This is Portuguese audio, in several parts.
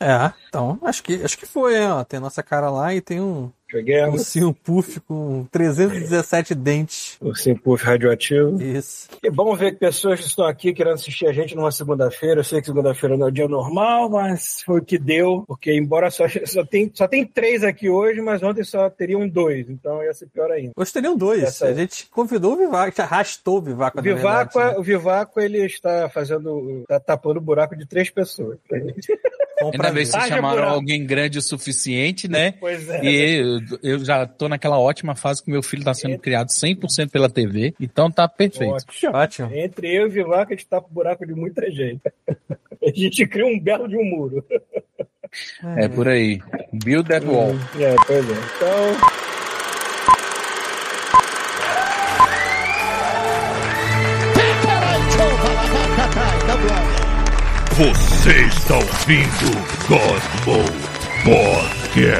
É, então, acho que, acho que foi, ó. Tem a nossa cara lá e tem um, Joguemos. ursinho puff com 317 dentes. Ursinho Puff radioativo. Isso. É bom ver que pessoas que estão aqui querendo assistir a gente numa segunda-feira. Eu sei que segunda-feira não é o dia normal, mas foi o que deu. Porque embora só, só, tem, só tem três aqui hoje, mas ontem só teriam dois. Então ia ser pior ainda. Hoje teriam dois. Essa- A gente convidou o Vivaco, a gente arrastou o Vivaco. O na Vivaco, verdade, né? o Vivaco, ele está fazendo. está tapando o buraco de três pessoas. Ainda bem que vocês Haja chamaram alguém grande o suficiente, né? Pois é. E eu, eu já tô naquela ótima fase que meu filho tá sendo criado 100% pela TV, então tá perfeito. Ótimo. Ótimo. Entre eu e o Vivaco, a gente tapa o buraco de muita gente. A gente cria um belo de um muro. É por aí. Build that wall. É, pois é. Então. Você está ouvindo God Mode Podcast.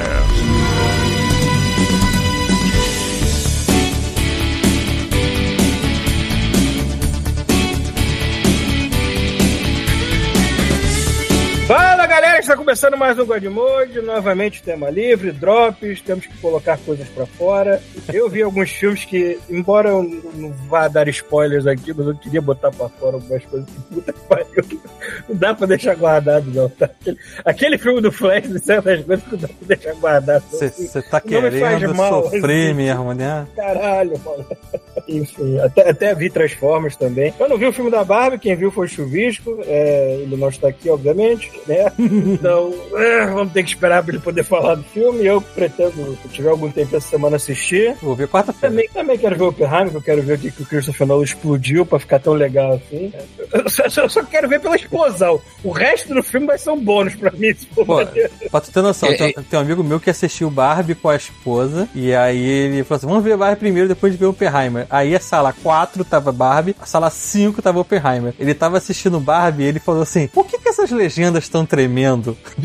Fala galera, está começando mais um God Mode, novamente tema livre, drops, temos que colocar coisas pra fora. Eu vi alguns filmes que, embora eu não vá dar spoilers aqui, mas eu queria botar pra fora algumas coisas que puta pariu. Não dá pra deixar guardado, não. Tá? Aquele, filme do Flash, de certas coisas que não dá pra deixar guardado. Você tá querendo mal, sofrer assim. mesmo, né? Caralho, mano. Enfim, até, até vi Transformers também. Eu não vi o filme da Barbie, quem viu foi o Chuvisco. é, ele não está aqui, obviamente, né? Então, é, vamos ter que esperar pra ele poder falar do filme. Eu pretendo, se tiver algum tempo essa semana, assistir. Vou ver quarta-feira. Também, também quero ver o Oppenheimer, eu quero ver o que, que o Christopher Nolan explodiu pra ficar tão legal assim. Eu só, só- só quero ver pela explosão. O resto do filme vai ser um bônus pra mim, se for Pô, maneiro. pra tu ter noção, É, tem, tem um amigo meu que assistiu Barbie com a esposa, e aí ele falou assim: vamos ver Barbie primeiro, depois de ver Oppenheimer. Aí a sala 4 tava Barbie, a sala 5 tava Oppenheimer. Ele tava assistindo Barbie e ele falou assim: por que, que essas legendas estão tremendo?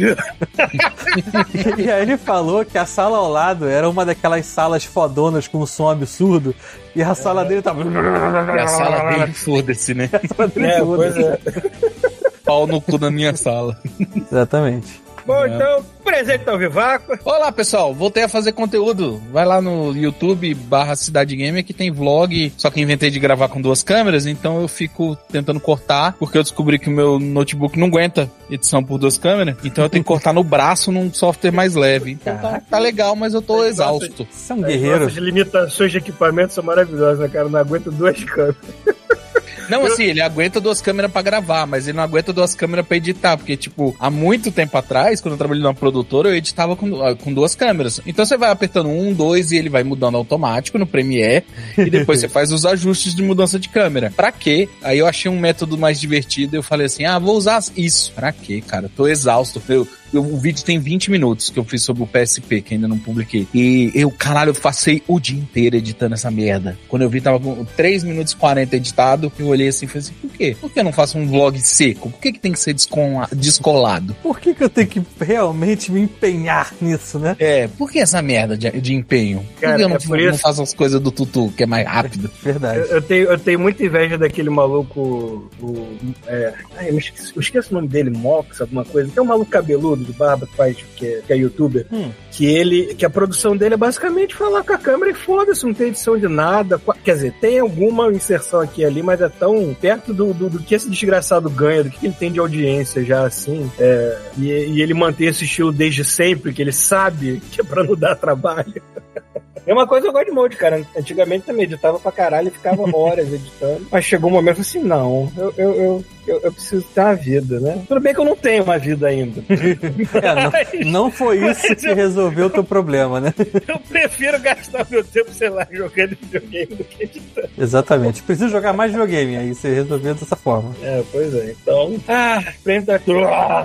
e aí ele falou que a sala ao lado era uma daquelas salas fodonas com um som absurdo, e a sala dele tava. E a sala dele, foda-se, né? A sala dele É, toda. é. Pau no cu da minha sala. Exatamente. Bom, então, presente ao Vivaco. Olá, pessoal. Voltei a fazer conteúdo. Vai lá no YouTube barra Cidade Gamer que tem vlog. Só que inventei de gravar com duas câmeras, então eu fico tentando cortar, porque eu descobri que o meu notebook não aguenta edição por duas câmeras. Então eu tenho que cortar no braço num software mais leve. Então tá, tá legal, mas eu tô exausto. Você é um As limitações de equipamento são maravilhosas, né, cara? Não aguento duas câmeras. Não, assim, ele aguenta duas câmeras pra gravar, mas ele não aguenta duas câmeras pra editar, porque, tipo, há muito tempo atrás, quando eu trabalhei numa produtora, eu editava com, ah, com duas câmeras. Então você vai apertando um, dois e ele vai mudando automático no Premiere, e depois você faz os ajustes de mudança de câmera. Pra quê? Aí eu achei um método mais divertido, eu falei assim, ah, vou usar isso. Pra quê, cara? Tô exausto. Eu, eu- o vídeo tem 20 minutos que eu fiz sobre o PSP, que ainda não publiquei. E eu, caralho, eu passei o dia inteiro editando essa merda. Quando eu vi, tava com 3 minutos e 40 editado, eu olhei assim e falei assim, por quê? Por que eu não faço um vlog seco? Por que, que tem que ser descola- descolado? Por que, que eu tenho que realmente me empenhar nisso, né? É, por que essa merda de, de empenho? Por Cara, que eu não, é por não faço as coisas do Tutu, que é mais rápido? Verdade. Eu, eu tenho, eu tenho muita inveja daquele maluco. O, é, ai, eu, me esqueci, eu esqueço o nome dele, Mox, alguma coisa. Que é um maluco cabeludo de barba que faz, que é, que é youtuber. Hum. Que ele. Que a produção dele é basicamente falar com a câmera e foda-se, não tem edição de nada. Quer dizer, tem alguma inserção aqui e ali, mas é tão perto do, do, do que esse desgraçado ganha, do que ele tem de audiência já assim. é, e, e ele mantém esse estilo desde sempre, que ele sabe que é pra não dar trabalho. É uma coisa que eu gosto de mode, cara. Antigamente também editava pra caralho e ficava horas editando. Mas chegou um momento assim, não, eu, eu, eu, eu, eu preciso ter uma vida, né? Tudo bem que eu não tenho uma vida ainda. É, não, não foi isso que resolveu o teu problema, né? Eu prefiro gastar meu tempo, sei lá, jogando videogame do que editando. Exatamente. Preciso jogar mais videogame, aí você resolveu dessa forma. É, pois é. Então. Ah, presente da.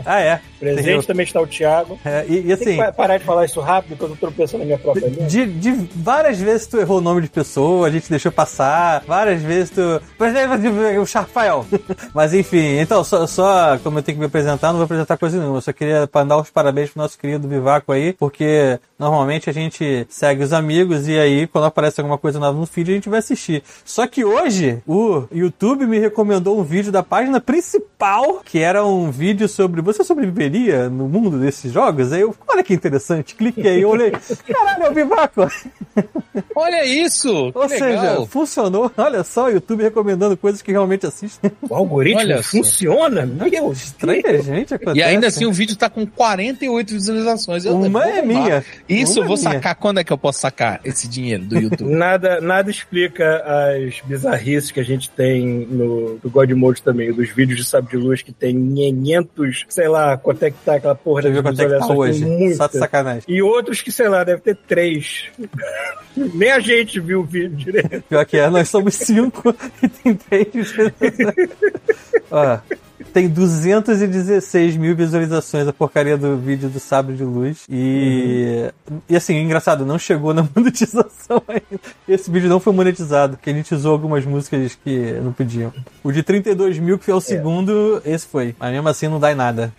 Ah, é. Presente Tem- também está o Thiago. É, e, e assim, parar de falar isso rápido, porque eu tô tropeçando na minha própria língua. de, de várias vezes tu errou o nome de pessoa, a gente deixou passar, várias vezes tu. Por exemplo, o Charfael. Mas enfim, então, só, só como eu tenho que me apresentar, não vou apresentar coisa nenhuma. Eu só queria pa- dar os parabéns pro nosso querido Vivaco aí, porque normalmente a gente segue os amigos e aí, quando aparece alguma coisa nova no feed, a gente vai assistir. Só que hoje, o YouTube me recomendou um vídeo da página principal, que era um vídeo sobre. Você sobreviveria viveria no mundo desses jogos? Aí eu, olha que interessante, cliquei olhei, caralho, é o Vivaco! Olha isso! Ou que seja, legal. funcionou. Olha só, o YouTube recomendando coisas que realmente assistem. O algoritmo Olha funciona? Meu Estranha, gente, acontece. E ainda assim o vídeo tá com 48 visualizações. Eu Uma é minha. Isso, Uma eu vou é minha. sacar. Quando é que eu posso sacar esse dinheiro do YouTube? Nada, nada explica as bizarrices que a gente tem no do God Mode também, dos vídeos de Sabe de Luz que tem 500, sei lá, quanto é que tá aquela porra de quanto é tá hoje. muita. Só de sacanagem. E outros que, sei lá, deve ter três. Nem a gente viu o vídeo direito. Pior que é, nós somos cinco e tem três. Ó, tem 216 mil visualizações a porcaria do vídeo do Sabre de Luz. E, e assim, engraçado, não chegou na monetização ainda. Esse vídeo não foi monetizado, porque a gente usou algumas músicas que não podiam. O de 32 mil, que é o segundo, esse foi. Mas mesmo assim não dá em nada.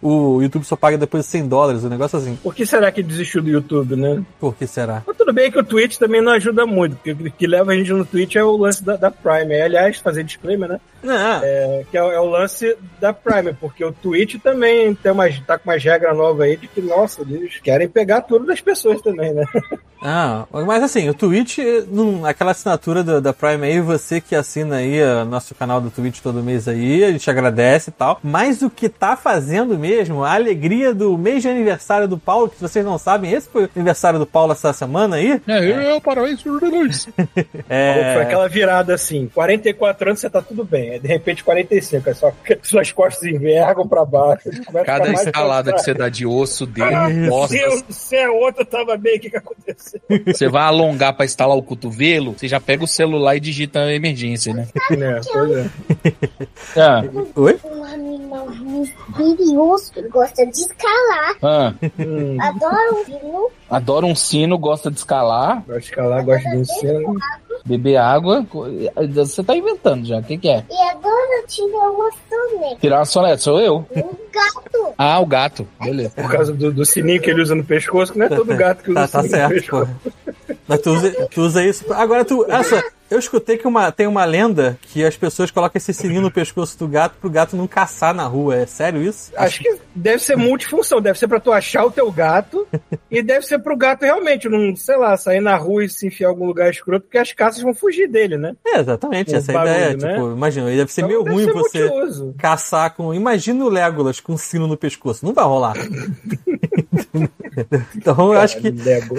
O YouTube só paga depois de 100 dólares, o negócio assim. Por que será que desistiu do YouTube, né? Por que será? Mas tudo bem que o Twitch também não ajuda muito, porque o que leva a gente no Twitch é o lance da, da Prime. Aliás, fazer disclaimer, né? Não, É, que é, é o lance da Prime, porque o Twitch também tem umas, tá com umas regras novas aí de que, nossa, eles querem pegar tudo das pessoas também, né? Ah, mas assim, o Twitch, não, aquela assinatura da, da Prime aí, você que assina aí o nosso canal do Twitch todo mês aí, a gente agradece e tal. Mas o que tá fazendo mesmo, a alegria do mês de aniversário do Paulo, que vocês não sabem, esse foi o aniversário do Paulo essa semana aí. É, eu, eu parabéns por luz. É, Foi aquela virada assim, 44 anos você tá tudo bem, aí de repente 45, aí só, suas costas envergam pra baixo. Cada escalada que você dá de osso, dedo, Meu costas, Deus do céu, outra tava bem, o que que aconteceu? você vai alongar pra instalar o cotovelo, você já pega o celular e digita a emergência, né? É, pois é. Ah, Oi? Um animal misterioso que gosta de escalar. ah, Hum, Adora um vinho. adora um sino, gosta de escalar, gosta de escalar, gosta de um ensino. Beber água. Você tá inventando já, o que, que é? E adora tirar uma soneca. Tirar uma soneta, sou eu. Um gato. Ah, o gato. Beleza. Por causa do, do sininho que ele usa no pescoço, que não é todo gato que usa Tá, tá sininho no certo, pescoço. pô. Mas tu usa, tu usa isso. pra- Agora tu. Só, eu escutei que uma, tem uma lenda que as pessoas colocam esse sininho no pescoço do gato pro gato não caçar na rua. É sério isso? Acho que deve ser multifunção, deve ser pra tu achar o teu gato e deve ser pro gato realmente, não, sei lá, sair na rua e se enfiar em algum lugar escroto, porque as caças vão fugir dele, né? É, exatamente, O essa é a ideia. barulho, né? Tipo, imagina, deve ser Então meio deve ruim ser você multiuso. caçar com. Imagina o Legolas com um sino no pescoço. Não vai rolar. então eu acho que. Lego.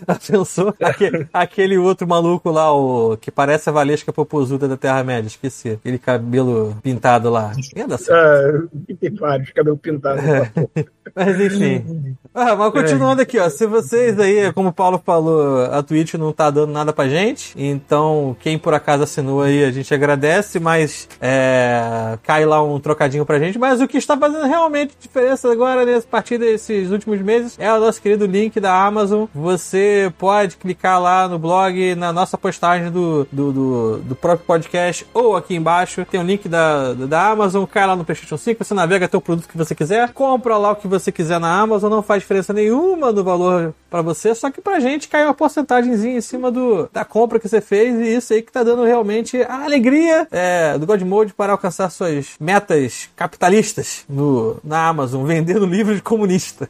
Pensou? Aquele, aquele outro maluco lá, o que parece a Valesca Popozuda da Terra-média, esqueci. Aquele cabelo pintado lá. Ia dar certo. Ah, tem vários, cabelo pintado. Mas enfim. Ah, mas continuando aqui, ó. Se vocês aí, como o Paulo falou, a Twitch não tá dando nada pra gente. Então, quem por acaso assinou aí, a gente agradece, mas é, cai lá um trocadinho pra gente. Mas o que está fazendo realmente diferença agora, nesse partir desses últimos meses, é o nosso querido link da Amazon. Você pode clicar lá no blog, na nossa postagem do, do, do, do próprio podcast, ou aqui embaixo, tem o link da, da Amazon, cai lá no PlayStation 5, você navega até o produto que você quiser, compra lá o que você quiser na Amazon, não faz diferença nenhuma no valor pra você, só que pra gente cai uma porcentagemzinha em cima do, da compra que você fez, e isso aí que tá dando realmente a alegria é, do God Mode para alcançar suas metas capitalistas no, na Amazon, vendendo livro de comunista.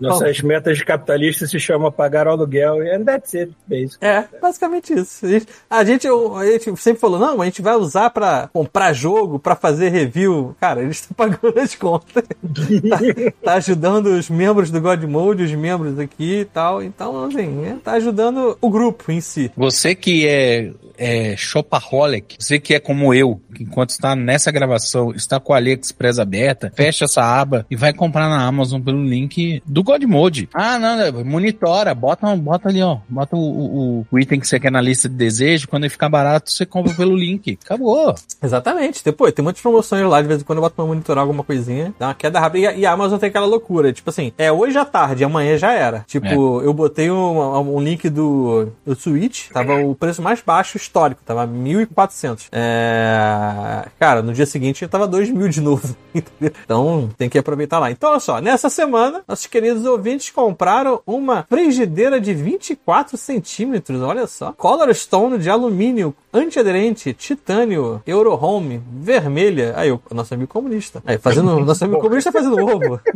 Nossas metas de capitalista se chamam pagar o aluguel and that's it, basically. É, basicamente isso. A gente, a gente, a gente sempre falou, não, a gente vai usar pra comprar jogo, pra fazer review. Cara, eles estão pagando as contas. tá, tá ajudando os membros do God Mode, os membros aqui e tal. Então, assim, é, tá ajudando o grupo em si. Você que é, é shopaholic, você que é como eu, que enquanto está nessa gravação, está com a AliExpress aberta, fecha essa aba e vai comprar na Amazon pelo link do Godmode. Ah, não, né, monitora, bota, bota ali, ó, bota o, o, o item que você quer na lista de desejo, quando ele ficar barato, você compra pelo link. Acabou. Exatamente. Depois, tem muitas promoções lá, de vez em quando eu boto pra monitorar alguma coisinha, dá uma queda rápida. E a, e a Amazon tem aquela loucura, tipo assim, é hoje à tarde, amanhã já era. Tipo, eu botei um, um link do, do Switch, tava o preço mais baixo histórico, tava 1.400. É... Cara, no dia seguinte tava 2.000 de novo. entendeu? Então tem que aproveitar lá. Então, olha só, nessa semana, nossos queridos ouvintes compraram uma frigideira de 24 centímetros, olha só. Color Stone de alumínio antiaderente, titânio, Eurohome, vermelha. Aí, o nosso amigo comunista. Aí, fazendo. Nosso amigo comunista fazendo ovo.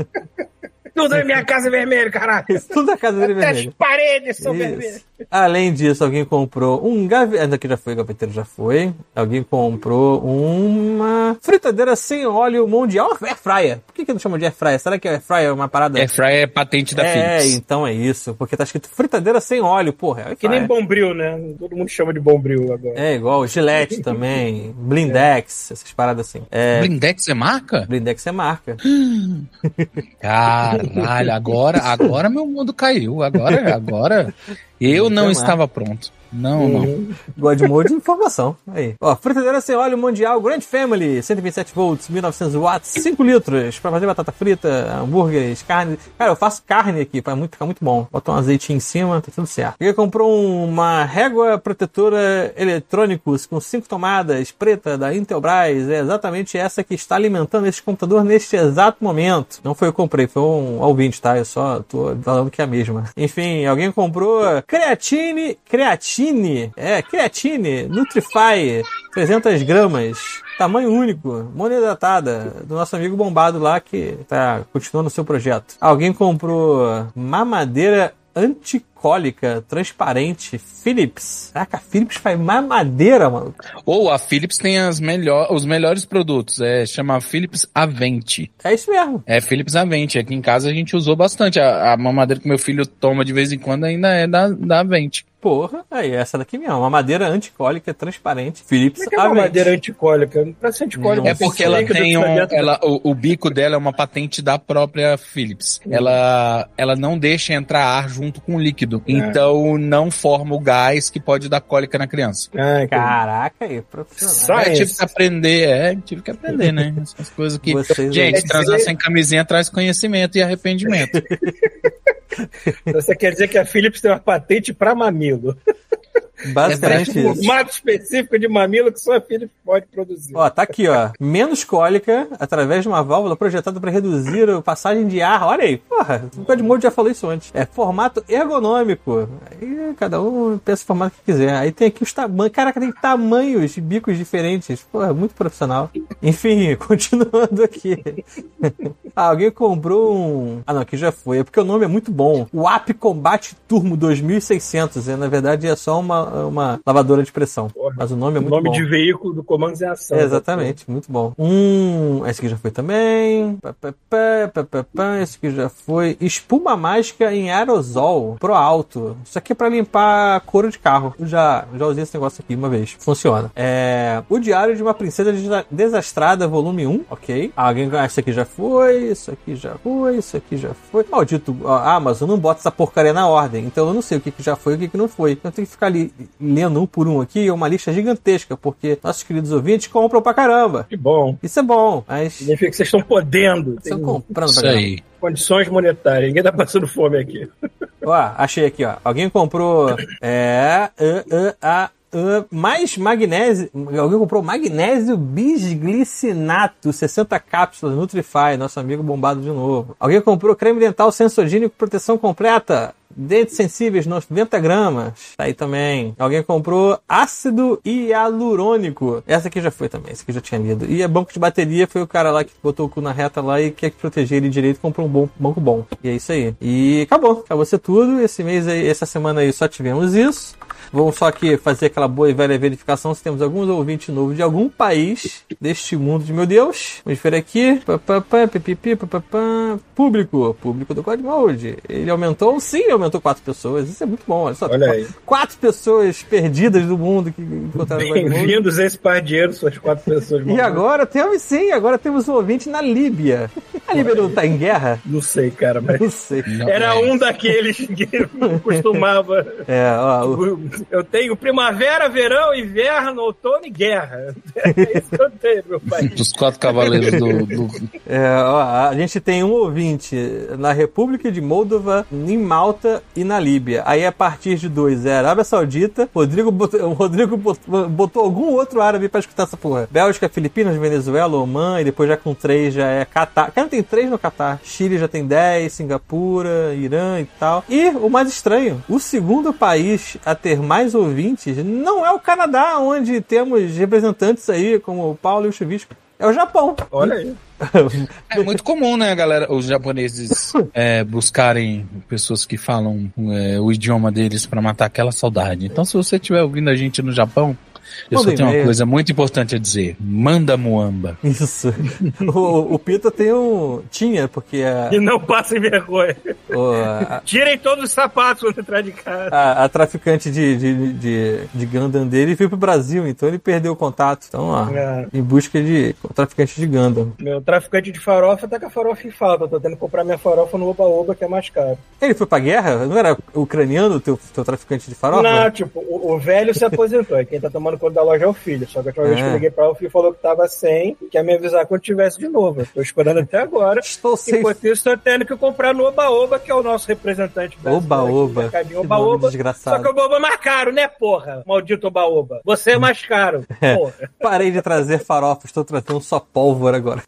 Tudo na minha casa é vermelho, caralho. Tudo da casa dele as vermelho. paredes são vermelhas. Além disso, alguém comprou um gaveteiro. Aqui já foi, gaveteiro já foi. Alguém comprou uma fritadeira sem óleo mundial. Air fryer. Por que, que não chama de air fryer? Será que air fryer é uma parada? Air fryer é patente da é, Philips. então é isso. Porque tá escrito fritadeira sem óleo, porra. Air Que nem bombril, né? Todo mundo chama de bombril agora. É igual Gillette também, Blindex, essas paradas assim. É, Blindex é marca? Blindex é marca. Caralho, agora, agora meu mundo caiu. Agora, agora eu não estava pronto. Não, não. Godmode de informação. Aí. Ó, fritadeira sem óleo mundial Grand Family, 127 volts, 1900 watts, 5 litros, pra fazer batata frita, hambúrgueres, carne. Cara, eu faço carne aqui, pra muito, ficar muito bom. Bota um azeitinho em cima, tá tudo certo. Ele comprou uma régua protetora eletrônicos com 5 tomadas, preta, da Intelbras. É exatamente essa que está alimentando esse computador neste exato momento. Não foi eu que comprei, foi um ouvinte, tá? Eu só tô falando que é a mesma. Enfim, alguém comprou creatine, creatine, é, creatine, Nutrify, 300 gramas, tamanho único, monoidratada, do nosso amigo bombado lá que tá continuando o seu projeto. Alguém comprou mamadeira anticólica, transparente, Philips. Caraca, a Philips faz mamadeira, mano. Ou a Philips tem as melhor, os melhores produtos. É, chama Philips Avente. É isso mesmo. É Philips Avente. Aqui em casa a gente usou bastante. A, a mamadeira que meu filho toma de vez em quando ainda é da, da Avente. Porra, aí essa daqui mesmo, uma madeira anticólica, transparente, Philips Como é que é uma madeira anticólica? Pra ser anticólica. É porque ela tem um, ela, o, o bico dela é uma patente da própria Philips. Ela, ela não deixa entrar ar junto com o líquido. Então não forma o gás que pode dar cólica na criança. Entendi. Caraca, aí, profissional. É, Science. tive que aprender, é, tive que aprender, né? Essas coisas que. Vocês Gente, transar sem camisinha traz conhecimento e arrependimento. Você quer dizer que a Philips tem uma patente pra mamilo. Basicamente Um isso. formato específico de mamilo que só a Philips pode produzir. Ó, tá aqui, ó. Menos cólica através de uma válvula projetada para reduzir a passagem de ar. Olha aí, porra, o Godmode já falou isso antes. É formato ergonômico. Aí cada um pensa o formato que quiser. Aí tem aqui os tamanhos. Caraca, tem tamanhos de bicos diferentes. Porra, muito profissional. Enfim, continuando aqui. Ah, alguém comprou um. Ah, não, aqui já foi. É porque o nome é muito bom. O App Combat Turbo 2600. É, na verdade, é só uma, uma lavadora de pressão. Porra. Mas o nome é o muito nome bom. de veículo do Comandos em Ação. É, exatamente, muito bom. Um. Esse aqui já foi também. Esse aqui já foi. Espuma mágica em aerosol pro alto. Isso aqui é pra limpar couro de carro. Eu já, já usei esse negócio aqui uma vez. Funciona. É. O Diário de uma Princesa Desa- Desastrada, volume 1. Ok. Alguém. Ah, isso aqui já foi. Isso aqui já foi. Isso aqui já foi. Maldito. ó, Amazon não bota essa porcaria na ordem. Então eu não sei o que, que já foi e o que, que não foi. Então eu tenho que ficar ali lendo um por um aqui. É uma lista gigantesca. Porque nossos queridos ouvintes compram pra caramba. Que bom. Isso é bom, mas Significa que vocês estão podendo. estão comprando pra Isso caramba. aí. condições monetárias. Ninguém tá passando fome aqui. Ó, achei aqui, ó. Alguém comprou. É. é, a- é, mais magnésio. Alguém comprou magnésio bisglicinato, 60 cápsulas, Nutrify, nosso amigo bombado de novo. Alguém comprou creme dental sensogênico proteção completa. Dentes sensíveis, 90 gramas. Tá aí também. Alguém comprou ácido hialurônico. Essa aqui já foi também, essa aqui eu já tinha lido. E a banco de bateria foi o cara lá que botou o cu na reta lá e quer proteger ele direito comprou um bom, banco bom. E é isso aí. E acabou. Acabou ser tudo. Esse mês aí, essa semana aí só tivemos isso. Vamos só aqui fazer aquela boa e velha verificação se temos alguns ouvintes novos de algum país deste mundo de meu Deus. Vamos ver aqui. Pá, pá, pá, pipipi. Público. Público do Godmode. Ele aumentou? Sim, aumentou quatro pessoas. Isso é muito bom. Olha só. Olha aí. Quatro pessoas perdidas do mundo que encontraram. Bem-vindos a esse par de dinheiro, suas quatro pessoas. E agora temos sim, agora temos um ouvinte na Líbia. A Líbia não tá em guerra? Não sei, cara, mas. Não sei. Não, Era um daqueles que costumava. É, ó, o- Eu tenho primavera, verão, inverno, outono e guerra. É isso que eu tenho, meu pai. Dos quatro cavaleiros do. do- É, ó, a gente tem um ouvinte na República de Moldova, em Malta E na Líbia. Aí a partir de dois é Arábia Saudita. Rodrigo botou, Rodrigo botou, botou algum outro árabe pra escutar essa porra. Bélgica, Filipinas, Venezuela, Oman. E depois já com três já é Catar. Cara, tem três no Catar. Chile já tem dez, Singapura, Irã e tal. E o mais estranho, o segundo país a ter mais ouvintes não é o Canadá, onde temos representantes aí como o Paulo e o Chuvisco. É o Japão. Olha aí. É muito comum, né, galera, os japoneses é, buscarem pessoas que falam é, o idioma deles pra matar aquela saudade. Então, se você estiver ouvindo a gente no Japão, eu Manda só tenho uma coisa muito importante a dizer. Manda muamba. Isso. o, o Pita tem um. Tinha, porque a, E não passem vergonha. o- a, Tirem todos os sapatos quando entrar de casa. a- a traficante de, de, de, de Gundam dele veio pro Brasil, então ele perdeu o contato. Então, ó, É. em busca de traficante de Gundam. Meu traficante de farofa tá com a farofa em falta. Tô tendo que comprar minha farofa no Oba Oba, que é mais caro. Ele foi pra guerra? Não era ucraniano o teu, teu traficante de farofa? Não, tipo, o, o velho se aposentou. E quem tá tomando conta da loja é o filho. Só que a última vez que eu É. liguei pra ele, o filho falou que tava sem e que ia me avisar quando tivesse de novo. Eu tô esperando até agora. Estou sem. Enquanto isso, tô tendo que comprar no Oba Oba, que é o nosso representante brasileiro Oba aqui no Oba. mercadinho Que Oba nome Oba. desgraçado. Só que o Oba Oba é mais caro, né, porra? Maldito Oba Oba. Você é mais caro. É. Parei de trazer farofa, estou trazendo só pólvora agora.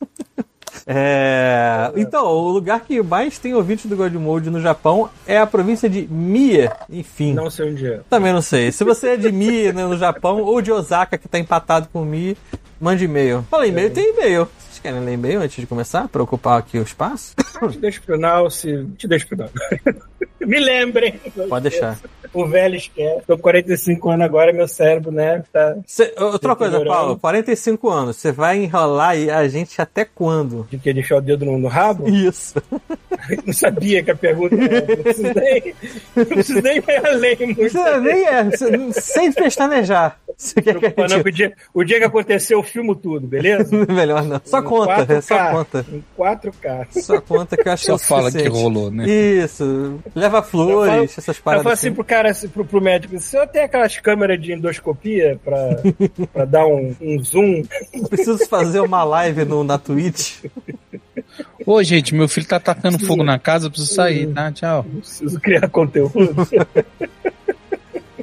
É, Então, o lugar que mais tem ouvintes do God Mode no Japão é a província de Mie. Enfim. Não sei onde é. Também não sei. Se você é de Mie né, no Japão ou de Osaka que tá empatado com Mie, mande e-mail. Fala e-mail, tem e-mail. Vocês querem ler e-mail antes de começar? Pra ocupar aqui o espaço? Te deixo pro final, se. Te deixo pro final. Me lembrem. Pode deixar. O velho esquece. Tô com 45 anos agora, meu cérebro, né? Tá. Cê- outra coisa. Paulo, 45 anos. Você vai enrolar a gente até quando? De que deixar o dedo no, no rabo? Isso. Não sabia que a pergunta era. Não preciso nem, não nem ir além muito. Você nem é. Sem pestanejar. Você quer que não, o, dia, o dia que aconteceu, eu filmo tudo, beleza? Melhor não. Só Em conta, é só 4K, conta. Em 4K. Só conta que eu acho que é Só o fala que rolou, né? Isso. Leva flores, Eu falo- essas Eu paradas. falo assim pro cara, assim, pro, pro médico, se eu tenho aquelas câmeras de endoscopia pra, pra dar um, um zoom, Preciso fazer uma live no, na Twitch. Ô, gente, meu filho tá atacando fogo na casa, eu preciso sair, tá? Tchau. preciso criar conteúdo.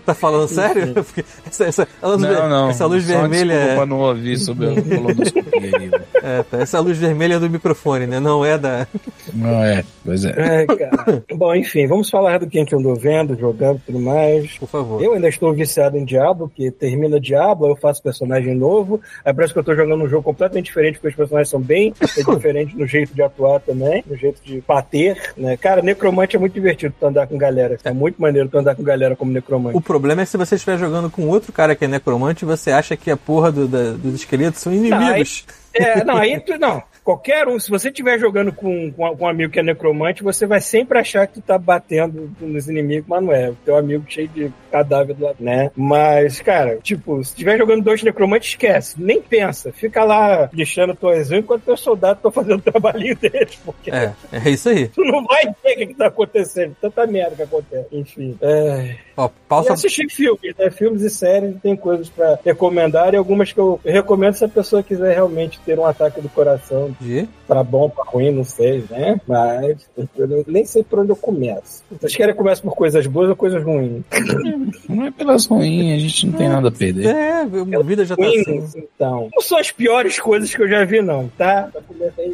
Tá falando sério? Porque essa, essa, a Não, não. essa luz vermelha desculpa é, pra não ouvir sobre a colonoscopia velho. é, tá, essa luz vermelha é do microfone, né? Não é da. Não é, pois é. Cara. Bom, enfim, vamos falar do que que eu ando vendo, jogando e tudo mais. Por favor. Eu ainda estou viciado em Diablo, que termina Diablo, eu faço personagem novo. Aí parece que eu tô jogando um jogo completamente diferente, porque os personagens são bem diferentes no jeito de atuar também, no jeito de bater, né? Cara, Necromante é muito divertido tu andar com galera. É muito maneiro tu andar com galera como Necromante. O problema é se você estiver jogando com outro cara que é necromante e você acha que a porra do- da- dos esqueletos são inimigos. É, não, aí tu, não. Qualquer um, se você estiver jogando com, com, um amigo que é necromante, você vai sempre achar que tu tá batendo nos inimigos, mas não é. O teu amigo cheio de cadáver do lado, né? Mas, cara, tipo, se estiver jogando dois necromantes, esquece. Nem pensa. Fica lá lixando tuas unhas enquanto teus soldados estão fazendo o trabalhinho deles, porque É, é isso aí. tu não vai ver o que, que tá acontecendo. Tanta merda que acontece. Enfim. É... Ó, E pausa. assistir filmes, né? Filmes e séries, tem coisas pra recomendar e algumas que eu recomendo se a pessoa quiser realmente ter um ataque do coração, De... pra bom, pra ruim, não sei, né? Mas eu nem sei por onde eu começo. Vocês querem que eu comece por coisas boas ou coisas ruins? Não é pelas ruins, a gente não tem nada a perder. É, a vida já tá assim. Ruins, então. Não são as piores coisas que eu já vi, não, tá?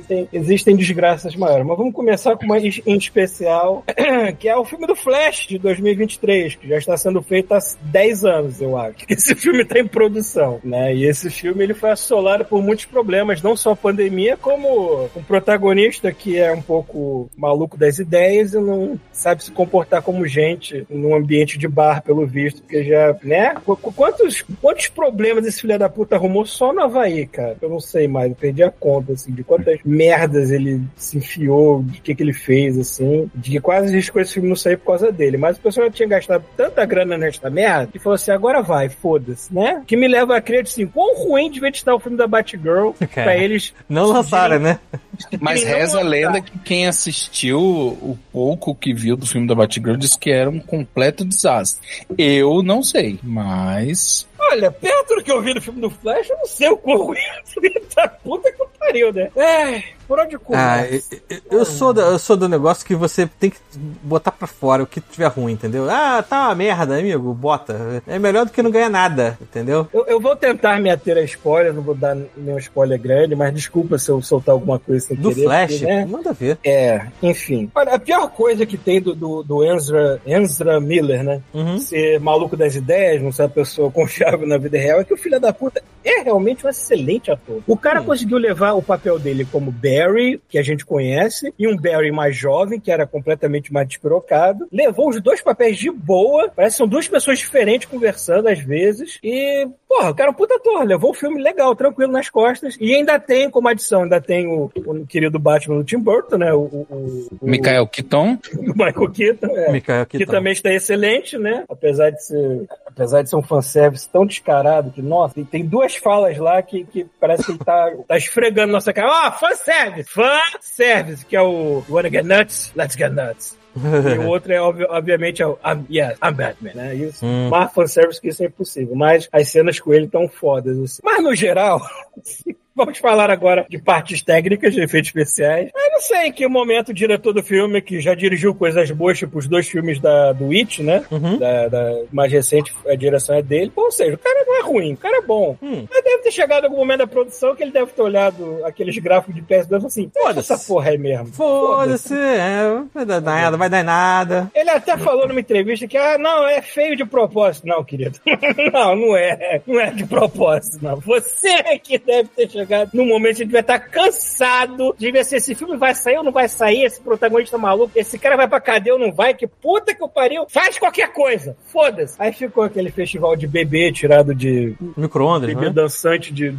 Tem- existem desgraças maiores. Mas vamos começar com uma em em especial, que é o filme do Flash de 2023, que já está sendo feito há 10 anos, eu acho. Esse filme está em produção, né? E esse filme ele foi assolado por muitos problemas, não só a pandemia, como o protagonista que é um pouco maluco das ideias e não sabe se comportar como gente num ambiente de bar, pelo visto, porque já, né? Qu- qu- Quantos, quantos problemas esse filho da puta arrumou só no Havaí, cara? Eu não sei mais, eu perdi a conta, assim, de quantas merdas ele se enfiou, de que que ele fez, assim, de quase riscou esse filme não sair por causa dele. Mas o pessoal já tinha gastado tanta grana nesta merda que falou assim, agora vai, foda-se, né? Que me leva a crer, assim, quão ruim devia estar o filme da Batgirl pra Cara, eles Não lançaram, né? Mas reza a lenda que quem assistiu o pouco que viu do filme da Batgirl disse que era um completo desastre. Eu não sei, mas. Olha, perto do que eu vi no filme do Flash, eu não sei o quão ruim é da puta que pariu, né? É, por onde Ah, começa? eu, eu- eu sou do, eu sou do negócio que você tem que botar pra fora o que tiver ruim, entendeu? Ah, tá uma merda, amigo, bota. É melhor do que não ganhar nada, entendeu? Eu, eu vou tentar me ater a spoiler, não vou dar nenhum spoiler grande, mas desculpa se eu soltar alguma coisa sem Do querer. Flash, porque, né? manda ver. É, enfim. Olha, a pior coisa que tem do, do, do Ezra, Ezra Miller, né? Uhum. Ser maluco das ideias, não ser uma pessoa confiável na vida real, é que o filho da puta é realmente um excelente ator. O cara conseguiu levar o papel dele como Barry, que a gente conhece, e um Barry mais jovem, que era completamente mais despirocado. Levou os dois papéis de boa, parece que são duas pessoas diferentes conversando às vezes. E, porra, o cara é um puta ator, levou o filme legal, tranquilo nas costas. E ainda tem como adição, ainda tem o, o querido Batman do Tim Burton, né? O, o, o- o- Michael Keaton. o Michael Keaton, é. Michael que Keaton. também está excelente, né? Apesar de ser, apesar de ser um fanservice tão descarado que, nossa, tem, tem duas falas lá que, que parece que ele tá, tá esfregando nossa cara. Ó, fanservice! Fanservice! Que é o Wanna Get Nuts? Let's Get Nuts. E o outro é, obvi- obviamente, é o I'm, yes, I'm Batman, né? Isso. Hum. Mais fanservice que isso é impossível. Mas as cenas com ele tão fodas, assim. Mas, no geral, vamos falar agora de partes técnicas, de efeitos especiais. Eu não sei em que momento o diretor do filme, que já dirigiu coisas boas, tipo os dois filmes da, do It, né? Uhum. Da, da mais recente, a direção é dele. Ou seja, o cara não é ruim, o cara é bom. Hum. Mas deve ter chegado algum momento da produção que ele deve ter olhado aqueles gráficos de PS2 e assim: foda Foda-se. essa porra aí mesmo. Foda-se, é, vai dar nada, vai dar nada. Ele até falou numa entrevista que, ah, não, é feio de propósito. Não, querido. não, não é. Não é de propósito, não. Você que deve ter chegado num momento que devia estar cansado. Devia ser, esse filme vai sair ou não vai sair? Esse protagonista maluco, esse cara vai pra cadeia ou não vai? Que puta que o pariu. Faz qualquer coisa. Foda-se. Aí ficou aquele festival de bebê tirado de Micro-ondas, bebê né? dançante de...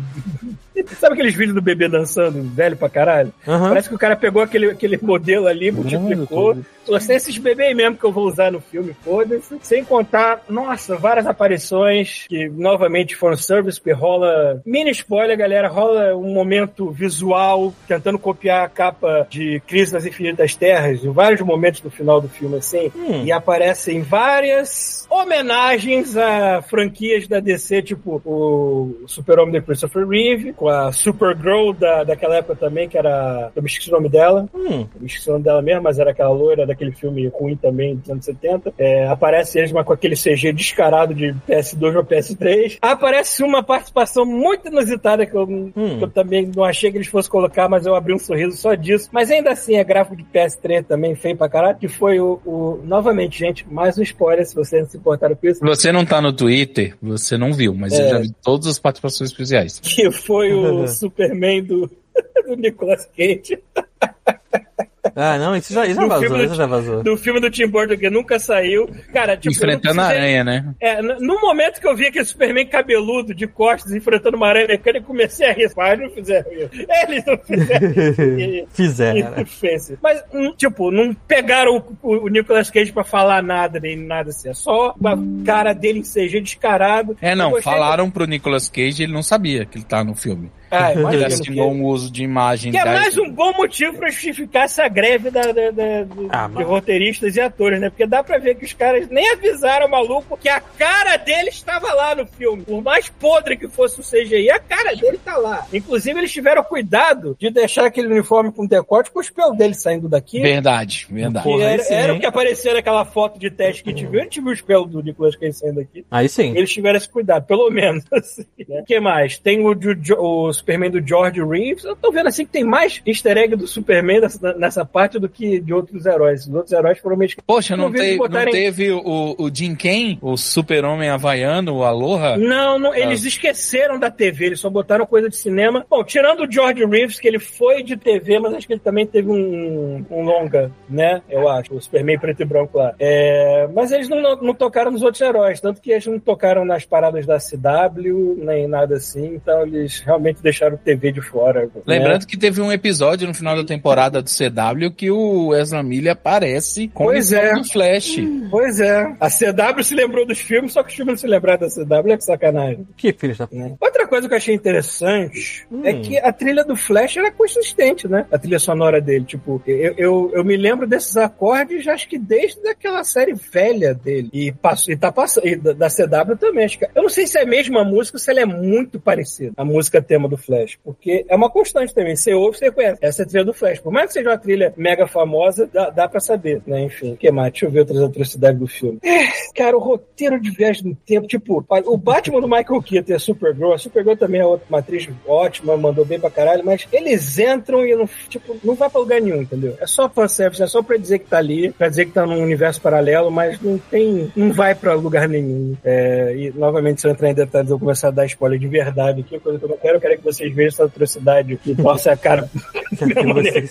Sabe aqueles vídeos do bebê dançando, velho pra caralho? Aham. Parece que o cara pegou aquele, aquele modelo ali, multiplicou. Falou assim, esses bebês mesmo que eu vou usar no filme, foda-se. Sem contar, nossa, várias aparições que novamente foram service, porque rola. Mini spoiler, galera, rola um momento visual tentando copiar a capa de Crise nas Infinitas Terras, em vários momentos do final do filme, assim. Hum. E aparecem várias homenagens a franquias da DC, tipo o Super-Homem de Christopher Reeve, com a Supergirl da, daquela época também, que era. Eu me esqueci o nome dela. Hum. Eu me esqueci o nome dela mesmo, mas era aquela loira daquele filme ruim também, dos anos 70. É, aparece eles mas com aquele CG descarado de PS2 ou PS3. Aparece uma participação muito inusitada que eu, que eu também não achei que eles fossem colocar, mas eu abri um sorriso só disso. Mas ainda assim, é gráfico de PS3 também, feio pra caralho, que foi o, o- Novamente, gente, mais um spoiler, se vocês não se importaram com isso. Você não tá no Twitter, você não viu, mas eu É. já vi todas as participações especiais. Que foi o Superman do, do Nicolas Cage. Ah, não, isso já, isso já vazou, filme isso já vazou. Do filme do Tim Burton que nunca saiu. Cara, tipo, Enfrentando a aranha, né? É, no momento que eu vi aquele Superman cabeludo de costas enfrentando uma aranha mecânica, eu comecei a rir. Mas não fizeram isso. Eles não fizeram isso. Fizeram. Isso fez. Mas, hum, tipo, não pegaram o, o Nicolas Cage pra falar nada, nem nada assim. É só a cara dele em CG descarado. É, não, falaram pro Nicolas Cage, ele não sabia que ele tá no filme. Ah, Ele imagino assinou que... um uso de imagem Que é mais um bom motivo pra justificar essa greve da, da- da- Ah, de roteiristas e atores, né? Porque dá pra ver que os caras nem avisaram o maluco que a cara dele estava lá no filme. Por mais podre que fosse o CGI, a cara dele tá lá. Inclusive, eles tiveram cuidado de deixar aquele uniforme com decote com os pelos dele saindo daqui. Verdade, verdade. Porra, era, sim, era o que aparecia naquela foto de teste que. A gente viu os pelos do Nicolas Cage saindo aqui. Aí sim. Eles tiveram esse cuidado, pelo menos. assim, né? O que mais? Tem o, o Superman do George Reeves. Eu tô vendo assim que tem mais easter egg do Superman nessa, nessa parte do que de outros heróis. Os outros heróis foram meio... Poxa, não, Não te- não botarem- teve o, o Jim Ken, o super-homem havaiano, o Aloha? Não, não, eles esqueceram da TV, eles só botaram coisa de cinema. Bom, tirando o George Reeves, que ele foi de TV, mas acho que ele também teve um, um longa, né? Eu acho, o Superman preto e branco lá. É, mas eles não, não tocaram nos outros heróis, tanto que eles não tocaram nas paradas da CW, nem nada assim, então eles realmente deixaram TV de fora. né? Lembrando que teve um episódio no final da temporada do CW que o Ezra Miller aparece com Pois o é. do Flash. Pois é. A CW se lembrou dos filmes, só que os filmes não se lembraram da CW, é que sacanagem. Que filhos da... né? Outra coisa que eu achei interessante Hum. é que a trilha do Flash era consistente, né? A trilha sonora dele. Tipo, eu, eu, eu me lembro desses acordes, acho que desde aquela série velha dele. E, passou, e tá passando. E da, da CW também. Acho que, eu não sei se é a mesma música ou se ela é muito parecida. A música tema do Flash, porque é uma constante também. Você ouve, você conhece. Essa é trilha do Flash. Por mais que seja uma trilha mega famosa, dá, dá pra saber, né? Enfim, o que mais? Deixa eu ver outras atrocidades do filme. É, cara, o roteiro de viagem no tempo, tipo, o Batman do Michael Keaton e a Supergirl, a Supergirl também é outra uma atriz ótima, mandou bem pra caralho, mas eles entram e não, tipo, não vai pra lugar nenhum, entendeu? É só fanservice, é só pra dizer que tá ali, pra dizer que tá num universo paralelo, mas não tem, não vai pra lugar nenhum. É, e, novamente, se eu entrar em detalhes, eu vou começar a dar spoiler de verdade aqui, coisa que eu não quero, eu quero que vocês vejam essa atrocidade que torce a cara. Quero que vocês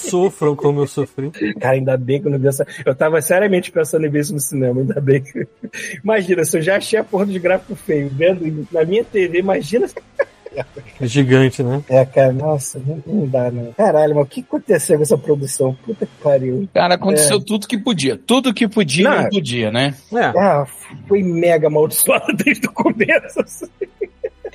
sofram como eu sofri. Cara, ainda bem que eu não vi essa. Eu tava seriamente pensando em ver isso no cinema, ainda bem que. Imagina, se eu já achei a porra de gráfico feio, vendo na minha TV, imagina. Gigante, né? É, cara, nossa, não, não dá, não. Caralho, mas o que aconteceu com essa produção? Puta que pariu. Cara, aconteceu é. tudo que podia. Tudo que podia, não, não podia, né? É. Ah, foi mega amaldiçoado desde o começo. Assim.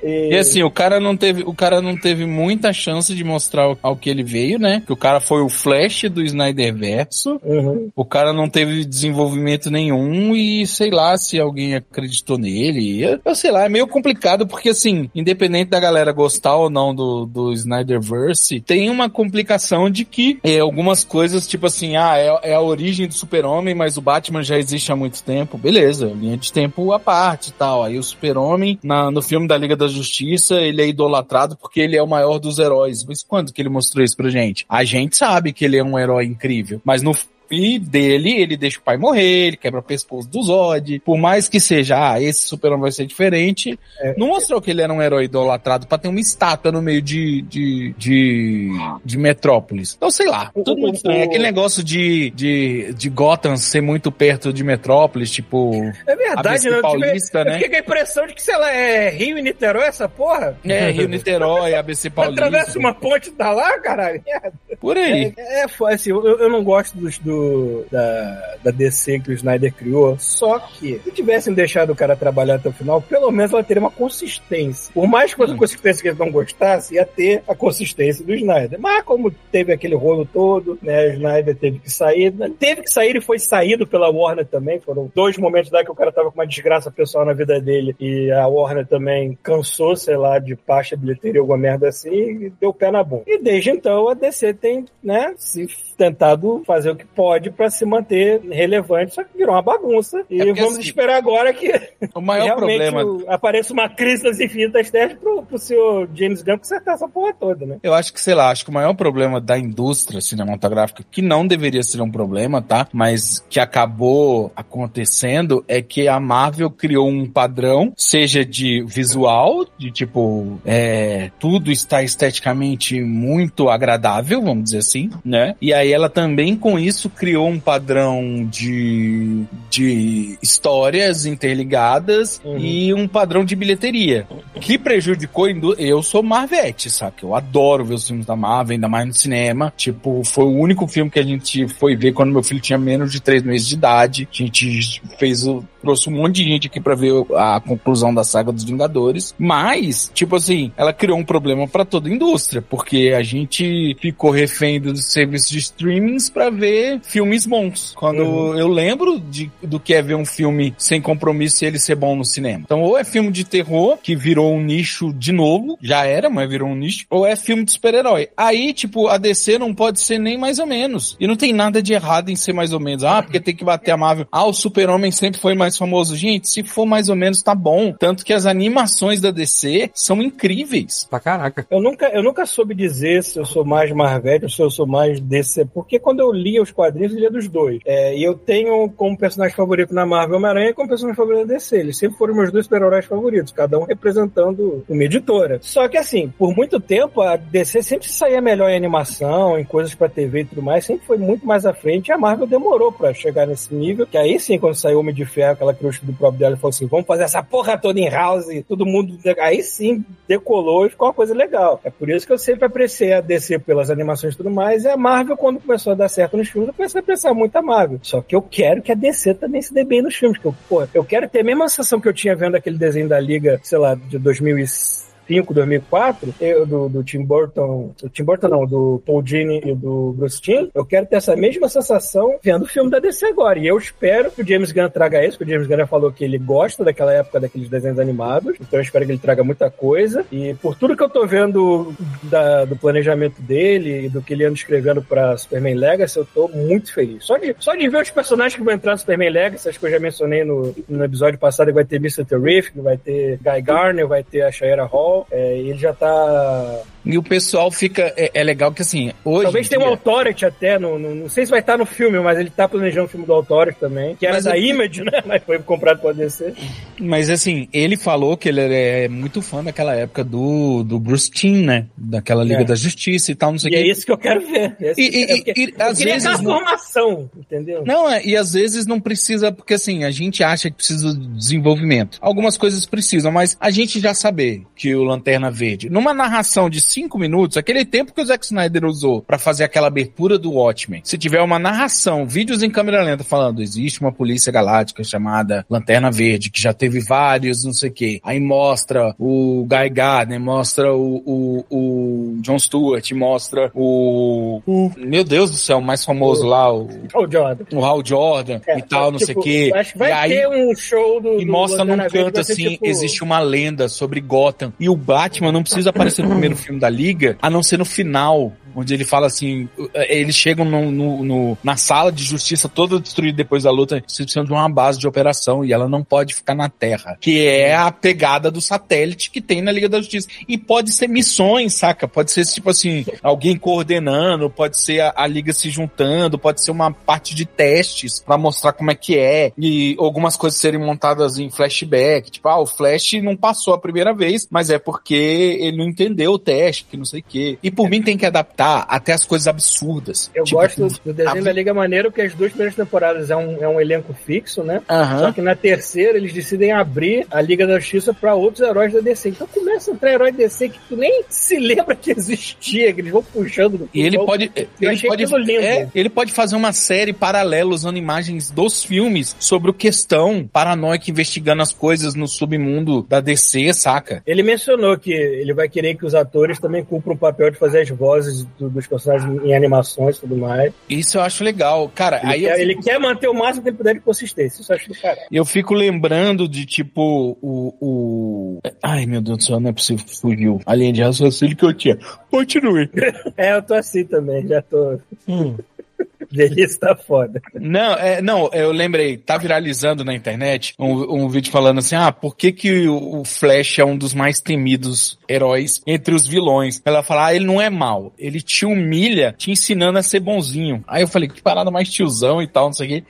E... e... assim, o cara não teve, o cara não teve muita chance de mostrar ao que ele veio, né? Que o cara foi o Flash do Snyder Verso. Uhum. O cara não teve desenvolvimento nenhum e sei lá se alguém acreditou nele. Eu, eu, sei lá, é meio complicado porque assim, independente da galera gostar ou não do, do Snyderverse, tem uma complicação de que é, algumas coisas, tipo assim, ah, é, é a origem do Super-Homem, mas o Batman já existe há muito tempo. Beleza, linha de tempo à parte e tal. Aí o Super-Homem, no filme da Liga da Justiça, ele é idolatrado porque ele é o maior dos heróis. Mas quando que ele mostrou isso pra gente? A gente sabe que ele é um herói incrível, mas no dele, ele deixa o pai morrer, ele quebra o pescoço do Zod. Por mais que seja, ah, esse super vai ser diferente, é. não mostrou que ele era um herói idolatrado pra ter uma estátua no meio de, de, de, de Metrópolis. Então, sei lá, tudo muito estranho. É aquele negócio de, de, de Gotham ser muito perto de Metrópolis, tipo. É verdade, não, Paulista, tipo, né? Eu fiquei com a impressão de que, sei lá, é Rio e Niterói essa porra? É, Rio Niterói, ABC Paulista. Atravessa uma ponte e tá lá, caralho. Por aí. É, é assim, eu, eu não gosto dos, do, da, da DC que o Snyder criou. Só que, se tivessem deixado o cara trabalhar até o final, pelo menos ela teria uma consistência. Por mais que fosse hum. consistência que eles não gostassem, ia ter a consistência do Snyder. Mas como teve aquele rolo todo, né? O Snyder teve que sair. Né, teve que sair e foi saído pela Warner também. Foram dois momentos lá que o cara tava com uma desgraça pessoal na vida dele e a Warner também cansou, sei lá, de baixa bilheteria, alguma merda assim, e deu pé na bunda. E desde então a DC tem, né, se tentado fazer o que pode para se manter relevante, só que virou uma bagunça. E é vamos assim, esperar agora que o maior problema apareça uma crise das infinitas terras pro, pro senhor James Gunn consertar essa porra toda, né? Eu acho que, sei lá, acho que o maior problema da indústria cinematográfica, que não deveria ser um problema, tá? Mas que acabou acontecendo é que a Marvel criou um padrão, seja de visual, de tipo, é, tudo está esteticamente muito agradável, vamos dizer assim, né? E aí ela também com isso criou um padrão de, de histórias interligadas uhum. e um padrão de bilheteria que prejudicou eu sou Marvete, sabe? Eu adoro ver os filmes da Marvel, ainda mais no cinema. Tipo, foi o único filme que a gente foi ver quando meu filho tinha menos de três meses de idade. A gente fez o trouxe um monte de gente aqui para ver a conclusão da saga dos Vingadores, mas, tipo assim, ela criou um problema para toda a indústria, porque a gente ficou refém dos serviços de streamings para ver filmes bons. Quando uhum. eu lembro de, do que é ver um filme sem compromisso e ele ser bom no cinema. Então, ou é filme de terror, que virou um nicho de novo, já era, mas virou um nicho, ou é filme de super-herói. Aí, tipo, a DC não pode ser nem mais ou menos. E não tem nada de errado em ser mais ou menos. Ah, porque tem que bater a Marvel. Ah, o super-homem sempre foi mais famoso. Gente, se for mais ou menos, tá bom. Tanto que as animações da DC são incríveis. Pra caraca. Eu nunca, eu nunca soube dizer se eu sou mais Marvel ou se eu sou mais DC, porque quando eu lia os quadrinhos, eu lia dos dois. É, e eu tenho como personagem favorito na Marvel Homem-Aranha e como personagem favorito da DC. Eles sempre foram meus dois super-heróis favoritos, cada um representando uma editora. Só que assim, por muito tempo, a DC sempre saía melhor em animação, em coisas pra TV e tudo mais, sempre foi muito mais à frente. E a Marvel demorou pra chegar nesse nível, que aí sim, quando saiu Homem de Ferro, ela criou o do próprio dela falou assim: vamos fazer essa porra toda em house, todo mundo. Aí sim decolou e ficou uma coisa legal. É por isso que eu sempre apreciei a DC pelas animações e tudo mais. E a Marvel, quando começou a dar certo nos filmes, eu comecei a apreciar muito a Marvel. Só que eu quero que a DC também se dê bem nos filmes. Que eu, pô, eu quero ter a mesma sensação que eu tinha vendo aquele desenho da Liga, sei lá, de 2006 2005, 2004, eu, do, do Tim Burton, do Tim Burton não, do Paul Dini e do Bruce Timm, eu quero ter essa mesma sensação vendo o filme da DC agora. E eu espero que o James Gunn traga isso, porque o James Gunn já falou que ele gosta daquela época daqueles desenhos animados, então eu espero que ele traga muita coisa. E por tudo que eu tô vendo da, do planejamento dele e do que ele anda escrevendo pra Superman Legacy, eu tô muito feliz. Só de, só de ver os personagens que vão entrar no Superman Legacy, acho que eu já mencionei no, no episódio passado, vai ter Mr. Terrific, vai ter Guy Garner, vai ter a Shayera Hall, é, ele já tá E o pessoal fica. É, é legal que assim, hoje. Talvez em tenha um dia- Authority até, no, no- não sei se vai estar no filme, mas ele tá planejando o filme do Authority também, que era Mas da eu- Image, né? Mas foi comprado pela DC. Mas assim, ele falou que ele é muito fã daquela época do, do Bruce Timm, né? Daquela Liga É. da Justiça e tal, não sei o E é isso que eu quero ver. É E- que eu e- quero- e- eu às queria vezes não- formação, entendeu? Não, é, e às vezes não precisa, porque assim, a gente acha que precisa de desenvolvimento. Algumas coisas precisam, mas a gente já saber que o Lanterna Verde, numa narração de cinco minutos, aquele tempo que o Zack Snyder usou pra fazer aquela abertura do Watchmen, se tiver uma narração, vídeos em câmera lenta falando, existe uma polícia galáctica chamada Lanterna Verde, que já teve vários, não sei o quê. Aí mostra o Guy Gardner, mostra o, o, o John Stewart, mostra o, o- meu Deus do céu, o mais famoso lá, o Ô, Jordan. o Hal Jordan É, e tal, não sei o tipo, quê. Acho que vai e aí, ter um show do. e do mostra num canto assim, tipo- existe uma lenda sobre Gotham. E o Batman não precisa aparecer no primeiro filme da Liga, a não ser no final. Onde ele fala assim, eh, eles chegam no, no- no- na sala de justiça toda destruída depois da luta, precisam de uma base de operação e ela não pode ficar na Terra. Que é a pegada do satélite que tem na Liga da Justiça. E pode ser missões, saca? Pode ser tipo assim, alguém coordenando, pode ser a, a Liga se juntando, pode ser uma parte de testes pra mostrar como é que é. E algumas coisas serem montadas em flashback. Tipo, ah, o Flash não passou a primeira vez, mas é porque ele não entendeu o teste, que não sei o quê. E por mim tem que adaptar até as coisas absurdas. Eu Tipo, gosto do desenho a- da Liga Maneiro, porque as duas primeiras temporadas é um, é um elenco fixo, né? Aham. Só que na terceira eles decidem abrir a Liga da Justiça pra outros heróis da DC. Então começa a entrar herói da DC que tu nem se lembra que existia, que eles vão puxando do E ele pode, ele achei pode, é, ele pode fazer uma série paralela usando imagens dos filmes sobre o questão paranoica investigando as coisas no submundo da DC, saca? Ele mencionou que ele vai querer que os atores também cumpram o papel de fazer as vozes do- dos personagens em animações e tudo mais. Isso eu acho legal. Cara, Ele, aí quer, eu, ele quer manter o máximo que ele puder de consistência. Isso eu acho do caralho. eu fico lembrando de tipo o, o. Ai meu Deus do céu, não é possível que fugiu. A linha de raciocínio que eu tinha. Continue. É, eu tô assim também, já tô. Hum. Delícia tá foda. Não, é, não, eu lembrei, tá viralizando na internet um, um vídeo falando assim, ah, por que que o, o Flash é um dos mais temidos heróis entre os vilões? Ela fala, ah, ele não é mal, ele te humilha te ensinando a ser bonzinho. Aí eu falei, que parada mais tiozão e tal, não sei o quê.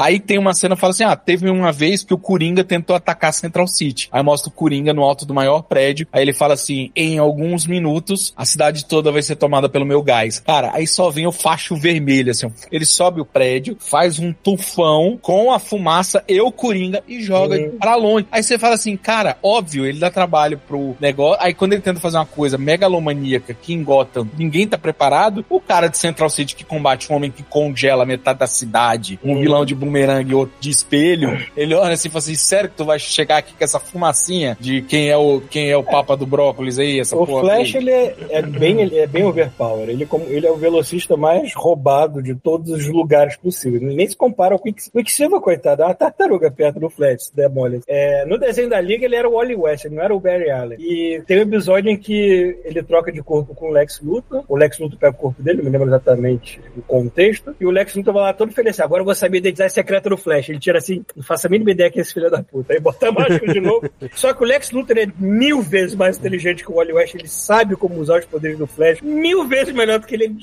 Aí tem uma cena que fala assim: ah, teve uma vez que o Coringa tentou atacar Central City. Aí mostra o Coringa no alto do maior prédio. Aí ele fala assim: em alguns minutos, a cidade toda vai ser tomada pelo meu gás. Cara, aí só vem o facho vermelho, assim. Ele sobe o prédio, faz um tufão com a fumaça e o Coringa e joga Uhum. pra longe. Aí você fala assim, cara, óbvio, ele dá trabalho pro negócio. Aí quando ele tenta fazer uma coisa megalomaníaca que em Gotham ninguém tá preparado, o cara de Central City que combate um homem que congela metade da cidade, um Uhum. vilão de bumerangue e outro de espelho, ele olha assim e fala assim, sério que tu vai chegar aqui com essa fumacinha de quem é o, quem é o papa do brócolis aí, essa O Flash, ele é, é bem, ele é bem overpower. Ele, como, ele é o velocista mais roubado de todos os lugares possíveis. Nem se compara ao Quicksilver. O Quicksilver, coitado, é uma tartaruga perto do Flash, se der mole. É, no desenho da Liga, ele era o Wally West, ele não era o Barry Allen. E tem um episódio em que ele troca de corpo com o Lex Luthor. O Lex Luthor pega o corpo dele, não me lembro exatamente o contexto. E o Lex Luthor vai lá todo feliz. Agora eu vou saber a identidade secreta do Flash. Ele tira assim, não faça a mínima ideia que é esse filho da puta. Aí bota a máscara de novo. Só que o Lex Luthor é mil vezes mais inteligente que o Wally West. Ele sabe como usar os poderes do Flash. Mil vezes melhor do que ele. Ele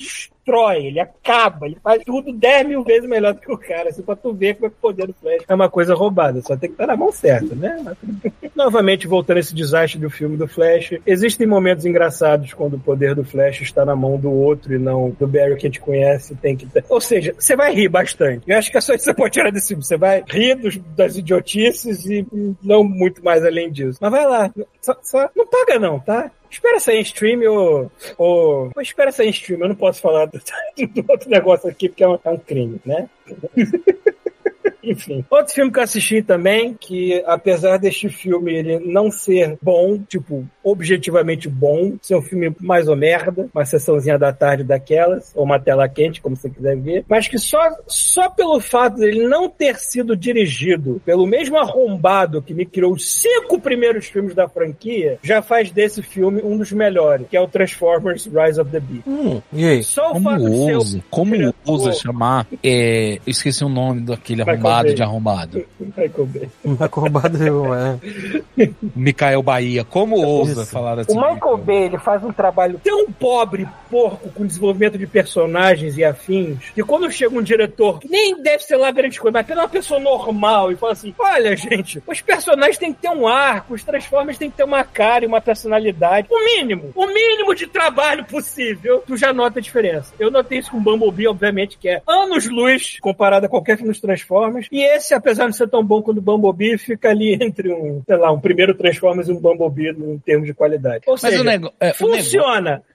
destrói, ele acaba, ele faz tudo dez mil vezes melhor do que o cara. Assim, pra tu ver como é que o poder do Flash é uma coisa roubada. Só tem que estar na mão certa, né? Novamente, voltando a esse desastre do filme do Flash, existem momentos engraçados quando o poder do Flash está na mão do outro e não do Barry que a gente conhece. Tem que. Ou seja, você vai rir bastante. Eu acho que é só isso que você pode tirar desse filme. Você vai rir dos- das idiotices e não muito mais além disso. Mas vai lá. Só, só- não paga não, tá? Espera sair em stream ou, ou... Espera sair em stream. Eu não posso falar do, do outro negócio aqui porque é um, é um crime, né? Enfim. Outro filme que eu assisti também, que apesar deste filme ele não ser bom, tipo, objetivamente bom, ser um filme mais ou merda, uma sessãozinha da tarde daquelas, ou uma tela quente, como você quiser ver, mas que só, só pelo fato dele não ter sido dirigido pelo mesmo arrombado que me criou os cinco primeiros filmes da franquia, já faz desse filme um dos melhores, que é o Transformers Rise of the Beast. Hum, e aí? Só o Como fato de ser o ousa? Como ousa chamar? É, eu esqueci o nome daquele Michael arrombado Bay. de arrombado. Michael Bay. De uma, é. Micael Bahia. Como ousa falar assim? O Michael Bay ele faz um trabalho tão pobre, porco, com desenvolvimento de personagens e afins, que quando chega um diretor que nem deve ser lá grande coisa, mas apenas uma pessoa normal e fala assim: olha, gente, os personagens têm que ter um arco, os Transformers têm que ter uma cara e uma personalidade. O mínimo, o mínimo de trabalho possível, tu já nota a diferença. Eu notei isso com Bumblebee, obviamente, que é anos-luz comparado a qualquer filme dos Transformers. E esse, apesar de não ser tão bom quanto o Bumblebee, fica ali entre um, sei lá, um primeiro Transformers e um Bumblebee em termos de qualidade. Ou Mas seja, o, nego...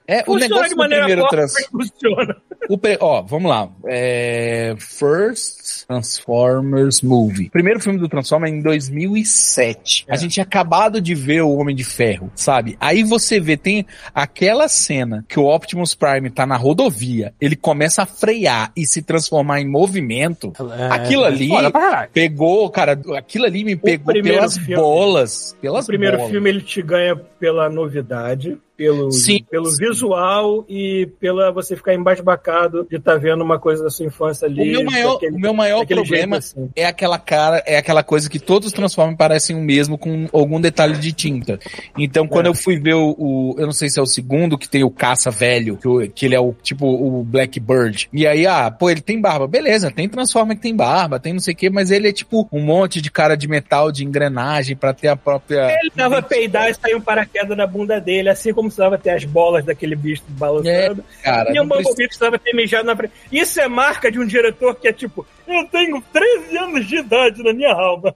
é, o negócio. funciona. É, o negócio de maneira primeiro trans... funciona. o pre- Ó, vamos lá. É... First Transformers Movie. Primeiro filme do Transformers é em 2007. A É. gente tinha acabado de ver o Homem de Ferro, sabe? Aí você vê, tem aquela cena que o Optimus Prime tá na rodovia, ele começa a frear e se transformar em movimento. É, Aquilo ali pra caralho. pegou, cara, aquilo ali me pegou pelas filme- bolas. Pelas O primeiro bolas. filme ele te ganha pela novidade, pelo, Sim, pelo sim. visual e pela você ficar embasbacado de estar vendo uma coisa da sua infância ali. O meu maior, daquele- o meu maior problema assim. é aquela cara, é aquela coisa que todos os Transformers parecem o mesmo com algum detalhe de tinta. Então, quando É. eu fui ver o, o- eu não sei se é o segundo, que tem o caça velho, que, o- que ele é o tipo o Blackbird. E aí, ah, pô, ele tem barba. Beleza, tem Transformer que tem barba, tem não sei o que, mas ele é tipo um monte de cara de metal, de engrenagem pra ter a própria. Ele dava peidar e saiu um paraquedas na bunda dele, assim como precisava ter as bolas daquele bicho balançando. Cara, e o não precisa- Bumblebee precisava ter mijado na frente. Isso é marca de um diretor que é tipo, eu tenho 13 anos de idade na minha alma.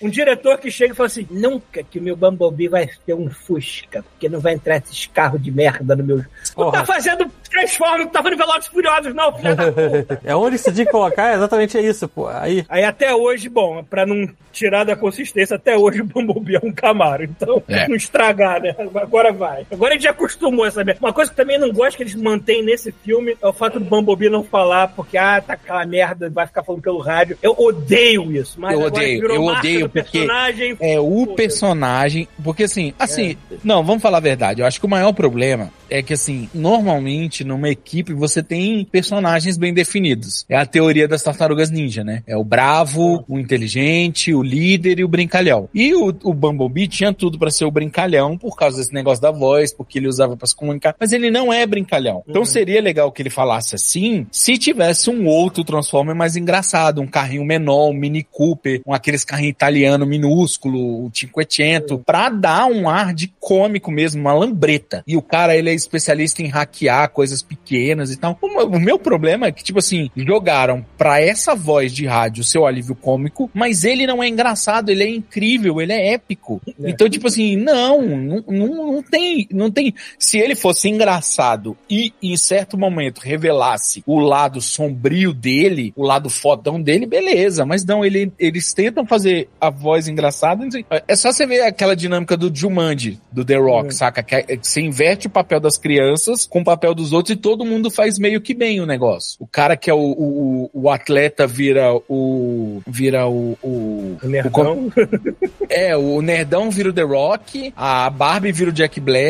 um diretor que chega e fala assim, nunca que o meu Bumblebee vai ter um Fusca, porque não vai entrar esses carros de merda no meu... Tá Porra. fazendo Transformers, tu tá fazendo Velozes Furiosos, não, filha da puta. É onde que colocar, é exatamente isso, pô. Aí. Aí até hoje, bom, pra não tirar da consistência, até hoje o Bumblebee é um Camaro. Então, É. não estragar, né? Agora vai. Agora a gente já acostumou essa merda. Uma coisa que também não gosto que eles mantêm nesse filme é o fato do Bumblebee não falar, porque, ah, tá aquela merda, vai ficar falando pelo rádio. Eu odeio isso. Mas Eu odeio, eu odeio porque personagem. É o personagem, porque assim, assim, É. não, vamos falar a verdade. Eu acho que o maior problema é que assim, normalmente numa equipe você tem personagens bem definidos. É a teoria das tartarugas ninja, né? É o bravo, o inteligente, o líder e o brincalhão. E o, o Bumblebee tinha tudo pra ser o brincalhão por causa desse negócio da voz, porque ele usava pra se comunicar, mas ele não é brincalhão. Então Uhum. seria legal que ele falasse assim, se tivesse um outro Transformer mais engraçado, um carrinho menor, um Mini Cooper, um aqueles carrinhos italiano minúsculo, o Cinquecento, pra dar um ar de cômico mesmo, uma lambreta. E o cara, ele é especialista em hackear coisas pequenas e tal. O, meu- o meu problema é que, tipo assim, jogaram pra essa voz de rádio seu alívio cômico, mas ele não é engraçado, ele é incrível, ele é épico. É. Então, tipo assim, não, não, não, não tem, não tem. Se ele fosse engraçado e em certo momento revelasse o lado sombrio dele, o lado fodão dele, beleza. Mas não, ele, eles tentam fazer a voz engraçada. É só você ver aquela dinâmica do Jumanji, do The Rock, Hum. saca? Que, é- que você inverte o papel das crianças com o papel dos outros e todo mundo faz meio que bem o negócio. O cara que é o, o, o atleta vira o. vira o. o O nerdão. é, o nerdão vira o The Rock, a Barbie vira o Jack Black,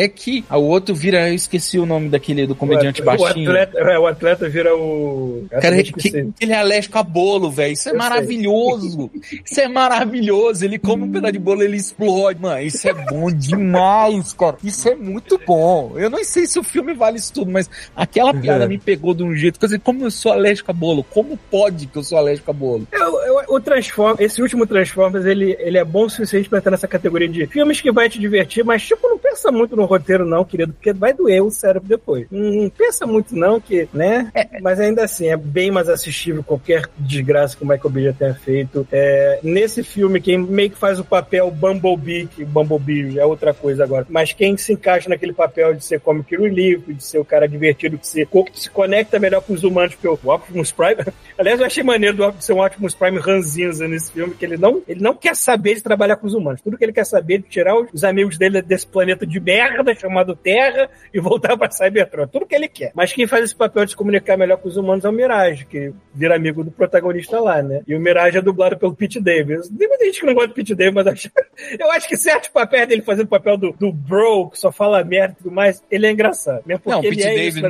a o outro vira, eu esqueci o nome daquele do comediante o, baixinho. atleta, é, o atleta vira o. Cara, Essa que, que ele é alérgico a bolo, velho. Isso é Eu sei. maravilhoso. Isso é maravilhoso. Ele come um pedaço de bolo, ele explode. Mano, isso é bom demais, cara. Isso é muito bom. Eu não sei se o filme vale isso tudo, mas aquela piada É. me pegou de um jeito. Quer dizer, como eu sou alérgico a bolo? Como pode que eu sou alérgico a bolo? É, o- o, o Transformers, esse último Transformers, ele, ele é bom o suficiente pra estar nessa categoria de filmes que vai te divertir, mas tipo, não pensa muito no roteiro não, querido, porque vai doer o cérebro depois. Não pensa muito não, que, né? Mas ainda assim, é bem mais assistível qualquer desgraça que o Michael Bay já tenha feito. É, nesse filme, quem meio que faz o papel Bumblebee, que Bumblebee é outra coisa agora, mas quem se encaixa naquele papel de ser comic relief, de ser o cara divertido, que se, que se conecta melhor com os humanos, porque o Optimus Prime... Aliás, eu achei maneiro do Optimus ser um Optimus Prime ranzinza nesse filme, que ele não, ele não quer saber de trabalhar com os humanos. Tudo que ele quer saber é de tirar os amigos dele desse planeta de merda chamado Terra e voltar pra Cybertron. Tudo que ele quer. Mas quem faz esse papel de se comunicar melhor com os humanos é o Mirage, que vira amigo do protagonista lá, né? E o Mirage é dublado pelo Pete Davis. Tem muita gente que não gosta do Pete Davis, mas acho, eu acho que certos papéis dele fazendo o papel do, do bro, que só fala merda e tudo mais, ele é engraçado. Mesmo porque Não, o Pete é Davis, no,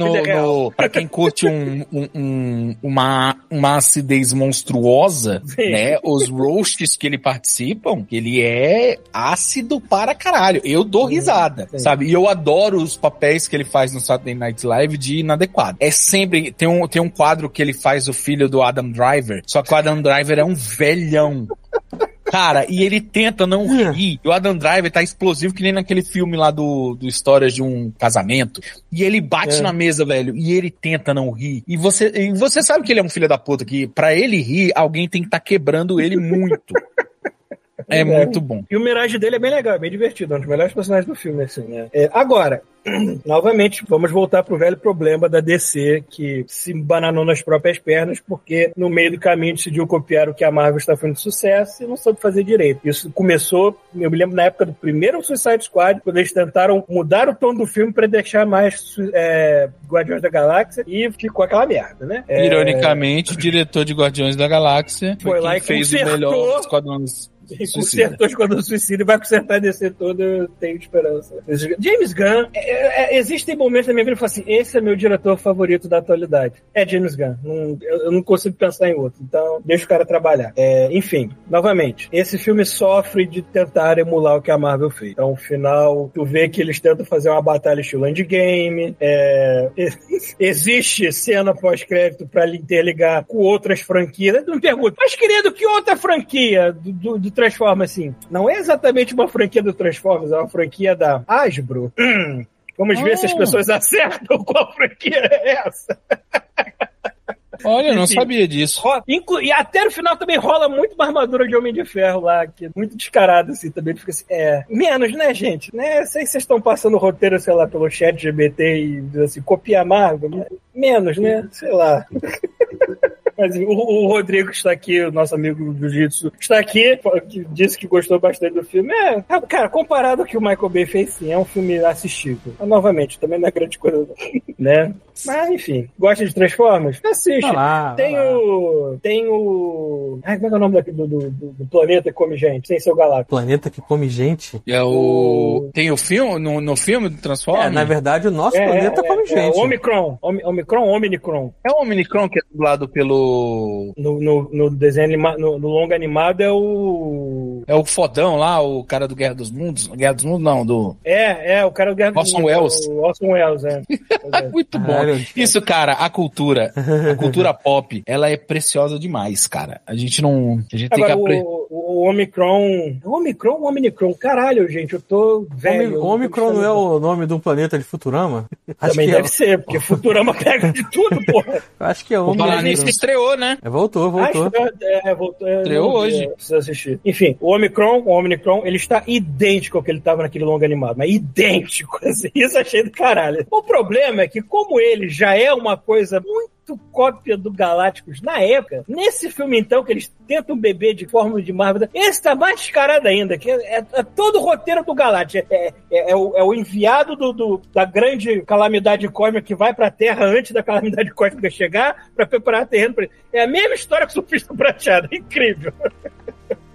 no, pra quem curte um, um- um- uma, uma acidez monstruosa, Sim. né? Os roasts que ele participam, ele é ácido para caralho. Eu dou risada, sim. Sabe? E eu adoro os papéis que ele faz no Saturday Night Live de inadequado. É sempre, tem um, tem um quadro que ele faz o filho do Adam Driver, só que o Adam Driver é um velhão. Cara, e ele tenta não rir. E o Adam Driver tá explosivo que nem naquele filme lá do, do Histórias de um Casamento. E ele bate É. na mesa, velho, e ele tenta não rir. E você, e você sabe que ele é um filho da puta, que pra ele rir, alguém tem que estar quebrando ele muito. É, É. muito bom. E o Mirage dele é bem legal, é bem divertido, é um dos melhores personagens do filme, assim, né? É, agora, novamente, vamos voltar pro velho problema da DC, que se bananou nas próprias pernas, porque no meio do caminho decidiu copiar o que a Marvel está fazendo de sucesso e não soube fazer direito. Isso começou, eu me lembro na época do primeiro Suicide Squad, quando eles tentaram mudar o tom do filme para deixar mais é, Guardiões da Galáxia e ficou aquela merda, né? É, Ironicamente, o diretor de Guardiões da Galáxia Foi foi, lá e fez o consertou. melhor Esquadrão E Suicida. Consertou Esquadrão Suicida e vai consertar DC toda, eu tenho esperança. James Gunn, é, é, existem momentos na minha vida que eu falo assim, esse é meu diretor favorito da atualidade. É James Gunn. Não- eu, eu não consigo pensar em outro. Então, deixa o cara trabalhar. É, enfim, novamente, esse filme sofre de tentar emular o que a Marvel fez. Então, no final, tu vê que eles tentam fazer uma batalha estilo endgame. É, existe cena pós-crédito pra interligar com outras franquias. Tu me pergunta, mas querido, que outra franquia do, do, do Transformers, assim? Não é exatamente uma franquia do Transformers, é uma franquia da Hasbro. Hum, Vamos ver se as Ah. pessoas acertam qual franquia é essa. Olha, eu não Enfim. sabia disso. E até no final também rola muito uma armadura de Homem de Ferro lá, que é muito descarado, assim, também. Fica assim, é, menos, né, gente? Né? Sei que vocês estão passando o roteiro, sei lá, pelo chat GBT e assim, copia Marvel, menos, né? Sei lá. Mas o, o Rodrigo que está aqui, o nosso amigo do Jiu-Jitsu, está aqui, que disse que gostou bastante do filme. É, cara, comparado ao que o Michael Bay fez, sim, é um filme assistível. Mas, novamente, também não é grande coisa, né? Mas, enfim, gosta de Transformers? Assiste. Lá, tem o. Tem o. Ai, como é é o nome daqui do, do, do- planeta que come gente? Sem seu galáctico. Planeta que come gente. É o... Tem o filme, no, no filme do Transformers? É, na verdade, o nosso É, planeta é, come é, gente. É, Omicron. Omi- Omicron, Omnicron. É o Omnicron que é dublado pelo... No, no, no desenho animado, no, no longa animado é o. É o fodão lá, o cara do Guerra dos Mundos. Guerra dos Mundos não, do... É, é, o cara do Guerra do Orson Mundo, Welles. O Orson Welles, é. Muito bom. Isso, cara, a cultura, a cultura pop, ela é preciosa demais, cara. A gente não... A gente tem que Agora, aprender... o, o Omicron. O Omicron ou Omnicron? Caralho, gente, eu tô velho. Omi- Omicron não é o nome de um planeta de Futurama? Acho Também que deve é, ser, porque Futurama pega de tudo, porra. acho que é Por falar nisso, Omicron. estreou, né? É, voltou, voltou. Acho que é, voltou. é, Estreou hoje. é, Precisa assistir. Enfim, o Omicron, o Omnicron, ele está idêntico ao que ele estava naquele longo animado, mas idêntico. assim, Isso achei do caralho. O problema é que, como ele já é uma coisa muito cópia do Galácticos na época, nesse filme então, que eles tentam beber de fórmula de Marvel, esse tá mais descarado ainda, que é, é- é todo o roteiro do Galáctico. É, é- é o, é o enviado do, do- da grande calamidade cósmica que vai pra Terra antes da calamidade cósmica chegar pra preparar terreno pra ele. É a mesma história que o surfista prateado. É incrível.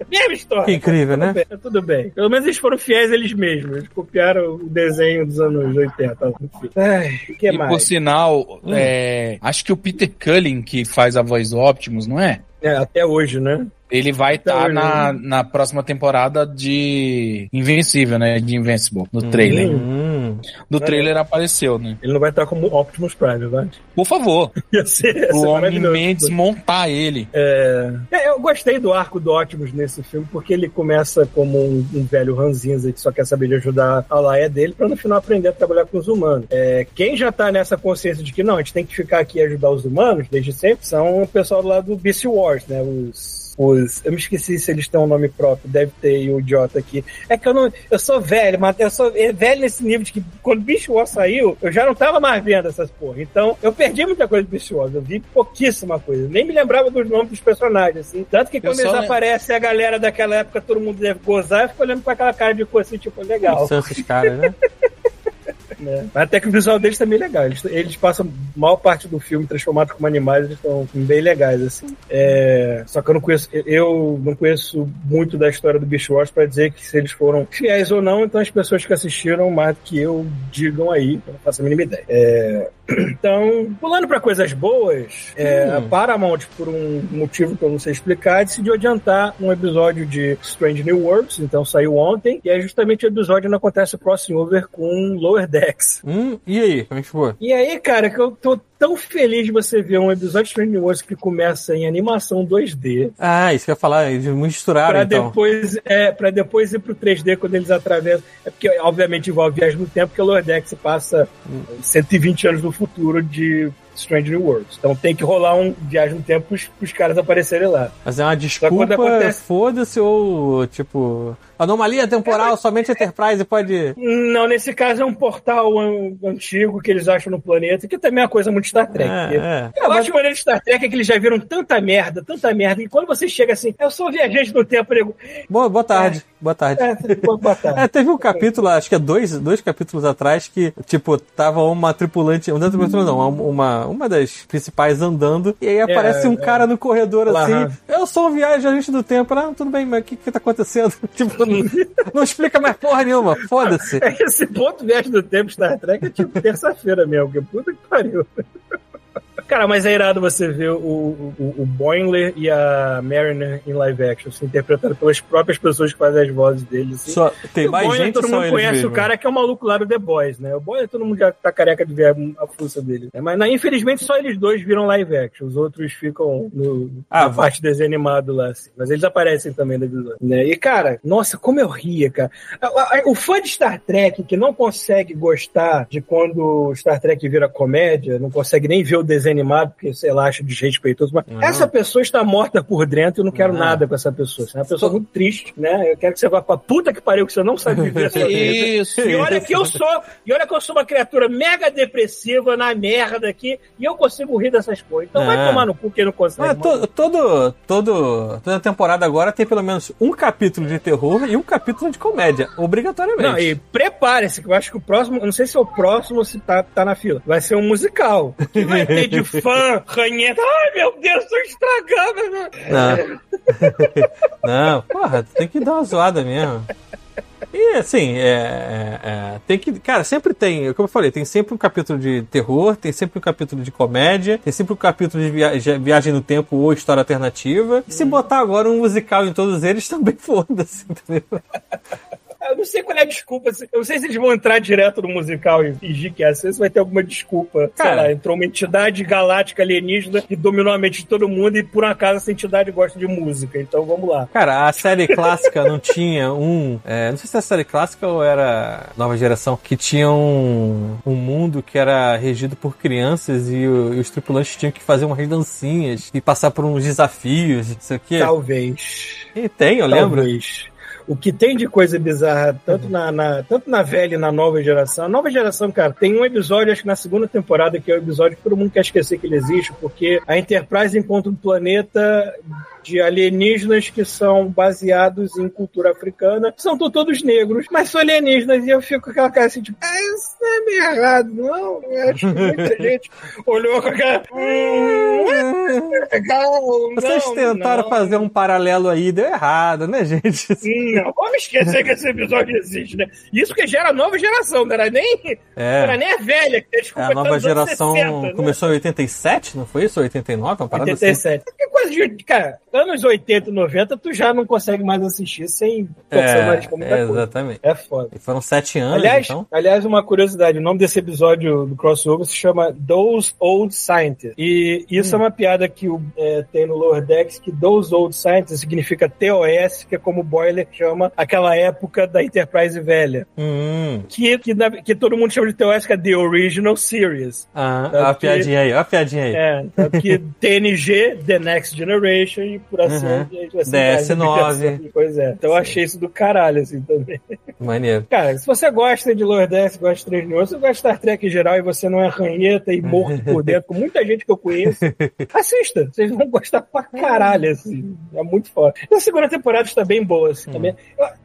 mesma história. Que incrível, Tudo né? bem, tudo bem. Pelo menos eles foram fiéis eles mesmos. Eles copiaram o desenho dos anos 80. Enfim. Ai, o que E por mais? sinal, é, acho que o Peter Cullen, que faz a voz Optimus, não é? É, até hoje, né? Ele vai estar hoje, na, né? na próxima temporada de Invencível, né? De Invincible, no trailer. Hum. Do trailer apareceu, né? Ele não vai estar como Optimus Prime, vai? Por favor, ser, o ser Homem maravilhoso. Mendes montar ele. É, é, eu gostei do arco do Optimus nesse filme, porque ele começa como um, um velho ranzinza que só quer saber de ajudar a laia dele, pra no final aprender a trabalhar com os humanos. É, quem já tá nessa consciência de que não, a gente tem que ficar aqui e ajudar os humanos, desde sempre, são o pessoal lado do Beast Wars, né? Os. Os, eu me esqueci se eles têm um nome próprio, deve ter o idiota aqui. É que eu não. Eu sou velho, mas eu sou é velho nesse nível de que quando Beast Wars saiu, eu já não tava mais vendo essas porra. Então, eu perdi muita coisa do Beast Wars. Eu vi pouquíssima coisa. Nem me lembrava dos nomes dos personagens, assim. Tanto que quando eles aparecem, a galera daquela época, todo mundo deve gozar, eu fico olhando com aquela cara de coisa assim, tipo, legal. São esses caras, né? né? Até que o visual deles também é legal. Eles, eles passam a maior parte do filme transformados como animais, eles estão bem legais, assim. É, só que eu não conheço, eu não conheço muito da história do Beast Wars pra dizer que se eles foram fiéis ou não, então as pessoas que assistiram mais do que eu digam aí, eu não faço a mínima ideia. É, então, pulando pra coisas boas, é, Hum. a Paramount, por um motivo que eu não sei explicar, decidiu adiantar um episódio de Strange New Worlds, então saiu ontem, e é justamente o episódio onde acontece o crossover com Lower Hum, e aí, como é que foi? E aí, cara, que eu tô tão feliz de você ver um episódio de Strange Worlds que começa em animação 2D, Ah, isso que eu ia falar, eles misturaram pra então. depois, é, pra depois ir pro 3D quando eles atravessam. É porque, obviamente, envolve viagem no tempo, porque o se passa 120 anos no futuro de Strange New Worlds. Então tem que rolar um viagem no tempo pros, pros caras aparecerem lá. Mas é uma desculpa, acontece- foda-se, ou tipo. Anomalia temporal, somente Enterprise pode. Não, nesse caso é um portal an- antigo que eles acham no planeta, que também é uma coisa muito Star Trek. É, é. Eu acho maneiro de Star Trek é que eles já viram tanta merda, tanta merda, e quando você chega assim, eu sou viajante no tempo, eu digo, Boa, boa tarde, boa tarde. é, boa tarde. É, teve um capítulo, acho que é dois, dois capítulos atrás, que, tipo, tava uma tripulante, uma tripulante não, uma, uma das principais andando, e aí aparece um cara no corredor Lá, assim, aham. eu sou um viajante do tempo, ah, tudo bem, mas o que que tá acontecendo? tipo, não, explica mais porra nenhuma, foda-se. É, Esse ponto viagem do tempo Star Trek é tipo terça-feira mesmo, que puta que pariu. Cara, mas é irado você ver o, o, o Boimler e a Mariner em live action, assim, interpretado pelas próprias pessoas que fazem as vozes deles. Assim. Só, tem E o mais Boimler, gente todo mundo conhece mesmo? o cara que é o maluco lá do The Boys, né? O Boimler todo mundo já tá careca de ver a força dele. né? Mas, infelizmente, só eles dois viram live action. Os outros ficam no, Ah, na vai. parte desenho animado lá, assim. Mas eles aparecem também na visão. Né? E, cara, nossa, como eu ria, cara. O fã de Star Trek que não consegue gostar de quando Star Trek vira comédia, não consegue nem ver o desenho animado, porque, sei lá, acha desrespeitoso. Mas essa pessoa está morta por dentro e eu não quero Não. nada com essa pessoa. Você é uma pessoa muito triste, né? Eu quero que você vá pra puta que pariu, que você não sabe viver a sua vida. Isso. E olha que eu sou, e olha que eu sou uma criatura mega depressiva na merda aqui, e eu consigo rir dessas coisas. Então vai É. tomar no cu quem não consegue. To- todo, todo, toda temporada agora tem pelo menos um capítulo de terror e um capítulo de comédia, obrigatoriamente. Não, e prepare-se, que eu acho que o próximo, não sei se é o próximo ou se tá, tá na fila, vai ser um musical. Que vai ter de fã, ranheta. Ai, meu Deus, tô estragando. né? Não. Não, porra, tem que dar uma zoada mesmo. E assim, é, é, é, tem que. Cara, sempre tem, como eu falei, tem sempre um capítulo de terror, tem sempre um capítulo de comédia, tem sempre um capítulo de via- de viagem no tempo ou história alternativa. E se botar agora um musical em todos eles, também foda-se, entendeu? Eu não sei qual é a desculpa. Eu não sei se eles vão entrar direto no musical e fingir que é assim, se vai ter alguma desculpa. Sei Cara. lá, entrou uma entidade galáctica alienígena que dominou a mente de todo mundo e por acaso essa entidade gosta de música. Então vamos lá. Cara, a série clássica não tinha um. é, não sei se é a série clássica ou era nova geração, que tinha um, um mundo que era regido por crianças e, o- e os tripulantes tinham que fazer umas dancinhas e passar por uns desafios, não sei o quê. Talvez. E tem, eu lembro. O que tem de coisa bizarra, tanto na, na- tanto na velha e na nova geração. A nova geração, cara, tem um episódio, acho que na segunda temporada, que é o episódio que todo mundo quer esquecer que ele existe, porque a Enterprise encontra um planeta de alienígenas que são baseados em cultura africana. São to- todos negros, mas são alienígenas. E eu fico com aquela cara assim, tipo, ah, isso é meio errado, não. Eu acho que muita gente olhou com aquela. Hum, não é Vocês tentaram não. fazer um paralelo aí, deu errado, né, gente? Não, vamos esquecer que esse episódio existe, né? Isso que gera a nova geração, não era nem, não era É. nem a velha, que desculpa, A nova tá anos geração 60, né? começou em 87, não foi isso? 89? Uma parada assim. 87. Que coisa de. Cara, anos 80 e 90, tu já não consegue mais assistir sem torcer o nariz pra muita é, coisa. exatamente. É foda. E foram sete anos, Aliás, então. aliás, uma curiosidade, o nome desse episódio do crossover se chama Those Old Scientists. E isso Hum. é uma piada que o, é, tem no Lower Decks, que Those Old Scientists significa TOS, que é como o Boiler chama aquela época da Enterprise velha. Hum. Que, que, na- que todo mundo chama de TOS, que é The Original Series. Ah, a que- piadinha aí, a piadinha aí. É, que TNG, The Next Generation por assim, Uhum. assim vai, DS9. Pois é. Então eu achei isso do caralho, assim, também. Maneiro. Cara, se você gosta de Lower Decks, gosta de 3 você gosta de Star Trek em geral e você não é ranheta e morto por dentro, com muita gente que eu conheço, assista. Vocês vão gostar pra caralho, assim. É muito foda. E a segunda temporada está bem boa, assim, também.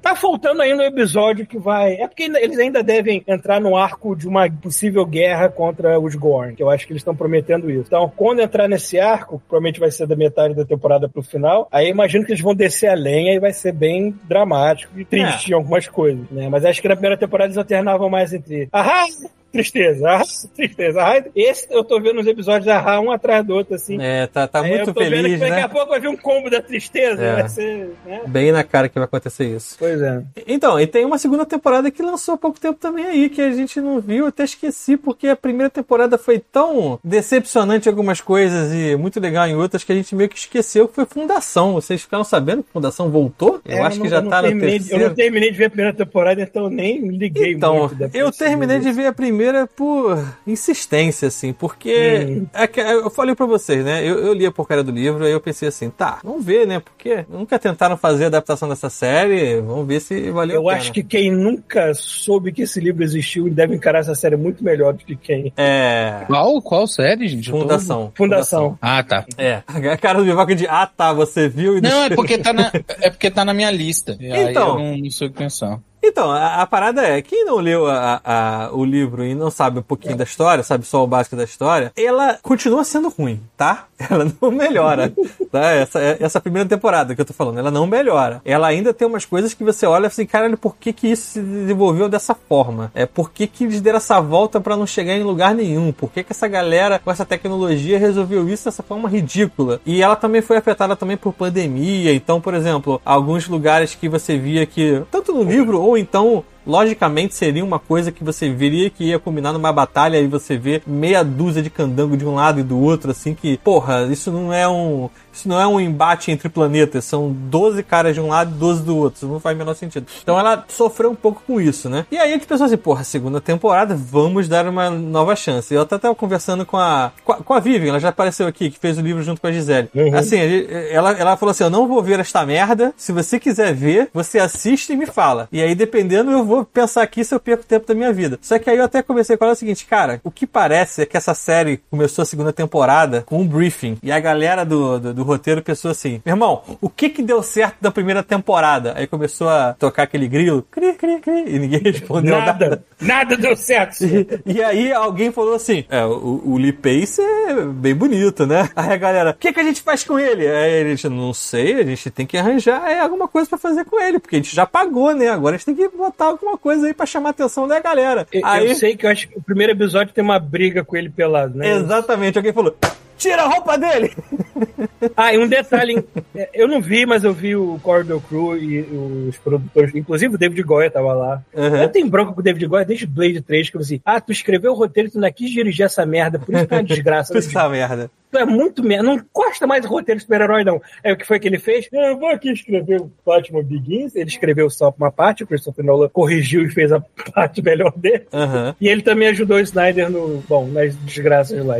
Tá faltando ainda um episódio que vai... É porque eles ainda devem entrar no arco de uma possível guerra contra os Gorn, que eu acho que eles estão prometendo isso. Então, quando entrar nesse arco, provavelmente vai ser da metade da temporada pro final, aí eu imagino que eles vão descer a lenha e vai ser bem dramático e triste em algumas coisas, né? Mas acho que na primeira temporada eles alternavam mais entre ah, tristeza, ah, tristeza, ah. Esse eu tô vendo os episódios ah, um atrás do outro, assim. É, tá, tá muito eu tô vendo feliz, que daqui né? a pouco vai vir um combo da tristeza, É. vai ser, né? Bem na cara que vai acontecer isso. Pois é. Então, e tem uma segunda temporada que lançou há pouco tempo também aí, que a gente não viu, eu até esqueci, porque a primeira temporada foi tão decepcionante em algumas coisas e muito legal em outras que a gente meio que esqueceu, que foi Fundação. Vocês ficaram sabendo que Fundação voltou? Eu É, acho não- que já tá no terminei de- Eu não terminei de ver a primeira temporada, então eu nem liguei Então, muito. depois eu terminei de ver a primeira por insistência, assim, porque Hum. é que eu falei pra vocês, né? Eu, eu li a porcaria do livro, aí eu pensei assim, tá, vamos ver, né? Porque nunca tentaram fazer a adaptação dessa série, vamos ver se valeu Eu a pena. acho que quem nunca soube que esse livro existiu deve encarar essa série muito melhor do que quem. É. Qual, qual série, gente? Tô- Fundação. Fundação. Ah, tá. É. A cara do Bivaco de, ah tá, você viu e Não, é porque tá na, é porque tá na minha lista. E aí Então. eu não, não sei o que pensar. Então, a, a parada é, quem não leu a- a- o livro e não sabe um pouquinho da história, sabe só o básico da história, ela continua sendo ruim, tá? Ela não melhora, tá? Essa, essa primeira temporada que eu tô falando, ela não melhora. Ela ainda tem umas coisas que você olha assim, caralho, por que que isso se desenvolveu dessa forma? É, por que que eles deram essa volta pra não chegar em lugar nenhum? Por que que essa galera com essa tecnologia resolveu isso dessa forma ridícula? E ela também foi afetada também por pandemia, então, por exemplo, alguns lugares que você via que, tanto no livro ou então logicamente seria uma coisa que você veria que ia combinar numa batalha e você vê meia dúzia de candango de um lado e do outro, assim que, porra, isso não é um. Isso não é um embate entre planetas, são 12 caras de um lado e 12 do outro. Isso não faz o menor sentido. Então ela sofreu um pouco com isso, né? E aí a gente pensou assim, porra, segunda temporada, vamos dar uma nova chance. Eu até tava conversando com a, com a, com a Vivian, ela já apareceu aqui, que fez o livro junto com a Gisele. Assim, a gente- ela, ela falou assim: eu não vou ver esta merda. Se você quiser ver, você assiste e me fala. E aí, dependendo, eu vou pensar aqui se eu perco tempo da minha vida. Só que aí eu até conversei com ela o seguinte, cara, o que parece é que essa série começou a segunda temporada com um briefing. E a galera do, do, do roteiro pensou assim: meu irmão, o que que deu certo da primeira temporada? Aí começou a tocar aquele grilo, cri, cri, cri, e ninguém respondeu nada. Nada, nada deu certo. E, e aí alguém falou assim: é, o, o Lee Pace é bem bonito, né? Aí a galera, o que, que a gente faz com ele? Aí ele disse, não sei, a gente tem que arranjar é, alguma coisa pra fazer com ele, porque a gente já pagou, né? Agora a gente tem que botar alguma coisa aí pra chamar a atenção da galera. Eu, aí, eu sei que eu acho que o primeiro episódio tem uma briga com ele pelado, né? exatamente, alguém falou. Tira a roupa dele! Ah, e um detalhe, é, eu não vi, mas eu vi o Corridor Crew e os produtores, inclusive o David Goya tava lá. Uhum. Eu tenho bronca com o David Goya desde Blade 3, que eu assim, ah, tu escreveu o roteiro e tu não quis dirigir essa merda, por isso que é uma desgraça. Essa merda. Tu é muito merda, não gosta mais de roteiro de super-herói, não. Aí o que foi que ele fez? "Ah, Eu vou aqui escrever o Batman Begins, ele escreveu só uma parte, o Christopher Nolan corrigiu e fez a parte melhor dele. Aham. E ele também ajudou o Snyder no. Bom, nas desgraças lá.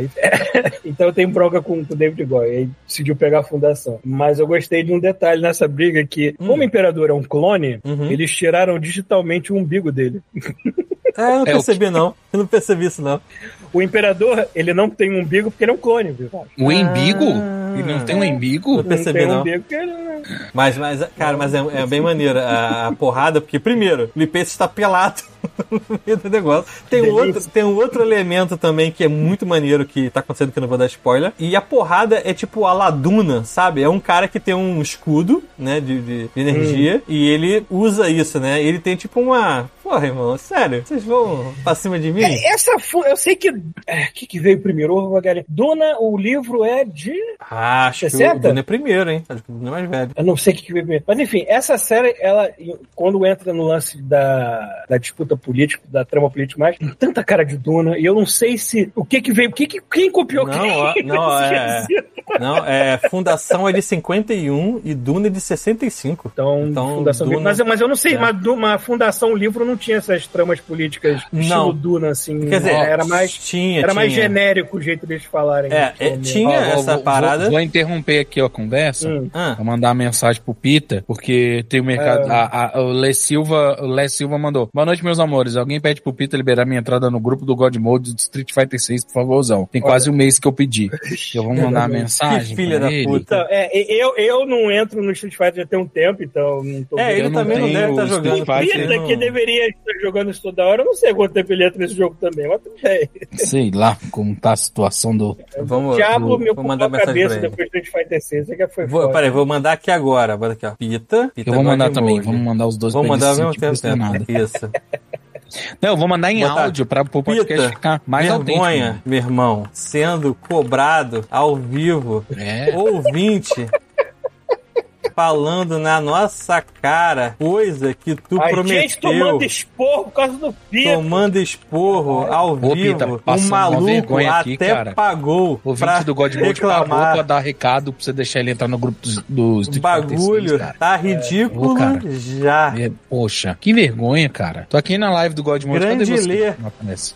então eu tenho bronca com, com o David Goy. Decidiu pegar a fundação. Mas eu gostei de um detalhe nessa briga que, como o Imperador é um clone, Uhum. eles tiraram digitalmente o umbigo dele. É, eu não É, o percebi, não. Eu não percebi isso, não. O Imperador, ele não tem um umbigo porque ele é um clone, viu? O embigo? Ah. Ele não tem um embigo? Não percebi, tem um não. umbigo não... Mas, mas cara, mas é, é bem maneiro a, a porrada, porque, primeiro, o Pace está pelado no meio do negócio. Tem um, outro, tem um outro elemento também que é muito maneiro que tá acontecendo que eu não vou dar spoiler. E a porrada é tipo a Laduna, sabe? É um cara que tem um escudo, né, de, de- de energia, e ele usa isso, né? Ele tem tipo uma Porra, irmão, sério, vocês vão pra cima de mim? Essa foi. Eu sei que. É, O que, que veio primeiro? Ô, Magali? Dona, o livro é de. Ah, acho que o 60? Duna é primeiro, hein? Acho que o Duna é mais velho. Eu não sei o que, que veio primeiro. Mas enfim, essa série, ela, quando entra no lance da, da disputa política, da trama política mais, tem tanta cara de Duna, e eu não sei se. O que que veio. Que que, quem copiou Não, quem? não, nesse é-? Não, é Fundação é de 51 e Duna é de 65. Então, Então, Fundação Duna- mas, mas eu não sei, É. mas Fundação Livro não tinha essas tramas políticas Não. estilo Duna, assim. Quer dizer, era mais, tinha, era mais tinha. genérico o jeito deles falarem. É, é, Como- tinha Ó, ó, essa vou- parada. Vou, vou interromper aqui ó, a conversa. Hum. Ah, Vou mandar uma mensagem pro Pita, porque tem o mercado. É. a- a- o Lé Silva, o Lé Silva mandou. Boa noite, meus amores. Alguém pede pro Pita liberar minha entrada no grupo do God Mode do Street Fighter 6, por favorzão. Tem quase um mês que eu pedi. Eu vou mandar uma mensagem. Que filha pra da ele. puta. Então, é, eu, eu não entro no Street Fighter já tem um tempo, então não tô É, vendo. ele Eu não também não deve estar o jogando. Street Fighter, porque Pita, não- que deveria estar jogando isso toda hora, eu não sei quanto tempo ele entra nesse jogo também, mas tudo bem. Sei lá como tá a situação do. Vamos, Diablo vou, me vou ocupou mandar a cabeça ele. depois do Street Fighter 6, isso que foi Vou, foda. peraí, vou mandar aqui agora. Bota aqui, ó. Pita. Pita Eu vou mandar também. Vamos mandar os dois Vamos mandar ao ele mesmo tempo. tempo. Isso. Não, eu vou mandar em Botar. áudio pra o podcast Pita, ficar mais vergonha, autêntico. meu irmão, sendo cobrado ao vivo, É. ouvinte, falando na nossa cara coisa que tu A gente prometeu. tomando esporro por causa do Pita. Tomando esporro ao Ô, Pita, vivo, um passando uma maluco vergonha aqui, até cara. pagou O pra ouvinte do God Mode pagou reclamar. pra dar recado pra você deixar ele entrar no grupo do, do O Street Fighter bagulho 6, cara. tá ridículo Ô, cara. já. É, Poxa, que vergonha, cara. Tô aqui na live do God Mode. Grande Cadê você? Lê.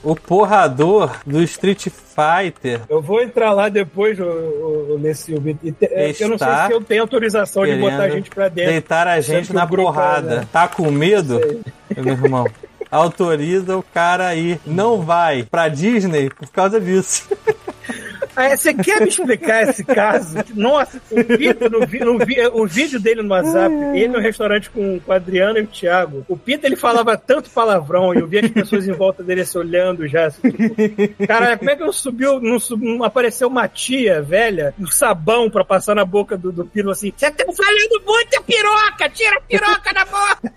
O porrador do Street Fighter Eu vou entrar lá depois o, o, nesse. E te- é, Eu não sei se eu tenho autorização de botar a gente pra dentro. deitar a gente na grupo porrada. é, né? Tá com medo? Meu irmão. Autoriza o cara aí. Não vai pra Disney por causa disso. Ah, você quer me explicar esse caso? Nossa, o Pita, no, no vi- o vídeo dele no WhatsApp, ele no restaurante com, com o Adriano e o Thiago, o Pita ele falava tanto palavrão e eu via as pessoas em volta dele se olhando já. Assim, tipo, Caralho, como é que não subiu, não, sub- não apareceu uma tia velha, um sabão pra passar na boca do, do assim: Você tá falando muita piroca, tira a piroca da boca!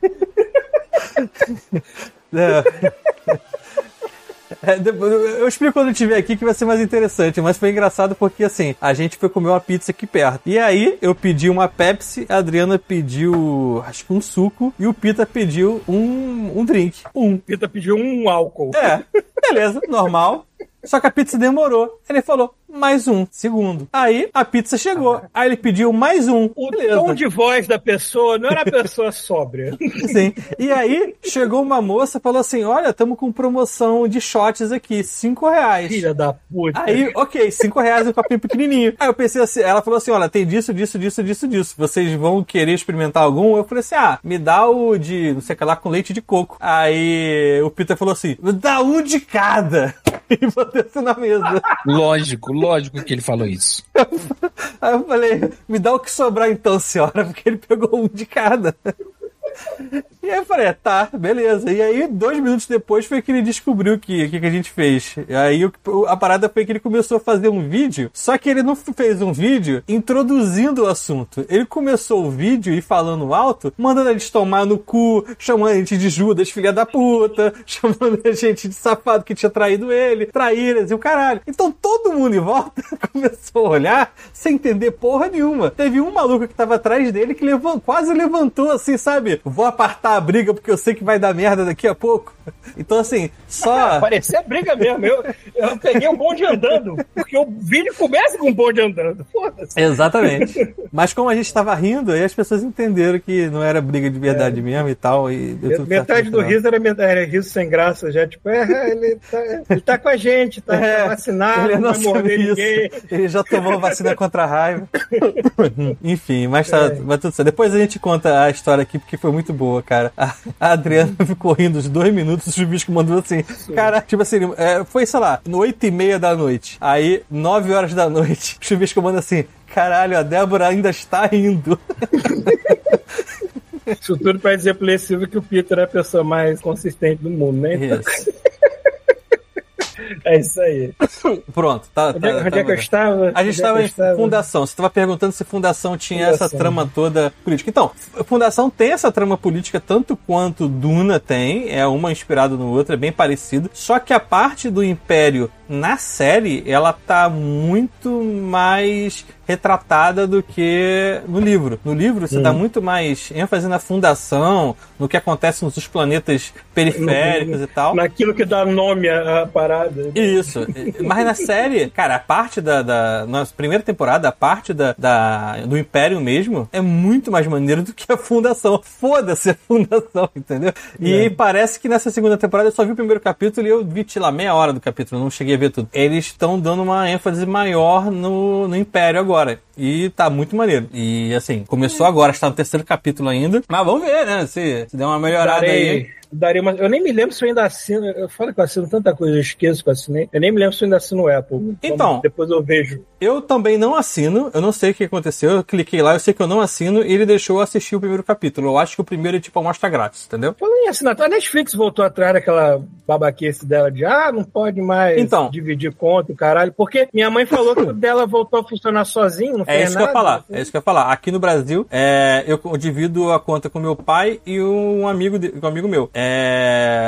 É. É, eu explico quando eu estiver aqui que vai ser mais interessante, mas foi engraçado porque assim, a gente foi comer uma pizza aqui perto. E aí eu pedi uma Pepsi, a Adriana pediu acho que um suco e o Pita pediu um, um drink. Um. Pita pediu um álcool. É, beleza, normal. Só que a pizza demorou. Ele falou, mais um, segundo. Aí a pizza chegou. Aí ele pediu mais um. O Beleza. tom de voz da pessoa não era a pessoa sóbria. Sim. E aí chegou uma moça e falou assim: Olha, estamos com promoção de shots aqui, cinco reais. Filha da puta. Aí, ok, cinco reais um copinho pequenininho. Aí eu pensei assim, ela falou assim, olha, tem disso, disso, disso, disso, disso. Vocês vão querer experimentar algum? Eu falei assim, ah, me dá o de, não sei o que lá, com leite de coco. Aí o Peter falou assim, dá um de cada. E botou isso na mesa. Lógico, lógico que ele falou isso. Aí eu falei, me dá o que sobrar então, senhora, porque ele pegou um de cada. E aí eu falei, tá, beleza. E aí, dois minutos depois, foi que ele descobriu o que, que, que a gente fez. E aí a parada foi que ele começou a fazer um vídeo, só que ele não fez um vídeo introduzindo o assunto. Ele começou o vídeo e falando alto, mandando a gente tomar no cu, chamando a gente de Judas, filha da puta, chamando a gente de safado que tinha traído ele, traíras e o caralho. Então todo mundo em volta começou a olhar sem entender porra nenhuma. Teve um maluco que tava atrás dele que levan- quase levantou assim, sabe? Vou apartar a briga porque eu sei que vai dar merda daqui a pouco. Então, assim, só. Parecia briga mesmo. Eu, eu peguei um bonde andando, porque o vídeo começa com um bonde andando. Foda-se. Exatamente. Mas como a gente tava rindo, aí as pessoas entenderam que não era briga de verdade mesmo e tal. E Metade do riso era, era riso sem graça, já. Tipo, é, ele tá, ele tá com a gente, tá, É, tá vacinado, ele é não vai morder isso. ninguém. Ele já tomou vacina contra a raiva. Enfim, mas tá, É. mas tudo certo. Depois a gente conta a história aqui, porque foi muito boa, cara. A, a Adriana ficou rindo uns dois minutos, o Chubisco mandou assim. Cara, tipo assim, é, foi, sei lá, oito e meia da noite. Aí, nove horas da noite, o Chubisco manda assim. Caralho, a Débora ainda está rindo. Isso tudo pra dizer pro Silva que o Peter é a pessoa mais consistente do mundo, né? Então. É isso aí. Pronto, tá. Onde, tá, é- onde tá é que eu estava? A Onde é gente estava eu em estava? Fundação. Você estava perguntando se Fundação tinha essa Fundação. trama toda política. Então, Fundação tem essa trama política tanto quanto Duna tem. É uma inspirada no outro, é bem parecido. Só que a parte do Império na série, ela tá muito mais retratada do que no livro. No livro, você dá muito mais ênfase na fundação, no que acontece nos planetas periféricos e tal. Naquilo que dá nome à, parada. Isso. Mas na série, cara, a parte da, da. Na primeira temporada, a parte da, da- do Império mesmo é muito mais maneiro do que a Fundação. Foda-se a Fundação, entendeu? E parece que nessa segunda temporada eu só vi o primeiro capítulo e eu vi, sei lá, meia hora do capítulo, não cheguei a ver tudo. Eles estão dando uma ênfase maior no, no Império agora. E tá muito maneiro. E assim, começou agora, está no terceiro capítulo ainda. Mas vamos ver, né? Se, se der uma melhorada aí. Darei uma, eu nem me lembro se eu ainda assino. Eu falo que eu assino tanta coisa, eu esqueço que eu assinei. Eu nem me lembro se eu ainda assino o Apple. Então. Depois eu vejo. Eu também não assino, eu não sei o que aconteceu, eu cliquei lá, eu sei que eu não assino e ele deixou eu assistir o primeiro capítulo. Eu acho que o primeiro é tipo amostra grátis, entendeu? Falando em assinatura, a Netflix voltou atrás daquela babaquice dela de ah, não pode mais Então. dividir conta, caralho. Porque minha mãe falou que o dela voltou a funcionar sozinho, não É isso que eu nada. falar, é isso que eu ia falar. Aqui no Brasil, é, eu divido a conta com meu pai e um amigo, de- um amigo meu. É,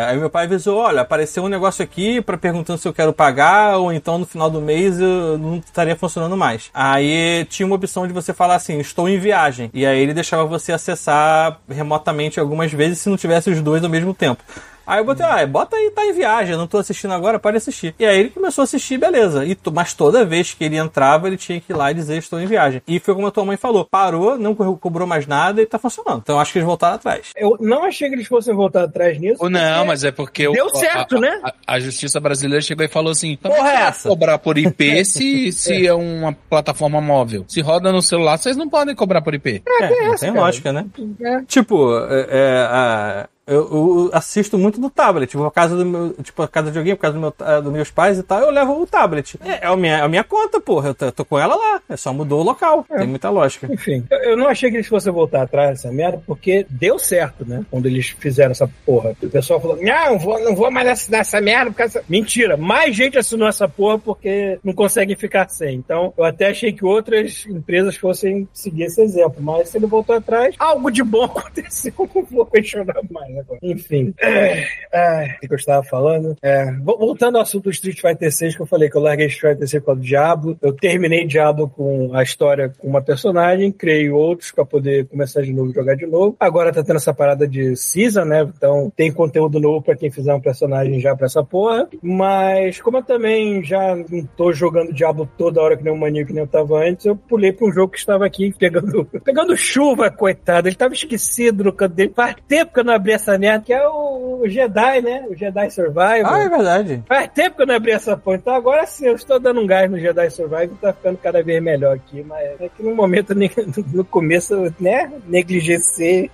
aí meu pai avisou, olha, apareceu um negócio aqui para perguntando se eu quero pagar ou então no final do mês eu não estaria funcionando mais. Aí tinha uma opção de você falar assim, estou em viagem. E aí ele deixava você acessar remotamente algumas vezes se não tivesse os dois ao mesmo tempo. Aí eu botei, ah, bota aí, tá em viagem, não tô assistindo agora, pode assistir. E aí ele começou a assistir, beleza. E, mas toda vez que ele entrava, ele tinha que ir lá e dizer, estou em viagem. E foi como a tua mãe falou, parou, não co- cobrou mais nada e tá funcionando. Então acho que eles voltaram atrás. Eu não achei que eles fossem voltar atrás nisso. Ou não, mas é porque... Deu o- a- certo, a, né? A, a justiça brasileira chegou e falou assim... "Como Porra é essa?" cobrar por IP se, se é. uma plataforma móvel? Se roda no celular, vocês não podem cobrar por IP. É, não essa, tem cara? lógica, né? É. Tipo, é, é, a- eu, eu assisto muito no tablet. Tipo, a casa do meu, tipo, a casa de alguém, por causa do meu, dos meus pais e tal, eu levo o tablet. É, é a minha, é a minha conta, porra. Eu tô, tô com ela lá. É só mudou o local. Tem muita lógica. Enfim, eu, eu não achei que eles fossem voltar atrás dessa merda, porque deu certo, né? Quando eles fizeram essa porra. O pessoal falou: não, vou, não vou mais assinar essa merda. Porque essa... Mentira, mais gente assinou essa porra porque não conseguem ficar sem. Então, eu até achei que outras empresas fossem seguir esse exemplo. Mas se ele voltou atrás, algo de bom aconteceu. Não vou questionar mais Enfim. É, é, o que eu estava falando? É, vo- voltando ao assunto do Street Fighter 6, que eu falei que eu larguei Street Fighter 6 por causa do Diablo. Eu terminei Diablo com a história com uma personagem, criei outros pra poder começar de novo jogar de novo. Agora tá tendo essa parada de season, né? Então tem conteúdo novo pra quem fizer um personagem já pra essa porra. Mas como eu também já não tô jogando Diablo toda hora que nem um maníaco que nem eu tava antes, eu pulei pra um jogo que estava aqui pegando, pegando chuva, coitado. Ele tava esquecido no canto dele. Faz tempo que eu não abri essa merda, que é o, o Jedi, né? O Jedi Survival. Ah, é verdade. Faz tempo que eu não abri essa porra. Então agora sim, eu estou dando um gás no Jedi Survival e tá ficando cada vez melhor aqui. Mas é que no momento, no começo, né? Negligenciei.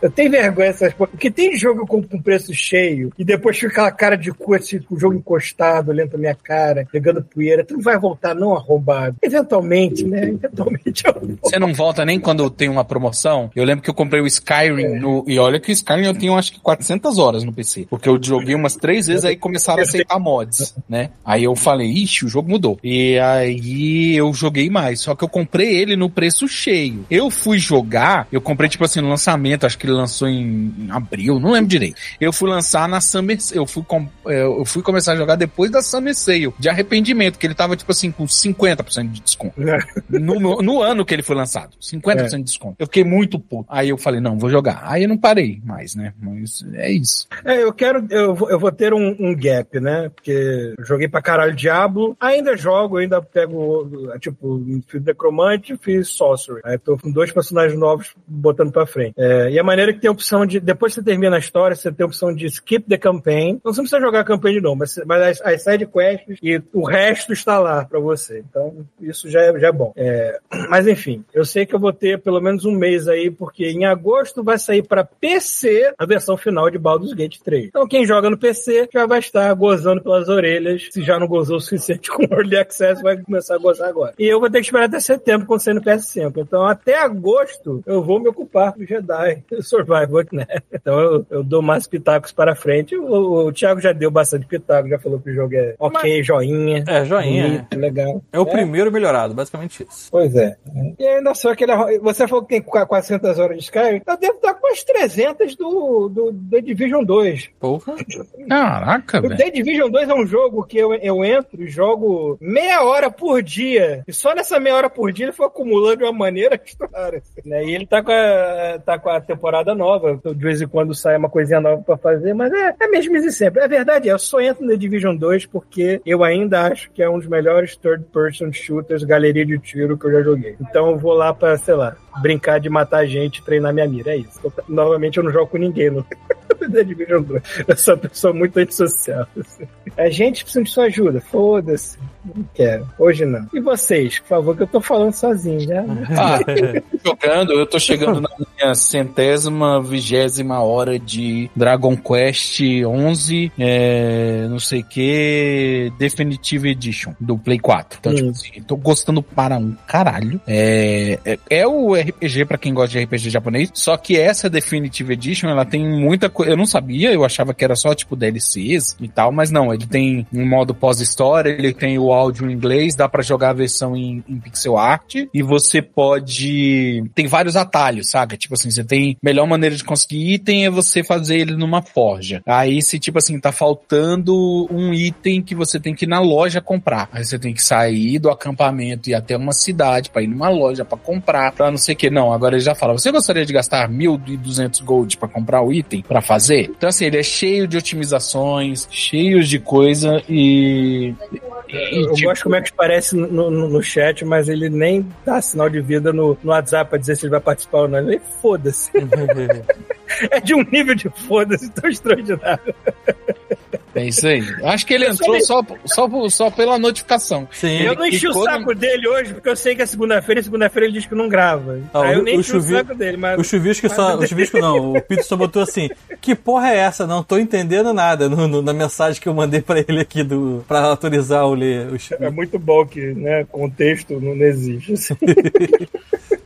Eu tenho vergonha dessas porra. Porque tem jogo com, com preço cheio e depois fica aquela cara de cu, assim, com o jogo encostado, olhando pra minha cara, pegando poeira. Tu não vai voltar, não, arrombado. Eventualmente, né? Eventualmente eu. Você não volta nem quando tem uma promoção. Eu lembro que eu comprei o Skyrim no, e olha que o Skyrim eu tenho acho que 400 horas no PC. Porque eu joguei umas três vezes aí começaram a aceitar mods, né? Aí eu falei, ixi, o jogo mudou. E aí eu joguei mais. Só que eu comprei ele no preço cheio. Eu fui jogar, eu comprei tipo assim no lançamento, acho que ele lançou em, em abril, não lembro direito. Eu fui lançar na Summer, eu fui, com- eh, eu fui começar a jogar depois da Summer Sale, de arrependimento, que ele tava tipo assim com 50% de desconto no, no ano que ele foi lançado. 50% de desconto. Eu fiquei muito puto. Aí eu falei, não, vou jogar. Aí eu não parei mais, né? Mas é isso. É, eu quero. Eu, vou- eu vou ter um, um gap, né? Porque eu joguei pra caralho Diablo. Ainda jogo, ainda pego, tipo, fiz Necromante fiz Sorcery. Aí tô com dois personagens novos botando pra frente. É, e a maneira que tem a opção de. Depois que você termina a história, você tem a opção de skip the campaign. Então você não precisa jogar a campanha de novo, mas, mas as, as side quests e o resto está lá pra você. Então, isso já é, já é bom. É, mas enfim, eu sei que eu vou ter pelo menos um mês aí, porque em agosto vai sair para PC a versão final de Baldur's Gate 3. Então quem joga no PC já vai estar gozando pelas orelhas. Se já não gozou o suficiente com o Early Access, vai começar a gozar agora. E eu vou ter que esperar até setembro quando sair no PS5. Então até agosto eu vou me ocupar com Jedi. Survival, né? Então eu, eu dou mais pitacos para frente. O, o Thiago já deu bastante pitaco, já falou que o jogo é ok, joinha. É, joinha. Bonito, legal. É o primeiro melhorado, basicamente isso. Pois é. E ainda só aquele. Você falou que tem qu- 400 horas de Skyrim. Eu devo estar com umas 300 do, do The Division 2. Porra. Caraca, O velho. The Division 2 é um jogo que eu, eu entro e jogo meia hora por dia. E só nessa meia hora por dia ele foi acumulando de uma maneira extraordinária. Né? E ele tá com, a, tá com a temporada nova. Então, De vez em quando sai uma coisinha nova pra fazer, mas é, é mesmo e sempre. É verdade, eu só entro The Division 2 porque eu ainda acho que é um dos melhores third-person shooters, galeria de tiro que eu já joguei. Então eu vou lá pra, sei lá, brincar de matar gente e treinar minha mira. É isso. Eu- Novamente eu não jogo com ninguém no Division 2. Eu sou uma pessoa muito antissocial. assim. A gente precisa de sua ajuda. Foda-se. Não quero. Hoje não. E vocês, por favor, que eu tô falando sozinho já. Ah, jogando, eu tô chegando na minha centésima, vigésima hora de Dragon Quest 11, é, não sei que, Definitive Edition do Play 4. Então, Hum. tipo assim, tô gostando para um caralho. É, é, é o RPG pra quem gosta de RPG japonês, só que essa Definitive Edition, ela tem muita coisa, eu não sabia, eu achava que era só tipo DLCs e tal, mas não, ele tem um modo pós-história, ele tem o áudio em inglês, dá pra jogar a versão em, em pixel art e você pode tem vários atalhos, saca? Tipo assim, você tem melhor maneira de conseguir item é você fazer ele numa forja. Aí se tipo assim, tá faltando um item que você tem que ir na loja comprar. Aí você tem que sair do acampamento e até uma cidade pra ir numa loja pra comprar, pra não o que. Não, agora ele já fala, você gostaria de gastar 1.200 gold pra comprar o item pra fazer? Então assim, ele é cheio de otimizações, cheios de coisa e... e, Eu tipo, gosto como é que parece no, no, no chat, mas ele nem dá sinal de vida no, no WhatsApp pra dizer se ele vai participar ou não. Ele foda-se. É de um nível de foda-se tão extraordinário. É isso aí. Acho que ele entrou só, só, só pela notificação. Sim. Eu não enchi o saco dele hoje, porque eu sei que é segunda-feira e segunda-feira ele diz que não grava. Ah, Aí eu o- nem o enchi o chuvi- saco dele, mas. O chuvisco só. O chuvisco não, o Pito só botou assim. Que porra é essa? Não tô entendendo nada no- no- na mensagem que eu mandei pra ele aqui do. pra autorizar o ler. O É muito bom que, né, contexto não existe. assim.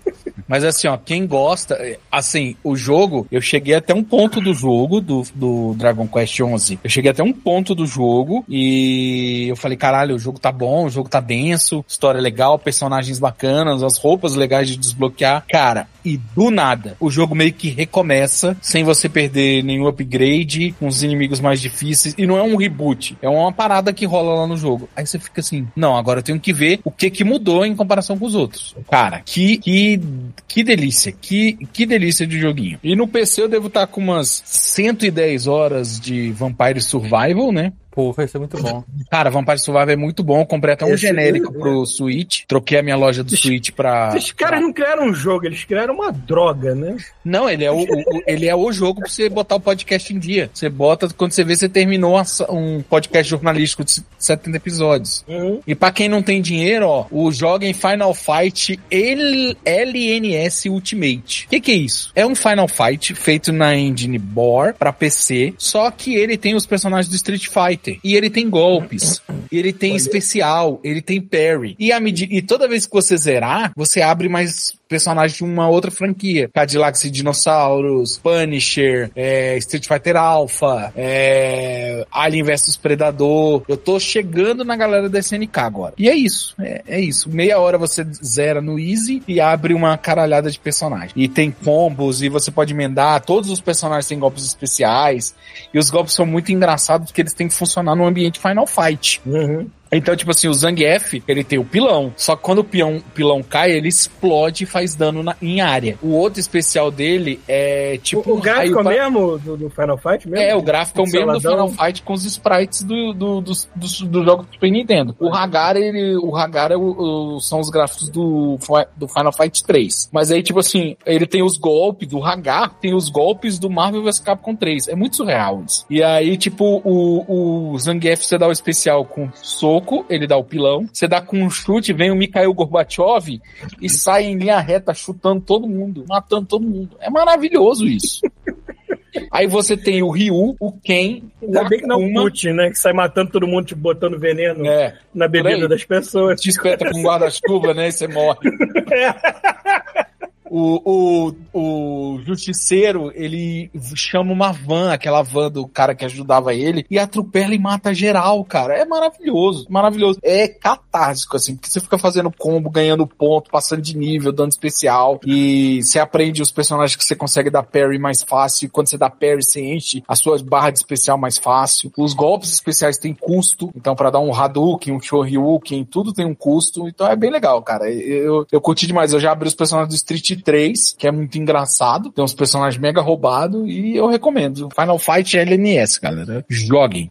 Mas assim, ó, quem gosta, assim, o jogo, eu cheguei até um ponto do jogo, do, do Dragon Quest 11. Eu cheguei até um ponto do jogo e eu falei, caralho, o jogo tá bom, o jogo tá denso, história legal, personagens bacanas, as roupas legais de desbloquear. Cara, e do nada, o jogo meio que recomeça, sem você perder nenhum upgrade, com os inimigos mais difíceis, e não é um reboot, é uma parada que rola lá no jogo. Aí você fica assim, não, agora eu tenho que ver o que que mudou em comparação com os outros. Cara, que, que, que delícia, que, que delícia de joguinho. E no PC eu devo estar com umas 110 horas de Vampire Survival, né? Porra, isso é muito bom. Cara, Vampire Survival é muito bom. Eu comprei até um Esse- genérico pro Switch. Troquei a minha loja do Switch pra. Esses caras não criaram um jogo, eles criaram uma droga, né? Não, ele é o, o- o- ele é o jogo pra você botar o podcast em dia. Você bota, quando você vê, você terminou um podcast jornalístico de 70 episódios. Uhum. E pra quem não tem dinheiro, ó, o joga em Final Fight L- LNS Ultimate. O que, que é isso? É um Final Fight feito na engine Bore pra PC, só que ele tem os personagens do Street Fighter. E ele tem golpes. E ele tem especial. Ele tem parry. E, a medi- e toda vez que você zerar, você abre mais personagens de uma outra franquia. Cadillacs e Dinossauros, Punisher, é, Street Fighter Alpha, é, Alien vs Predador. Eu tô chegando na galera da SNK agora. E é isso. É, é isso. Meia hora você zera no Easy e abre uma caralhada de personagens. E tem combos e você pode emendar. Todos os personagens têm golpes especiais. E os golpes são muito engraçados porque eles têm que funcionar no ambiente Final Fight. Uhum. Então, tipo assim, o Zangief, ele tem o pilão. Só que quando o peão, pilão cai, ele explode e faz dano na- em área. O outro especial dele é tipo o, o gráfico é pra- mesmo do, do Final Fight mesmo? É, o gráfico é o mesmo do? Final Fight com os sprites do, do, dos dos- do jogo do Super Nintendo. O Hagar, ele, o Hagar é o- o- são os gráficos do, do Final Fight 3. Mas aí, tipo assim, ele tem os golpes do Hagar, tem os golpes do Marvel vs Capcom 3. É muito surreal isso. E aí, tipo, o, o Zangief, você dá o especial com soco, ele dá o pilão. Você dá com um chute, vem o Mikhail Gorbachev e sai em linha reta chutando todo mundo, matando todo mundo. É maravilhoso isso. Aí você tem o Ryu, o Ken, o Ainda bem que não é o Akuma, Putin, né? Que sai matando todo mundo, tipo, botando veneno é, na bebida das pessoas. te espeta com guarda-chuva, né? E você morre. O, o, o justiceiro, ele chama uma van, aquela van do cara que ajudava ele, e atropela e mata geral, cara. É maravilhoso, maravilhoso. É catártico, assim, porque você fica fazendo combo, ganhando ponto, passando de nível, dando especial, e você aprende os personagens que você consegue dar parry mais fácil, e quando você dá parry, você enche as suas barras de especial mais fácil. Os golpes especiais têm custo, então para dar um Hadouken, um Shoryuken, tudo tem um custo, então é bem legal, cara. Eu, eu curti demais, eu já abri os personagens do Street 3, que é muito engraçado, tem uns personagens mega roubados, e eu recomendo. Final Fight LNS, galera. Joguem.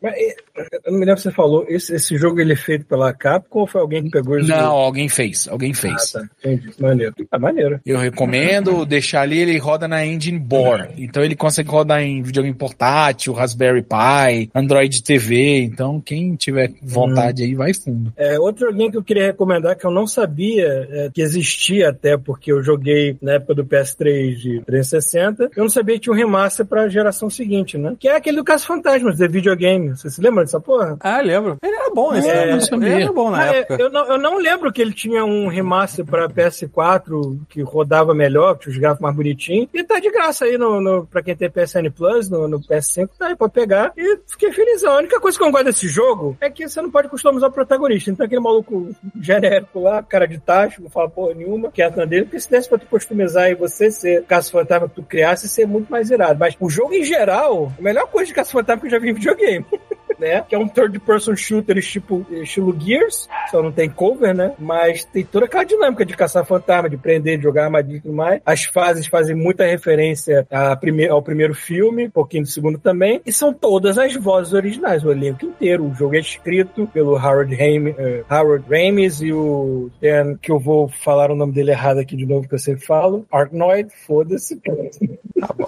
Eu não me lembro se você falou, esse, esse jogo ele é feito pela Capcom ou foi alguém que pegou esse Não, jogo? alguém fez, alguém fez. Ah, tá. Entendi. Maneiro. Ah, maneiro. Eu recomendo deixar ali, ele roda na engine Board. Então ele consegue rodar em videogame portátil, Raspberry Pi, Android TV. Então quem tiver vontade aí, vai fundo. É, outro joguinho que eu queria recomendar que eu não sabia é, que existia até porque eu joguei na época do PS3 de 360. Eu não sabia que tinha um remaster pra geração seguinte, né? Que é aquele do Caso Fantasmas, de videogame. Você se lembra dessa porra? Ah, lembro. Ele era bom nesse É, ano. não sabia. Ele era bom na é, época. eu, não, eu não lembro que ele tinha um remaster pra PS4 que rodava melhor, que os gráficos mais bonitinhos. E tá de graça aí no, no, pra quem tem PSN Plus, no, no PS5, tá aí pra pegar. E fiquei felizão. A única coisa que eu não gosto desse jogo é que você não pode customizar o protagonista. Então aquele maluco genérico lá, cara de tacho, não fala porra nenhuma, quieto na dele, porque se desse pra tu customizar e você ser Caça Fantasma que tu criasse, ia ser muito mais irado. Mas o jogo em geral, a melhor coisa de Caça Fantasma que eu já vi em videogame. né? Que é um third person shooter tipo, estilo Gears, só não tem cover, né? Mas tem toda aquela dinâmica de caçar fantasma, de prender, de jogar armadilha e tudo mais. As fases fazem muita referência prime ao primeiro filme, um pouquinho do segundo também, e são todas as vozes originais, o elenco inteiro. O jogo é escrito pelo Howard, Haim, eh, Howard Ramis e o Dan, que eu vou falar o nome dele errado aqui de novo, que eu sempre falo, Arknoid, foda-se.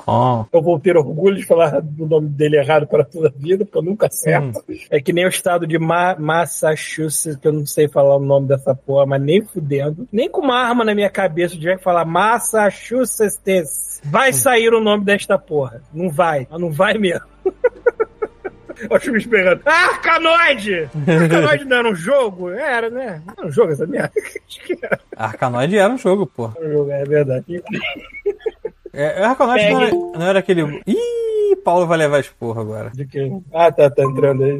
Bom. Eu vou ter orgulho de falar do nome dele errado para toda a vida, porque eu nunca acerto. É que nem o estado de Ma Massachusetts, que eu não sei falar o nome dessa porra, mas nem fudendo. Nem com uma arma na minha cabeça eu tiver que falar Massachusetts. Vai sair o nome desta porra. Não vai. Mas Não vai mesmo. Olha o Chuva esperando. Arcanoide! Arcanoide não era um jogo? Era, né? Não era um jogo essa merda. Que era era um jogo, pô. um jogo, é verdade. É, Arkanoid não Pegue. era, não era aquele. Ih, Paulo vai levar esporro agora. De que? Ah, tá, tá entrando aí.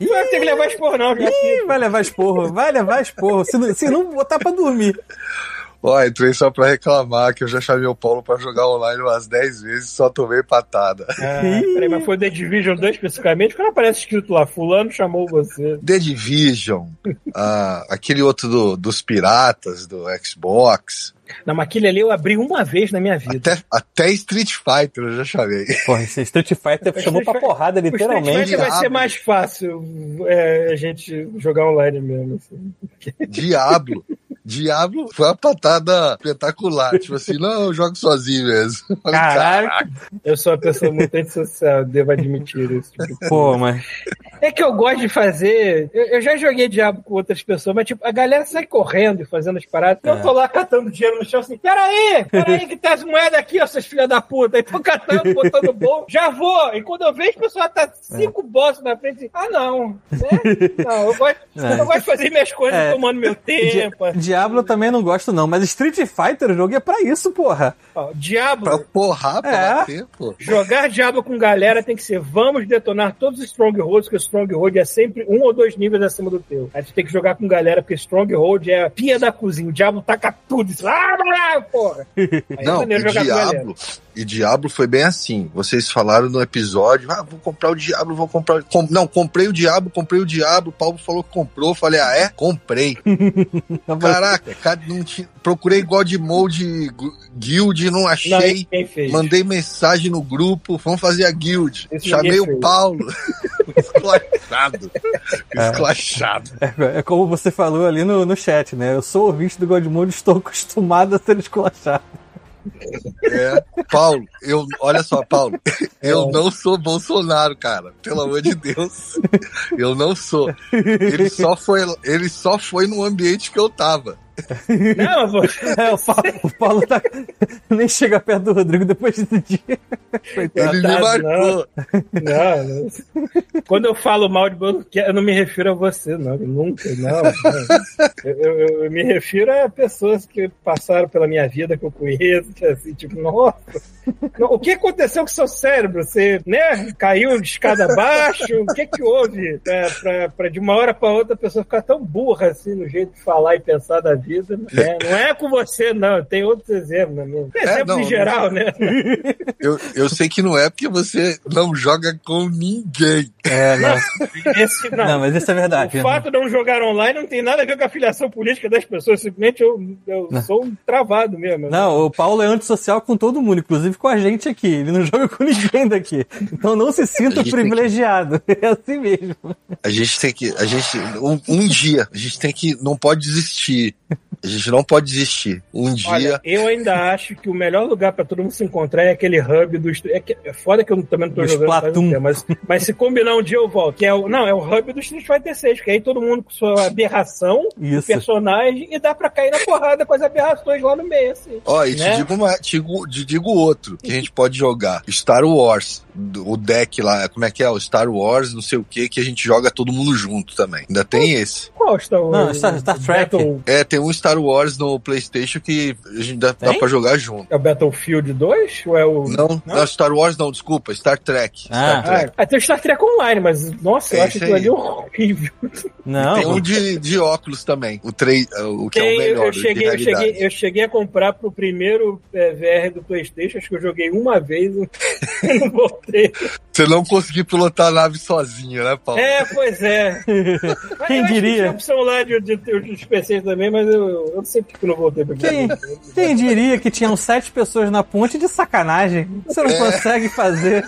Não vai ter que levar esporro, não, já Ih, vai levar esporro, vai levar esporro. Se não, se não botar pra dormir. Ó, entrei só pra reclamar que eu já chamei o Paulo pra jogar online umas 10 vezes e só tomei patada. Ah, peraí, mas foi The Division 2 especificamente? Quando aparece escrito lá, fulano chamou você. The Division, ah, aquele outro do- dos piratas, do Xbox, Na maquilha ali eu abri uma vez na minha vida. até, até Street Fighter eu já chamei. Porra, esse Street Fighter chamou pra porrada, O Street literalmente. Fighter vai ser mais fácil é, a gente jogar online mesmo. assim. Diablo. Diablo foi uma patada espetacular. Tipo assim, não, eu jogo sozinho mesmo. Eu falei, Caraca. Eu sou uma pessoa muito antissocial, devo admitir isso. Tipo de Pô, mas. É que eu gosto de fazer. Eu, eu já joguei diabo com outras pessoas, mas tipo, a galera sai correndo e fazendo as paradas. Eu tô lá catando dinheiro no chão assim: peraí, peraí, que tem as moedas aqui, ó, seus filhos da puta. Aí tô catando, botando bom, já vou. E quando eu vejo, o pessoal tá cinco bosses na frente assim: ah, não. Né? Não, eu gosto, É. eu gosto de fazer minhas coisas É. tomando meu tempo. Di- Diablo eu também não gosto, não. Mas Street Fighter, o jogo é pra isso, porra. Ó, Diabo. Pra porrar, pra É. bater, pô. Jogar Diablo com galera tem que ser vamos detonar todos os Strongholds, que Stronghold é sempre um ou dois níveis acima do teu. Aí tu tem que jogar com galera, porque Stronghold é a pia da cozinha. O Diablo taca tudo. Isso. Ah, porra! Aí é Não, com galera. Diablo, e Diablo foi bem assim. Vocês falaram no episódio, ah, vou comprar o Diablo, vou comprar. Com- não, comprei o Diablo, comprei o Diablo. O Paulo falou que comprou. Falei, ah, é? Comprei. Caraca, cara, não tinha- procurei God Mode gu- Guild, não Não, achei. fez? Mandei mensagem no grupo, vamos fazer a guild. Isso Chamei o fez. Paulo. Esclachado. Esclachado. É, é como você falou ali no, no chat, né? Eu sou ouvinte do Godmode, estou acostumado a ser esculachado. É. Paulo, eu, olha só, Paulo, eu não sou Bolsonaro, cara. Pelo amor de Deus. Eu não sou. Ele só foi, ele só foi no ambiente que eu tava. Não, pô. É, o Paulo, o Paulo tá- nem chega perto do Rodrigo depois desse dia. Ele me Coitado, marcou. Não, não. Quando eu falo mal de Bruno, eu não me refiro a você, não. Nunca, não. não. Eu, eu- eu me refiro a pessoas que passaram pela minha vida, que eu conheço, que assim, tipo, nossa. Não, O que aconteceu com seu cérebro? Você, né, caiu de escada abaixo? O que que houve pra, pra, pra de uma hora pra outra a pessoa ficar tão burra assim no jeito de falar e pensar da vida? né? Não é com você, não. Tem outros exemplos, né? mesmo? Exemplos não, em não. geral, né? Eu, eu sei que não é porque você não joga com ninguém. É, não. Esse, não. Não, mas isso é verdade. O fato de não jogar online não tem nada a ver com a filiação política das pessoas. Simplesmente eu, eu sou um travado mesmo. Não, o Paulo é antissocial com todo mundo, inclusive com a gente aqui. Ele não joga com ninguém daqui. Então não se sinta privilegiado. É assim mesmo. A gente tem que. A gente. Um, um dia, a gente tem que. Não pode desistir. A gente não pode desistir. Um dia. Olha, eu ainda acho que o melhor lugar pra todo mundo se encontrar é aquele hub do. Street- É, que- é foda que eu também não tô Do jogando tempo, mas, mas se combinar um dia eu volto. Que é o, não, é o hub do Street Fighter 6, porque aí todo mundo com sua aberração, Isso. personagem, e dá pra cair na porrada com as aberrações lá no meio, assim. Ó, e te, né? digo uma, te, digo, te digo outro que a gente pode jogar. Star Wars. O deck lá, como é que é? O Star Wars, não sei o que, que a gente joga todo mundo junto também. Ainda tem esse. Qual está o. Não, Star- Star Trek. Battle- É, tem um Star Wars no PlayStation que a gente dá, dá pra jogar junto. é o Battlefield 2? Ou é o. Não, não, Star Wars não, desculpa, Star Trek. Ah. Star Trek. Ah, tem o Star Trek Online, mas nossa, eu É acho esse aquilo aí. ali horrível. Não. Tem um de, de óculos também, o, 3, o que é Tem, o melhor. eu, de cheguei, eu, cheguei, eu cheguei a comprar pro primeiro é, VR do PlayStation, acho que eu joguei uma vez e não voltei. Você não conseguiu pilotar a nave sozinho, né, Paulo? É, pois é. Quem eu acho que diria? Tinha opção lá de, de ter os PCs também, mas eu, eu não sei porque eu não voltei pra Quem, quem diria que tinham sete pessoas na ponte de sacanagem? Você É. não consegue fazer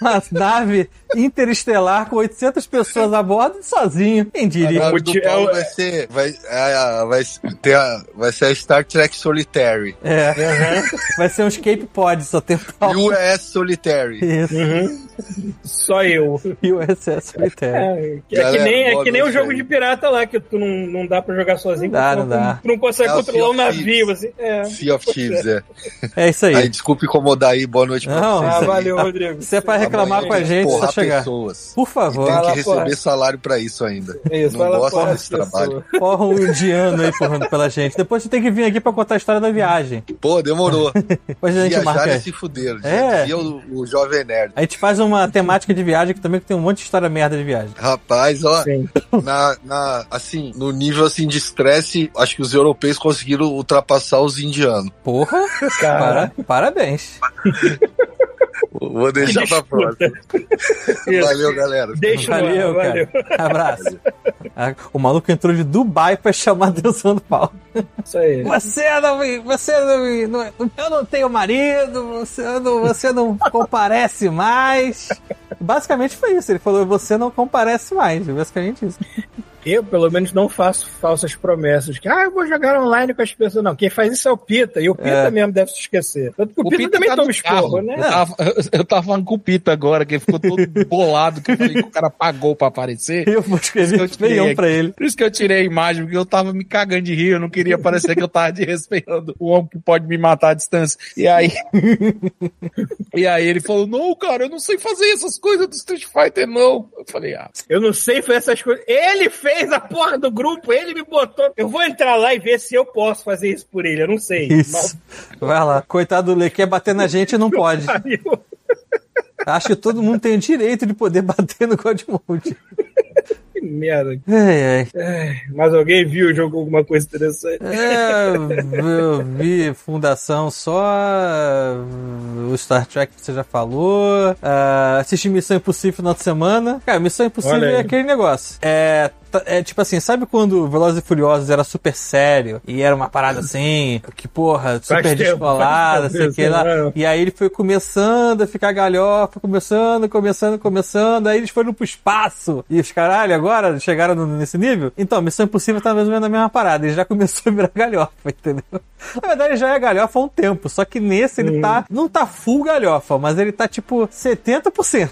uma nave interestelar com 800 pessoas a bordo sozinho? Quem A diria? O do Paulo é o- vai ser. Vai, é, a- vai, ter a, vai ser a Star Trek Solitary. É. Vai ser um escape pod, só tem pau. US Solitary. Isso. Só eu. E o SS Solitário. É, que, é que Galera, nem, é que nem o jogo de pirata lá, que tu não, não dá pra jogar sozinho. Não dá, não dá. Tu não consegue É controlar o navio, Thieves. assim. É. Sea of Thieves, é. É isso aí. Aí, desculpe incomodar aí, boa noite pra Não, vocês. Ah, aí. valeu, Rodrigo. Se é pra reclamar com a gente, só chegar. pessoas. Por favor. Tem que receber porra. salário pra isso ainda. Isso, não vai lá gosto porra desse trabalho. Porra, um indiano aí porrando pela gente. Depois você tem que vir aqui pra contar a história da viagem. Pô, demorou. Depois a gente marca. Viajar é se fuder. É. E o, o Jovem Nerd. A gente faz uma temática de viagem que também tem um monte de história merda de viagem. Rapaz, ó, Sim. na, na, assim, no nível assim de estresse, acho que os europeus conseguiram ultrapassar os indianos. Porra, Cara, para, parabéns. Vou deixar pra próxima. Valeu, galera. Deixa Valeu, valeu. cara. Abraço. O maluco entrou de Dubai pra chamar a atenção do Paulo. Isso aí. Você não me. Você me. não- eu não tenho marido, você não, você não comparece mais. Basicamente foi isso. Ele falou: você não comparece mais. Basicamente isso. Eu, pelo menos, não faço falsas promessas. Que, ah, eu vou jogar online com as pessoas. Não, quem faz isso é o Pita. E o Pita É. mesmo deve se esquecer. Tanto que o, Pita, também tá toma esporro, né? Eu tava, eu tava falando com o Pita agora, que ele ficou todo bolado, que eu falei que o cara pagou pra aparecer. Eu vou Por isso que escrever eu tirei aqui. pra ele. Por isso que eu tirei a imagem, porque eu tava me cagando de rir, eu não queria parecer que eu tava desrespeitando o homem que pode me matar à distância. E aí. e aí ele falou: Não, cara, eu não sei fazer essas coisas do Street Fighter, não. Eu falei, ah, Eu não sei fazer essas coisas. Ele fez a porra do grupo, ele me botou. Eu vou entrar lá e ver se eu posso fazer isso por ele. Eu não sei. Isso. Vai lá. Coitado do Lê, quer bater na gente e não pode. Mas, pariu. Acho que todo mundo tem o direito de poder bater no Godmode. Que merda. Ai, ai. Ai, Mas alguém viu o jogo alguma coisa interessante? É, eu vi Fundação só, o Star Trek que você já falou, ah, assisti Missão Impossível no final de semana. Cara, Missão Impossível é aquele negócio. É, é tipo assim, sabe quando Velozes e Furiosos era super sério e era uma parada assim, que porra, super descolada, sei tempo, que lá. né? E aí ele foi começando a ficar galhofa, começando, começando, começando. Aí eles foram pro espaço. E os caralho, agora chegaram no- nesse nível. Então, Missão Impossível tá mais ou menos na mesma parada. Ele já começou a virar galhofa, entendeu? Na verdade, ele já é galhofa há um tempo. Só que nesse ele tá. Não tá full galhofa, mas ele tá tipo 70%.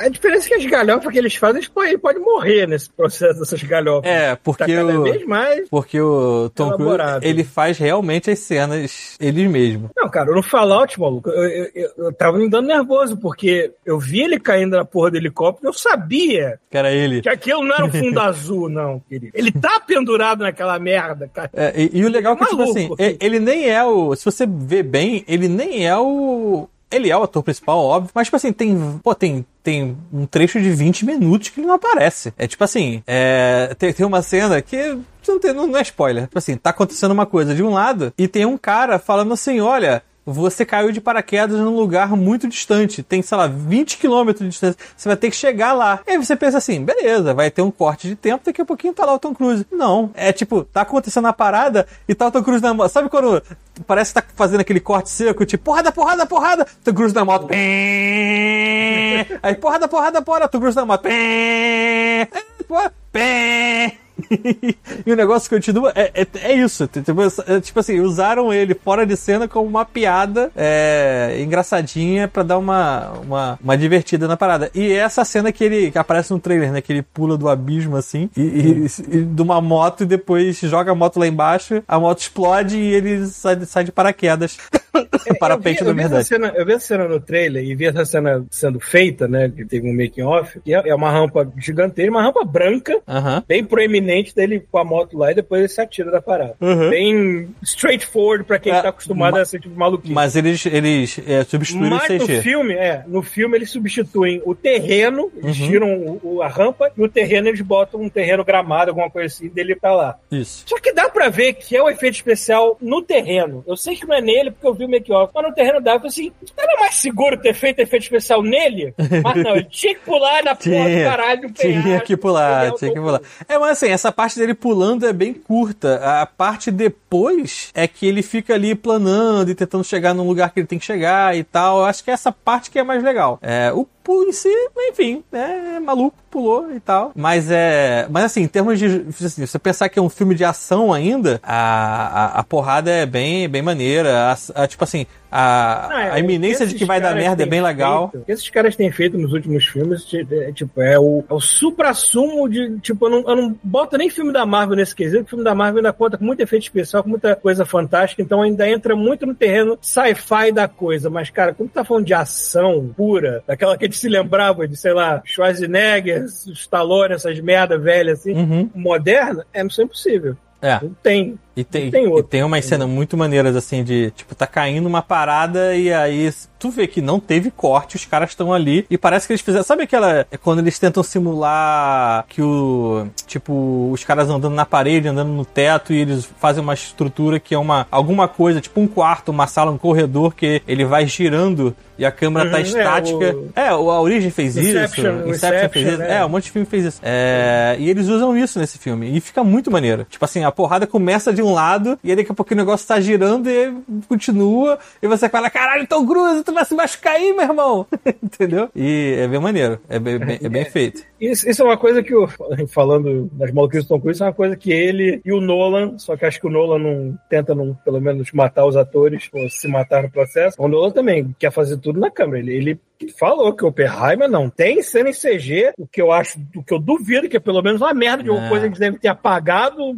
A diferença é que as galhofas que eles fazem, eles podem, ele pode morrer nesse processo dessas galhofas. É, Tá porque cada o, vez mais. porque o Tom Cruise, ele faz realmente as cenas ele mesmo. Não, cara, no Fallout, maluco, eu, eu, eu, eu tava me dando nervoso, porque eu vi ele caindo na porra do helicóptero, eu sabia Que era ele. que aquilo não era um fundo azul, não, querido. Ele tá pendurado naquela merda, cara. É, e, e o legal é que, tipo Maluco. assim, e- ele nem é o. Se você vê bem, ele nem é o. Ele é o ator principal, óbvio, mas, tipo assim, tem. Pô, tem. Tem um trecho de 20 minutos que ele não aparece. É tipo assim, é, tem, tem uma cena que não, tem, não é spoiler. Tipo assim, tá acontecendo uma coisa de um lado e tem um cara falando assim: olha, você caiu de paraquedas num lugar muito distante. Tem, sei lá, 20 quilômetros de distância. Você vai ter que chegar lá. E aí você pensa assim, beleza, vai ter um corte de tempo, daqui a pouquinho tá lá o Tom Cruise. Não. É tipo, tá acontecendo a parada e tá o Tom Cruise na moto. Sabe quando parece que tá fazendo aquele corte seco, tipo, porrada, porrada, porrada, Tom Cruise na moto. Aí, porrada, porrada, porrada, Tom Cruise na moto. Pé. Pé. Pé. e o negócio continua, é, é, é isso. Tipo, é, tipo assim, usaram ele fora de cena como uma piada é, engraçadinha pra dar uma, uma, uma divertida na parada. E essa cena que ele que aparece no trailer, né? Que ele pula do abismo assim, e, e- e de uma moto e depois joga a moto lá embaixo, a moto explode e ele sai, sai de paraquedas. É, vi, na eu vi essa verdade. cena, eu vi essa cena no trailer e vi essa cena sendo feita, né? Que teve um making off, que é é uma rampa gigantesca, uma rampa branca, Aham. bem proeminente dele com a moto lá e depois ele se atira da parada. Uhum. Bem straightforward pra quem É, tá acostumado ma- a ser tipo maluquinho. Mas eles, eles é, substituíram o Mas no CG. filme, é, no filme eles substituem o terreno, eles Uhum. tiram o- o- a rampa, e o terreno eles botam um terreno gramado, alguma coisa assim, dele tá lá. Isso. Só que dá pra ver que é o efeito especial no terreno. Eu sei que não é nele, porque eu vi o make-off, mas no terreno dá. Eu falei assim, era mais seguro ter feito efeito especial nele? Mas não, ele tinha que pular na porra do caralho do tinha que pular, tinha que pular. É, mas assim, essa parte dele pulando é bem curta. A parte depois é que ele fica ali planando e tentando chegar num lugar que ele tem que chegar e tal. Eu acho que é essa parte que é mais legal. É, o pulo em si, enfim, é maluco, pulou e tal. Mas é. Mas assim, em termos de. Assim, você pensar que é um filme de ação ainda, a, a, a porrada é bem, bem maneira. A- a- tipo assim, a, é, a iminência o que de que vai dar merda é bem legal. feito- O que esses caras têm feito nos últimos filmes ti- é, tipo, é o, é o supra-sumo de. Tipo, eu não, eu não boto nem filme da Marvel nesse quesito, o filme da Marvel ainda conta com muito efeito especial, com muita coisa fantástica, então ainda entra muito no terreno sci-fi da coisa. Mas, cara, quando tá falando de ação pura, daquela que a gente se lembrava de, sei lá, Schwarzenegger, Stallone, essas merda velhas assim, Uhum. moderna, é missão impossível. É. Não tem. E tem, Tem e tem umas cenas muito maneiras, assim, de, tipo, tá caindo uma parada e aí tu vê que não teve corte, os caras estão ali e parece que eles fizeram. Sabe aquela. É quando eles tentam simular que o. Tipo, os caras andando na parede, andando no teto e eles fazem uma estrutura que é uma. alguma coisa, tipo um quarto, uma sala, um corredor que ele vai girando e a câmera tá Uhum, é, estática. o- É, o a Origem fez Inception, isso. o Inception fez Inception, isso. né? É, um monte de filme fez isso. É, e eles usam isso nesse filme. E fica muito maneiro. Tipo assim, a porrada começa de um lado, e aí daqui a pouco o negócio tá girando e continua. E você fala, caralho, Tom Cruise, tu vai se machucar aí, meu irmão. Entendeu? E é bem maneiro. É bem, bem- é bem feito. Isso, isso é uma coisa que, o, falando das maluquices do Tom Cruise, é uma coisa que ele e o Nolan, só que acho que o Nolan não tenta, não, pelo menos, matar os atores ou se matar no processo. O Nolan também quer fazer tudo na câmera. Ele, ele falou que o Oppenheimer não tem cena em CG, o que eu acho, o que eu duvido, que é pelo menos uma merda de uma É. coisa que eles devem ter apagado,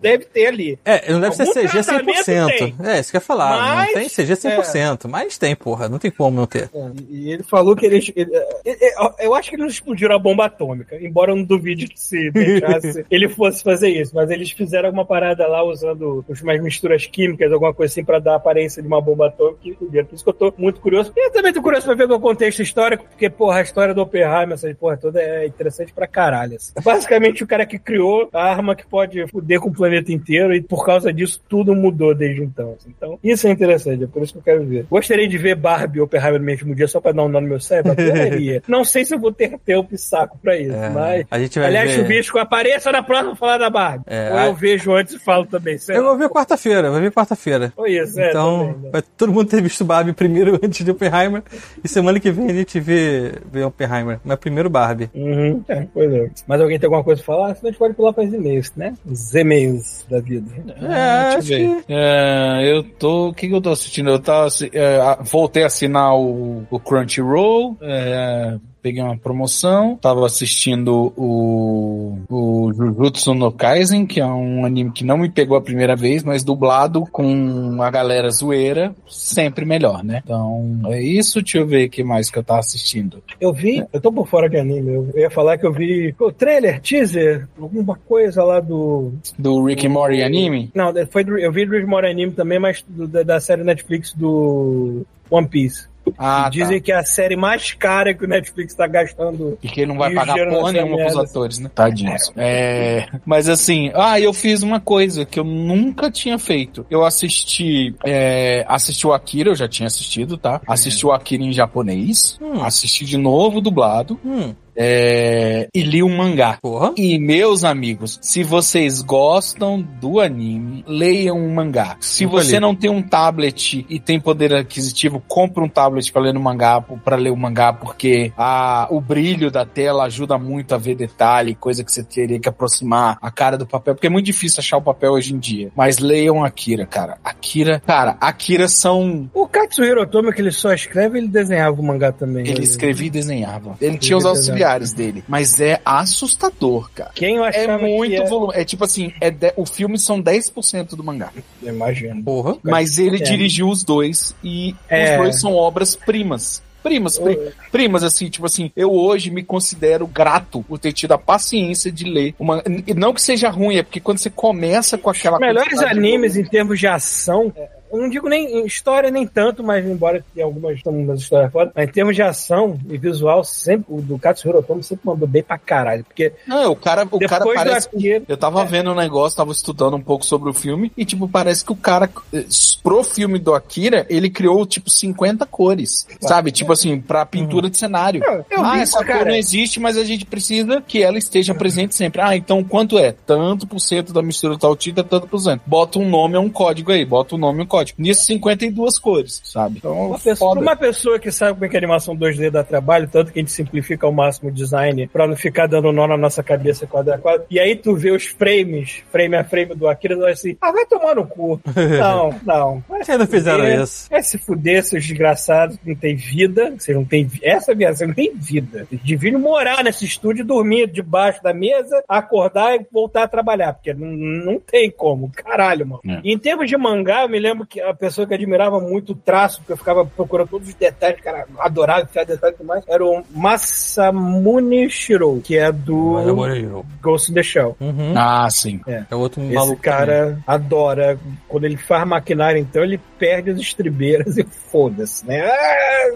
deve ter ali. É, não deve ser Algum CG tratamento 100%. tem. É, isso que eu ia falar. Mas- não tem CG 100%. Mas tem, porra. Não tem como não ter. É, E ele falou que eles. ele- ele- eu acho que eles explodiram a bomba atômica, embora eu não duvide que se deixasse ele fosse fazer isso. Mas eles fizeram alguma parada lá usando umas misturas químicas, alguma coisa assim, pra dar a aparência de uma bomba atômica. E. Por isso que eu tô muito curioso. E eu também tô curioso pra ver o contexto histórico, porque, porra, a história do Oppenheimer, essa porra toda é interessante pra caralho. assim. Basicamente, o cara que criou a arma que pode foder com o planeta inteiro, e por causa disso, tudo mudou desde então. assim. Então, isso é interessante, é por isso que eu quero ver. Gostaria de ver Barbie e Oppenheimer no mesmo dia, só pra dar um nó no meu cérebro. Adoraria. Não sei se eu vou ter tempo e saco pra isso, É, mas. a gente vai Aliás, ver- Chuvisco, apareça na próxima falar da Barbie. É, Ou a- eu vejo antes e falo também. sei Eu vou ver quarta-feira. Vou ver quarta-feira. Foi isso, é. Então, né? vai todo mundo ter visto Barbie primeiro antes de Oppenheimer. E semana que vem a gente vê, vê Oppenheimer. Mas primeiro Barbie. Uhum, é, pois é. Mas alguém tem alguma coisa pra falar? Senão a gente pode pular para os e-mails, né? Os e-mails da vida. É, Deixa acho que... É, eu tô. O que, que eu tô assistindo? Eu tava, é, voltei a assinar o, o Crunchyroll. É, peguei uma promoção, tava assistindo o, o Jujutsu no Kaisen, que é um anime que não me pegou a primeira vez, mas dublado com a galera zoeira, sempre melhor, né? Então, é isso. Deixa eu ver o que mais que eu tava assistindo. Eu vi, eu tô por fora de anime, eu ia falar que eu vi o trailer, teaser, alguma coisa lá do. Do Rick and Morty anime? Não, foi eu vi do Rick and Morty anime também, mas do- da, da série Netflix do One Piece. Ah, Dizem tá. que é a série mais cara que o Netflix tá gastando. E que ele não vai pagar porra nenhuma pros atores, né? Tadinhos. É, mas assim, ah, eu fiz uma coisa que eu nunca tinha feito. Eu assisti, é, assisti o Akira, eu já tinha assistido, tá? Assisti o Akira em japonês, Hum. assisti de novo dublado, Hum, é, e li um mangá. porra. E meus amigos, se vocês gostam do anime, leiam um mangá. Se Nunca você li. não tem um tablet e tem poder aquisitivo, compra um tablet para ler no mangá, para ler o mangá, porque a, o brilho da tela ajuda muito a ver detalhe, coisa que você teria que aproximar a cara do papel, porque é muito difícil achar o papel hoje em dia. Mas leiam Akira, cara. Akira, cara, Akira são O Katsuhiro Otomo, que ele só escreve, ele desenhava o mangá também. ele escrevia e desenhava. Ele tinha os auxiliares dele, mas é assustador, cara. Quem eu É muito é... volume. É tipo assim, é de- o filme são 10% do mangá. Eu imagino. Porra. Mas ele É. dirigiu os dois e É. os dois são obras primas. Primas, pri- primas, assim, tipo assim, eu hoje me considero grato por ter tido a paciência de ler uma. e Não que seja ruim, é porque quando você começa com aquela. Os melhores de animes volume- em termos de ação, é, não digo nem em história nem tanto, mas embora tenha algumas umas histórias foda, mas em termos de ação e visual, sempre o do Katsuhiro Otomo sempre mandou bem pra caralho, porque Não, o cara, o cara parece. Eu tava vendo um negócio, tava estudando um pouco sobre o filme, e, tipo, parece que o cara, eh, pro filme do Akira, ele criou, tipo, 50 cores. Sabe? Tipo assim, pra pintura de cenário. Eu- eu ah, vi essa isso, cor cara. não existe, mas a gente precisa que ela esteja presente sempre. Ah, então quanto é? Tanto por cento da mistura do tal tinta, tanto por cento. Bota um nome, é um código aí. Bota um nome, é um código. Nisso, 52 cores, sabe? Então, Uma pessoa, foda. pra uma pessoa que sabe como é que a animação 2D dá trabalho, tanto que a gente simplifica ao máximo o design pra não ficar dando nó na nossa cabeça quadro a quadro, e aí tu vê os frames, frame a frame do Akira, tu vai assim, ah, vai tomar no cu. Não, não. Vocês não fizeram fuder, isso. É se fuder, seus desgraçados, não tem vida, você não tem essa minha, você não tem vida. Eles deviam morar nesse estúdio, dormir debaixo da mesa, acordar e voltar a trabalhar, porque não, não tem como, caralho, mano. É. Em termos de mangá, eu me lembro que a pessoa que admirava muito o traço, porque eu ficava procurando todos os detalhes, cara, adorava enfiar detalhes e tudo mais, era o Masamune Shiro, que é do Ghost in the Shell. Uhum. Ah, sim. É outro Esse maluco. cara adora. Quando ele faz maquinário, então ele perde as estribeiras e foda-se, né? Ah!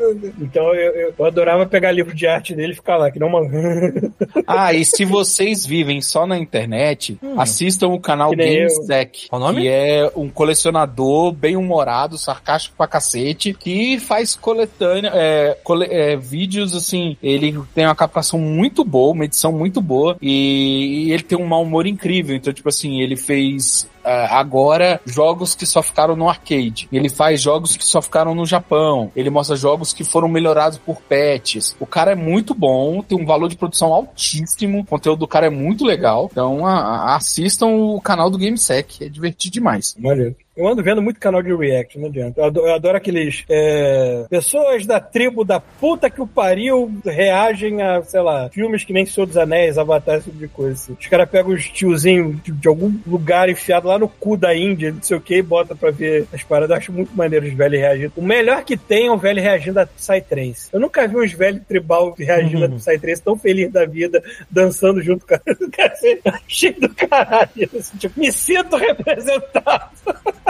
Então eu, eu- adorava pegar livro de arte dele e ficar lá, que não uma. Ah, e se vocês vivem só na internet, assistam o canal. GameSec. Qual o nome? Que é um colecionador bem humorado, sarcástico pra cacete, que faz coletânea, é, cole- é, vídeos assim. Ele tem uma captação muito boa, uma edição muito boa, e, e ele tem um mau humor incrível. Então, tipo assim, ele fez. Ah, agora, jogos que só ficaram no arcade. Ele faz jogos que só ficaram no Japão. Ele mostra jogos que foram melhorados por patches. O cara é muito bom, tem um valor de produção altíssimo. O conteúdo do cara é muito legal. Então, assistam o canal do GameSec. É divertido demais. Maneiro. Eu ando vendo muito canal de react, não adianta. Eu adoro, eu adoro aqueles. é, pessoas da tribo da puta que o pariu reagem a, sei lá, filmes que nem Senhor dos Anéis, Avatar, esse tipo de coisa. assim. Os caras pegam os tiozinhos de, de algum lugar enfiado lá no cu da Índia, não sei o que, e bota pra ver as paradas. Eu acho muito maneiro os velhos reagindo. O melhor que tem é o velho reagindo a Psytrance. Eu nunca vi uns velhos tribal reagindo a Psytrance tão feliz da vida, dançando junto com a. Achei do caralho. assim, tipo, me sinto representado.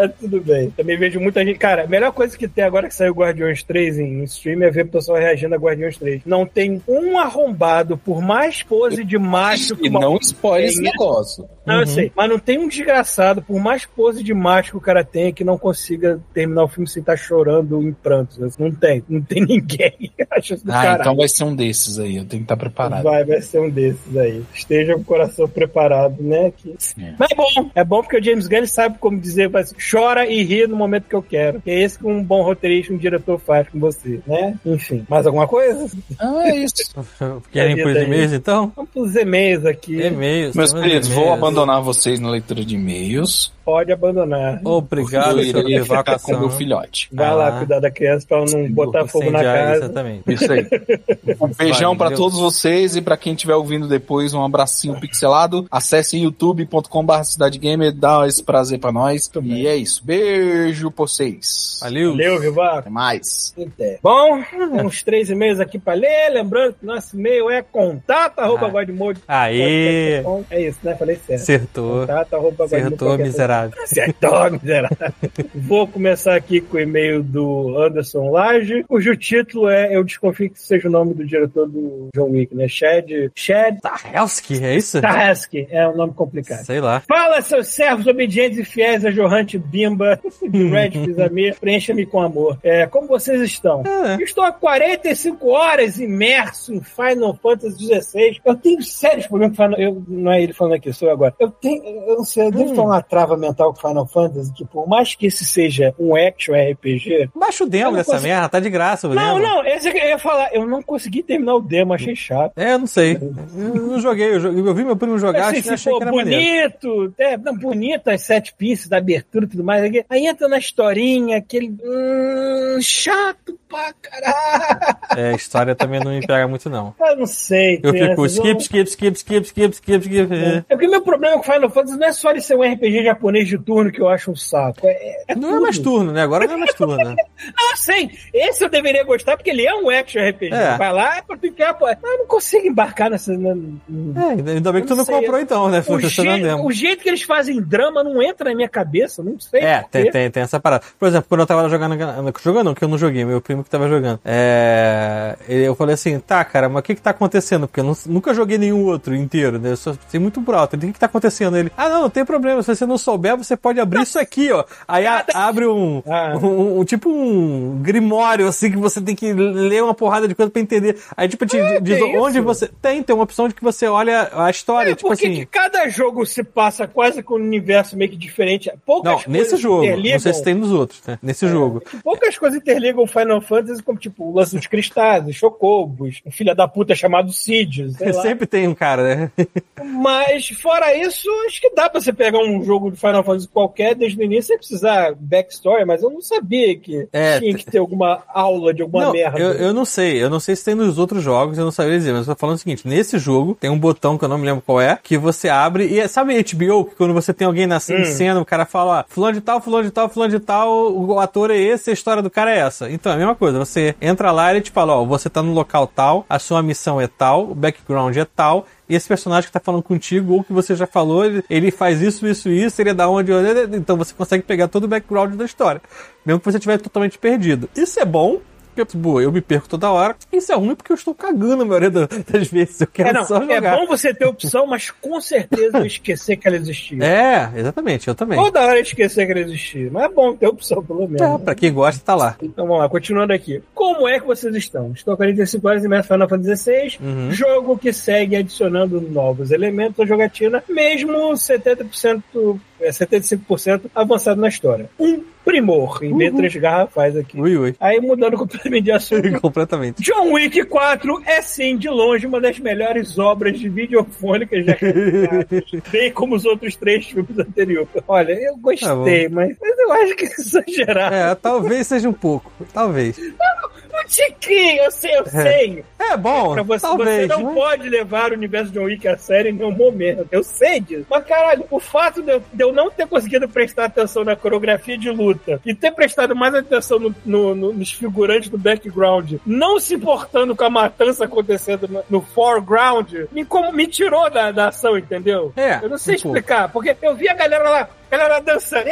Mas tudo bem. Também vejo muita gente. Cara, a melhor coisa que tem agora que saiu Guardiões 3 em stream é ver o pessoal reagindo a Guardiões 3. Não tem um arrombado, por mais pose de macho que E uma não spoiler esse negócio. Não, eu sei. Mas não tem um desgraçado, por mais pose de macho que o cara tenha, que não consiga terminar o filme sem estar chorando em prantos. Assim, Não tem. Não tem ninguém. Acho Ah, caralho. então vai ser um desses aí. Eu tenho que estar preparado. Vai, vai ser um desses aí. Esteja com o coração preparado, né? Que... É. Mas é bom. É bom porque o James Gunn sabe como dizer, vai, chora e ri no momento que eu quero. Que é esse que um bom roteirista, um diretor faz com você, né? Enfim. Mais alguma coisa? Ah, é isso. Querem pros e-mails então? Vamos pros e-mails aqui. E-mails. Meus queridos, vou e-mails. abandonar vocês na leitura de e-mails. Pode abandonar. Obrigado, eu iria ficar com meu filhote. Vai Ah. lá cuidar da criança pra não botar fogo na casa. Exatamente. Isso aí. Um beijão pra Valeu. todos vocês e pra quem estiver ouvindo depois, um abracinho pixelado. Acesse youtube.com.br Cidade Gamer, dá esse prazer pra nós. E é isso. Beijo pra vocês. Valeu. Valeu, Vivar. Até mais. Até. Bom, uns três e-mails aqui pra ler. Lembrando que nosso e-mail é contato arroba Ah. godmode. Aê! É isso, né? Falei certo. Acertou. Contato arroba Acertou, miserável. Acertou, miserável. Vou começar aqui com o e-mail do Anderson Lage, cujo título é, eu desconfio que seja o nome do diretor do John Wick, né? Chad, Chad Tahelski, é isso? Stahelski, é um nome complicado. Sei lá. Fala, seus servos obedientes e fiéis a Johante Bimba Red Fizamir, preencha-me com amor. É, como vocês estão? Eu Estou há 45 horas imerso em Final Fantasy XVI. Eu tenho sérios problemas com Final eu Não é ele falando aqui, sou eu agora. Eu tenho, eu não sei, eu devo Hum. ter uma trava mental com Final Fantasy, que por mais que esse seja um action RPG, Baixa o Eu demo dessa consigo- merda, tá de graça o não, demo. não, esse é que eu ia falar. Eu não consegui terminar o demo, achei chato. É, eu não sei. Eu não joguei, eu, joguei, eu vi meu primo jogar, Assim, que se achei for que era maneiro. bonito, é, não, bonito as sete pieces da abertura tudo mais. Aí, entra na historinha, aquele. Hum, chato pra caralho. É, a história também não me pega muito, não. Eu não sei. Eu fico crianças, skip, skip, skip, skip, skip, skip, skip. É porque meu problema com Final Fantasy não é só ele ser um RPG japonês de turno que eu acho um saco. É, é Não é tudo. mais turno, né? Agora não é mais turno, né? Ah, sim. Esse eu deveria gostar porque ele é um action RPG. É. Vai lá é pra ficar. Pô. Mas eu não consigo embarcar nessa. na- É, ainda- bem que tu não comprou então, né? O, demo. o jeito que eles fazem drama não entra na minha cabeça, não sei. É, tem, tem, tem essa parada. Por exemplo, quando eu tava jogando. Jogando não, que eu não joguei, meu primo que tava jogando. É. Eu falei assim, tá, cara, mas o que que tá acontecendo? Porque eu não- nunca joguei nenhum outro inteiro, né? Eu só sei muito por alto. O que que tá acontecendo? Ele, ah, não, não tem problema. Se você não souber, você pode abrir isso aqui, ó. Aí a- abre um, Ah. um, um- Tipo um grimório, assim, que você tem que ler uma porrada de coisa pra entender. Aí, tipo, te diz tem onde isso? você. Tem, tem uma opção de que você olha a história. É, tipo por que assim. que cada jogo se passa quase com um universo meio que diferente? Poucas Não, nesse jogo. interligam. Não sei se tem nos outros, né? Nesse jogo. Poucas coisas interligam Final Fantasy, como tipo o lance dos cristais, os chocobos, um filho da puta chamado Cid. Sempre tem um cara, né? Mas, fora isso, acho que dá pra você pegar um jogo de Final Fantasy qualquer desde o início sem precisar backstory, mas eu não sabia que É, tinha que ter alguma aula de alguma não, merda. eu, eu não sei. Eu não sei se tem nos outros jogos, eu não sabia dizer, mas eu tô falando o seguinte: nesse jogo tem um botão que eu não me lembro qual é, que você abre e é- sabe HBO, que quando você tem alguém na Hum. cena, o cara fala, ó, fulano de tal, fulano de tal, fulano de tal, o, ator é esse, a história do cara é essa. Então é a mesma coisa, você entra lá e ele te fala, ó, você tá no local tal, a sua missão é tal, o background é tal, e esse personagem que tá falando contigo, ou que você já falou, ele, ele faz isso, isso, isso, ele é da onde, então você consegue pegar todo o background da história. Mesmo que você estiver totalmente perdido. Isso é bom, porque, tipo, eu me perco toda hora. Isso é ruim porque eu estou cagando a maioria da- das vezes. Eu quero É, não, só é jogar. bom você ter opção, mas com certeza eu esquecer que ela existia. É, exatamente, eu também. Toda hora eu esquecer que ela existia. Mas é bom ter opção, pelo menos. É, pra quem gosta, tá lá. Então vamos lá, continuando aqui. Como é que vocês estão? Estou há 45 horas em Final Fantasy XVI, Uhum. jogo que segue adicionando novos elementos à jogatina, mesmo 70%, é, 75% avançado na história. Um primor, em letras garrafais aqui. Ui, ui. Aí mudando completamente de assunto. Completamente. John Wick 4 é sim, de longe, uma das melhores obras de videofônicas já realizadas, bem como os outros três filmes anteriores. Olha, eu Tá gostei, mas, mas eu acho que é exagerado. É, talvez seja um pouco. Talvez. Tiquinho, eu sei, eu sei. É bom, Pra você, talvez. você não mas- pode levar o universo de John Wick a sério em nenhum momento. Eu sei disso. Mas, caralho, o fato de eu, de eu não ter conseguido prestar atenção na coreografia de luta e ter prestado mais atenção no- no- no- nos figurantes do background, não se importando com a matança acontecendo no, foreground, me, como, me tirou da, da ação, entendeu? É, Eu não sei um pouco. explicar, porque eu vi a galera lá, a galera dançando,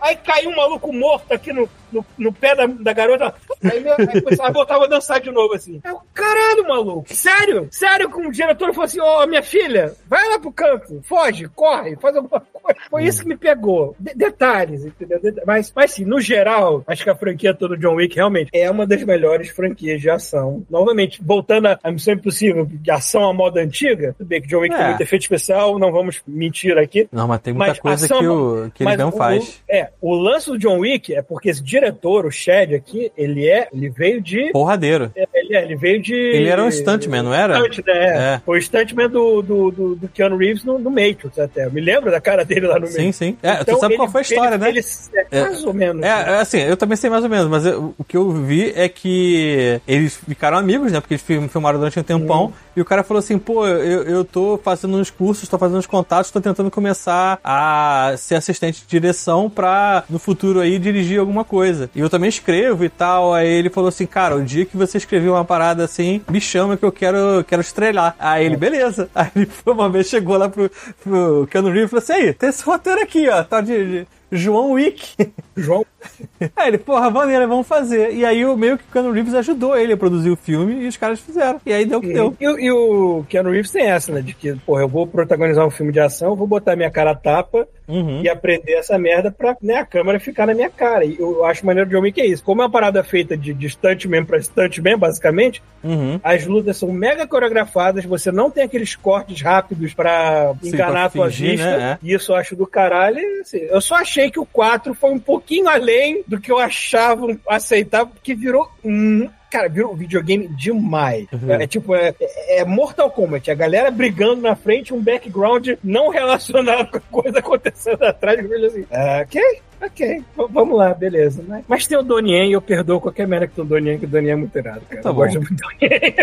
aí caiu um maluco morto aqui no, no, no pé da, da garota. Aí, meu- aí voltava a dançar de novo, assim. Eu, caralho, maluco. Sério? Sério que um diretor falou assim, ô, minha filha, vai lá pro canto, foge, corre, faz alguma. Foi isso que me pegou. De- detalhes, entendeu? Det- Mas, mas sim, no geral, acho que a franquia toda do John Wick realmente é uma das melhores franquias de ação. Novamente, voltando à Missão Impossível, de ação à moda antiga, tudo bem que John Wick É. tem muito efeito especial, não vamos mentir aqui. Não, mas tem muita Mas coisa ação- que, o, que ele não o- faz. o- é, o lance do John Wick é porque esse diretor, o Shed aqui, ele é, ele veio de Porradeiro. ele, é, ele veio de. Ele era um stuntman, não era? Stunt, né? É. Foi o stuntman do, do, do, do Keanu Reeves no, no Matrix até. Eu me lembro da cara dele lá no Sim, Matrix. sim. É, tu Então, sabe ele- qual foi a história, ele- né? ele- é, É. mais ou menos. É, é, assim, eu também sei mais ou menos, mas eu- o que eu vi é que eles ficaram amigos, né? Porque eles film- filmaram durante um tempão. E o cara falou assim: pô, eu, eu tô fazendo uns cursos, tô fazendo uns contatos, tô tentando começar a ser assistente de direção pra no futuro aí dirigir alguma coisa. E eu também escrevo e tal. Aí ele falou assim: cara, o dia que você escrever uma parada assim, me chama que eu quero, quero estrelar. Aí ele, beleza. Aí ele uma vez, chegou lá pro, pro Keanu Reeves e falou assim: aí, tem esse roteiro aqui, ó, tal de. de João Wick. João. Aí ele, porra, maneira, vamos fazer. E aí o meio que o Keanu Reeves ajudou ele a produzir o filme e os caras fizeram. E aí deu o que deu. E, o- e o Keanu Reeves tem essa, né? De que, porra, eu vou protagonizar um filme de ação, vou botar minha cara a tapa Uhum. e aprender essa merda pra né, a câmera ficar na minha cara. E eu acho maneiro de John Wick é isso. Como é uma parada feita de, de stuntman pra stuntman, basicamente, Uhum. as lutas são mega coreografadas, você não tem aqueles cortes rápidos pra Sim, enganar pra a tua vista. né? E isso eu acho do caralho. assim, eu só achei que o 4 foi um pouquinho além do que eu achava aceitável, porque virou. um Cara, virou um videogame demais. Uhum. É, tipo, é, é Mortal Kombat. A galera brigando na frente, um background não relacionado com a coisa acontecendo atrás. Eu assim, ah, ok, ok, vamos lá, beleza. Mas, mas tem o Donnie e eu perdoo qualquer merda que tem o Donnie, que o Donnie é muito irado, cara. Tá eu bom. gosto muito do Donnie.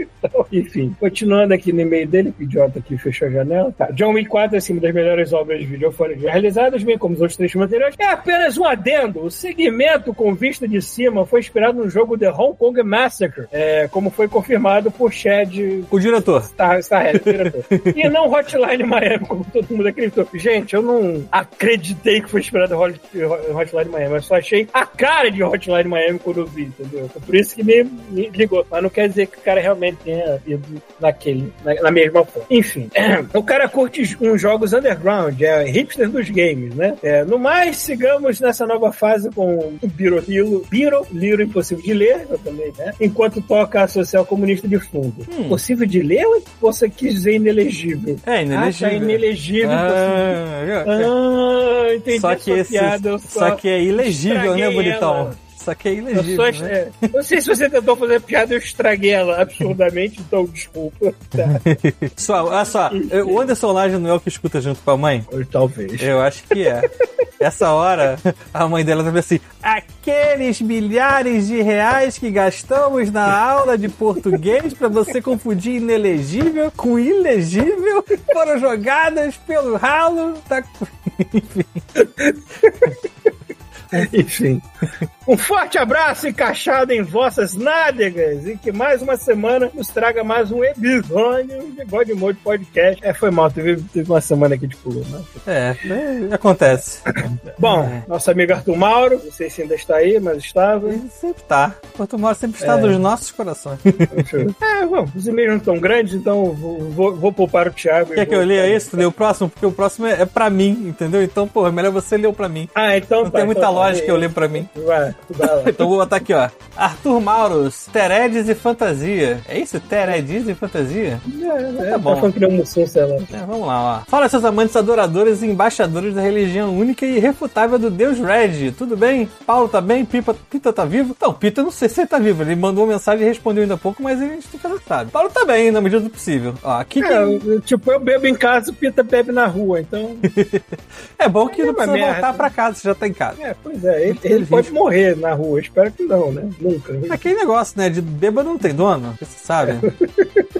Então, enfim, continuando aqui no e-mail dele, que o idiota aqui fechou a janela. Tá. John Wick 4 é assim, uma das melhores obras de videofone já realizadas, bem como os outros três anteriores. É apenas um adendo. O segmento com vista de cima foi inspirado no jogo The Hong Kong Massacre, é, como foi confirmado por Chad O diretor. Star, Starhead, diretor. e não Hotline Miami, como todo mundo acreditou. Gente, eu não acreditei que foi inspirado em Hot- Hotline Miami, eu só achei a cara de Hotline Miami quando eu vi, entendeu? Por isso que me, me ligou. Mas não quer dizer que o cara realmente tenha ido naquele, na, na mesma forma. Enfim, o cara curte uns jogos underground, é hipster dos games, né? É, no mais, sigamos nessa nova fase com o Biro Lilo, Biro Liro Impossível de Ler, eu também, né? Enquanto toca a social comunista de fundo. Impossível de ler ou você quis dizer inelegível? É, inelegível. Ah, tá inelegível. Ah, Ah, entendi só que esse, eu só que é ilegível, né, bonitão? ela. Só que é Eu ilegível, só, né? é, não sei se você tentou fazer piada, eu estraguei ela absurdamente, então desculpa. Tá. Só, olha só, o Anderson Laje não é o que escuta junto com a mãe? Ou Talvez. Eu acho que é. Essa hora, a mãe dela tá assim: aqueles milhares de reais que gastamos na aula de português pra você confundir inelegível com ilegível foram jogadas pelo ralo da. Enfim. Um forte abraço encaixado em vossas nádegas e que mais uma semana nos traga mais um episódio de God Mode Podcast. É, foi mal, teve, teve uma semana aqui de pulo, né? É, é, acontece. Bom, nosso amigo Arthur Mauro, não sei se ainda está aí, mas estava. Ele sempre tá. Porto Moro sempre está É. nos nossos corações. É, bom, os e-mails não estão grandes, então vou, vou, vou poupar o Thiago. Quer que eu leia isso? Lê o próximo? Porque o próximo é, é pra mim, entendeu? Então, porra, é melhor você ler o pra mim. Ah, então Não tá, tem muita então tá. Lógica eu ler pra mim. Vai, vai lá. Então vou botar aqui, ó. Arthur Mauros, Teredes e Fantasia. É isso? Teredes e Fantasia? É, tá bom. Tá um mocinho, sei lá. É, vamos lá, ó. Fala seus amantes adoradores e embaixadores da religião única e irrefutável do Deus Red. Tudo bem? Paulo tá bem? Pipa, Pita tá vivo? Não, Pita não sei se ele tá vivo. Ele mandou uma mensagem e respondeu ainda há pouco, mas a gente nunca sabe. Paulo tá bem, na medida do possível. Ó, aqui É, eu- tipo, eu bebo em casa, o Pita bebe na rua, então. é bom que É não precisa merda. voltar pra casa, você já tá em casa. É, pois é, ele, ele pode morrer na rua, espero que não, né? Nunca. Aquele negócio, né? De bêbado não tem dono, você sabe.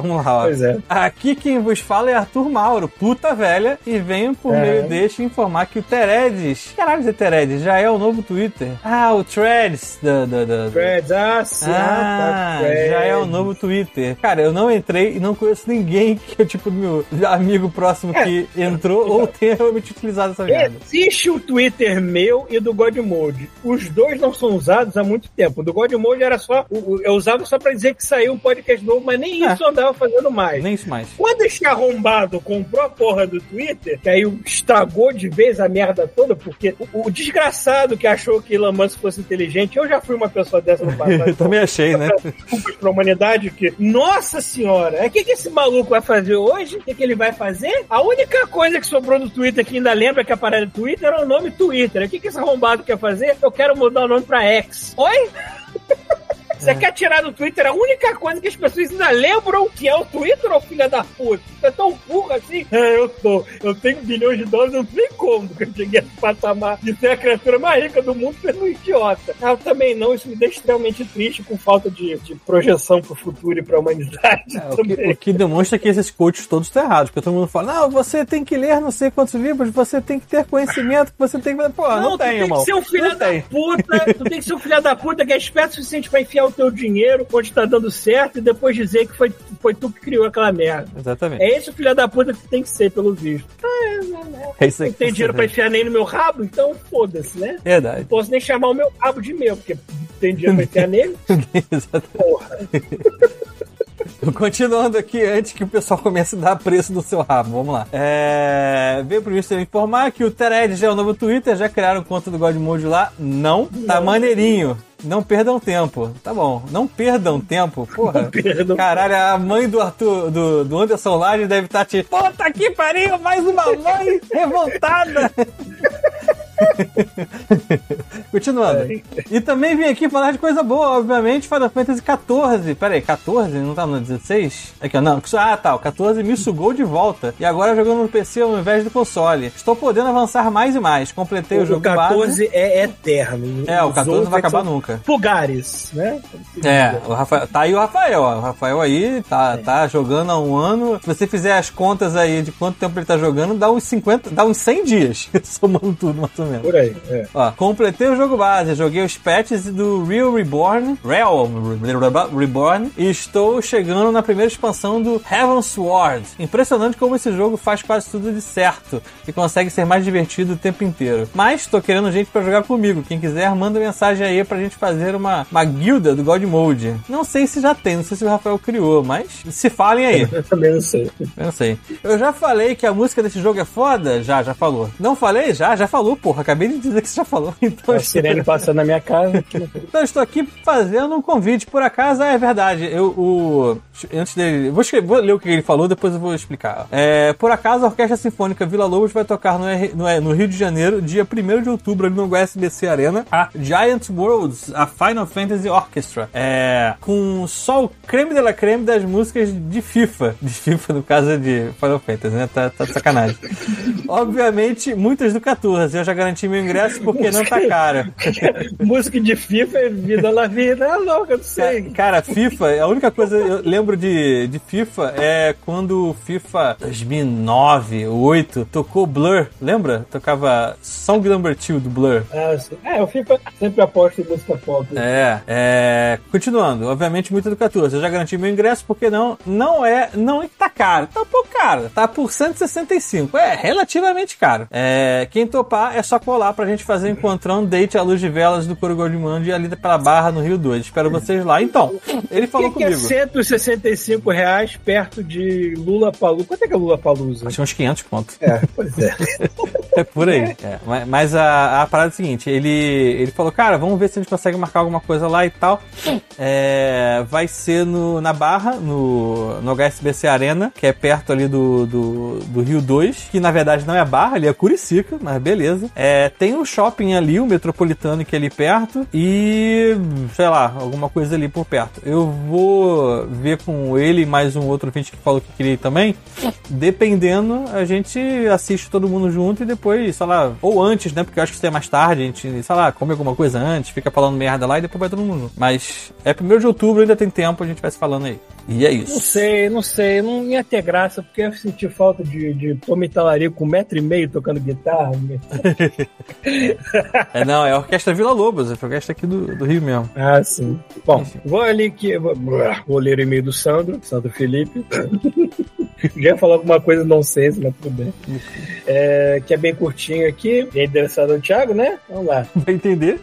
Vamos lá, ó. Pois é. Aqui quem vos fala é Arthur Mauro, puta velha, e venho por É. meio deste informar que o Teredes. Caralho, esse Teredes já é o novo Twitter. Ah, o Threads da. da, da- Threads, ah, sim, Ah, ah, tá, já é o novo Twitter. Cara, eu não entrei e não conheço ninguém que é tipo meu amigo próximo que entrou ou tenha realmente utilizado essa merda. Existe o Twitter meu e do Godmode. Os dois não são usados há muito tempo. O do Godmode era só. Eu usava só pra dizer que saiu um podcast novo, mas nem É. isso eu andava fazendo mais. Nem isso mais. Quando esse arrombado comprou a porra do Twitter, que aí estragou de vez a merda toda, porque o, o desgraçado que achou que Elon Musk fosse inteligente, eu já fui uma pessoa dessa no passado. Eu também achei, né? desculpas pra humanidade que, nossa senhora, o que, que esse maluco vai fazer hoje? O que, que ele vai fazer? A única coisa que sobrou do Twitter que ainda lembra que a parada do Twitter era o nome Twitter. O que, que esse arrombado quer fazer? Eu quero mudar o nome pra X. Oi? Você quer tirar do Twitter a única coisa que as pessoas ainda lembram que é o Twitter, ou filha da puta? Você é tão burro assim? É, eu tô. Eu tenho bilhões de dólares, eu não sei como que eu cheguei a esse patamar de ser a criatura mais rica do mundo sendo um idiota. Ah, Eu também não, isso me deixa extremamente triste, com falta de, de projeção pro futuro e pra humanidade. É, o, que, o que demonstra que esses coaches todos estão errados, porque todo mundo fala, não, você tem que ler não sei quantos livros, você tem que ter conhecimento, você tem que... Pô, não, tu tem, tem irmão. que ser um filho não da tem. puta, tu tem que ser um filho da puta que é esperto o suficiente pra enfiar o teu dinheiro onde tá dando certo e depois dizer que foi, foi tu que criou aquela merda. Exatamente. É esse o filho da puta que tem que ser, pelo visto. É isso aí Não que tem dinheiro pra enfiar nem no meu rabo, então foda-se, né? Verdade. Não posso nem chamar o meu rabo de meu, porque tem dinheiro pra enfiar nele. Exatamente. Continuando aqui, antes que o pessoal comece a dar preço no seu rabo, vamos lá. É... Veio pro Mister informar que o Tered já é o novo Twitter, já criaram conta do Godmode lá? Não. Tá maneirinho. Não perdam tempo. Tá bom. Não perdam tempo. Porra. perdam Caralho, a mãe do Arthur, do, do Anderson Laje deve estar te. Puta que pariu, mais uma mãe revoltada. Continuando. E também vim aqui falar de coisa boa, obviamente, Final Fantasy XIV. Pera aí, 14? Não tá no 16? Aqui, ó, não. Ah, tá, o 14 me sugou de volta. E agora jogando no PC ao invés do console. Estou podendo avançar mais e mais. Completei o, O jogo base. 14 é eterno. É, o Os 14 não vai acabar são nunca. Lugares, né? É, o Rafael, tá aí o Rafael, ó. O Rafael aí tá, tá jogando há um ano. Se você fizer as contas aí de quanto tempo ele tá jogando, dá uns 50, dá uns 100 dias, somando tudo mais menos. Por aí, é. Ó, completei o jogo base, joguei os patches do Real Reborn, Real Reborn, e estou chegando na primeira expansão do Heaven Sword. Impressionante como esse jogo faz quase tudo de certo e consegue ser mais divertido o tempo inteiro. Mas tô querendo gente pra jogar comigo. Quem quiser, manda mensagem aí pra gente fazer uma, uma guilda do God Mode. Não sei se já tem, não sei se o Rafael criou, mas se falem aí. Eu também não sei. Eu não sei. Eu já falei que a música desse jogo é foda? Já, já falou. Não falei? Já, já falou, porra. Acabei de dizer que você já falou. Então, A sirene passando na minha casa. então eu estou aqui fazendo um convite. Por acaso, é verdade. Eu, o, antes dele. Vou, escrever- vou ler o que ele falou, depois eu vou explicar. É, por acaso, a Orquestra Sinfônica Vila Lobos vai tocar no, R- no, no Rio de Janeiro, dia 1 de outubro, ali no USBC Arena, a Giant Worlds, a Final Fantasy Orchestra. É, com só o creme de la creme das músicas de FIFA. De FIFA, no caso de Final Fantasy, né? Tá, tá de sacanagem. Obviamente, muitas do 14. Eu já garanti meu ingresso porque não tá caro. Música de FIFA é vida na vida. É louca, não sei. Cara, FIFA, a única coisa que eu lembro de, de FIFA é quando o FIFA 2009, 2008 tocou Blur, lembra? Tocava Song Number 2 do Blur. Sim. É, o FIFA sempre aposta em música pop. É, é. Continuando, obviamente muito 14. Eu já garanti meu ingresso porque não, não é. Não é que tá caro. Tá um pouco caro. Tá por 165. É relativamente caro. É, quem topar é só colar pra gente fazer encontrão date à luz de velas do Coro Goldmund ali pela Barra no Rio 2. Espero vocês lá. Então, ele falou que, que é comigo. 165 reais perto de Lula Palusa? Quanto é que é Lula Palusa? Acho que uns 500 pontos. É, pois é. É por aí. É, mas- mas a, a parada é a seguinte: ele, ele falou, cara, vamos ver se a gente consegue marcar alguma coisa lá e tal. É, vai ser no, na Barra, no, no HSBC Arena, que é perto ali do, do, do Rio 2, que na verdade não é Barra, ali é Curicica, mas beleza. É, tem um shopping ali, o Metropolitano, que é ali perto, e sei lá, alguma coisa ali por perto. Eu vou ver com ele e mais um outro ouvinte que falou que queria ir também. Dependendo, a gente assiste todo mundo junto e depois, sei lá, ou antes, né? Porque eu acho que isso é mais tarde, a gente, sei lá, come alguma coisa antes, fica falando merda lá e depois vai todo mundo junto. Mas é primeiro de outubro, ainda tem tempo, a gente vai se falando aí. E é Não isso. sei, não sei, não ia ter graça, porque eu senti falta de, de Tommy Talarico com um metro e meio tocando guitarra. É, não, é a Orquestra Vila Lobos, é a orquestra aqui do, do Rio mesmo. Ah, sim. Bom, vou ali que. Vou, vou ler o e-mail do Sandro, Sandro Felipe. Já ia falar alguma coisa não sei, mas tudo bem. É, que é bem curtinho aqui. E é endereçado ao Thiago, né? Vamos lá. Vai entender?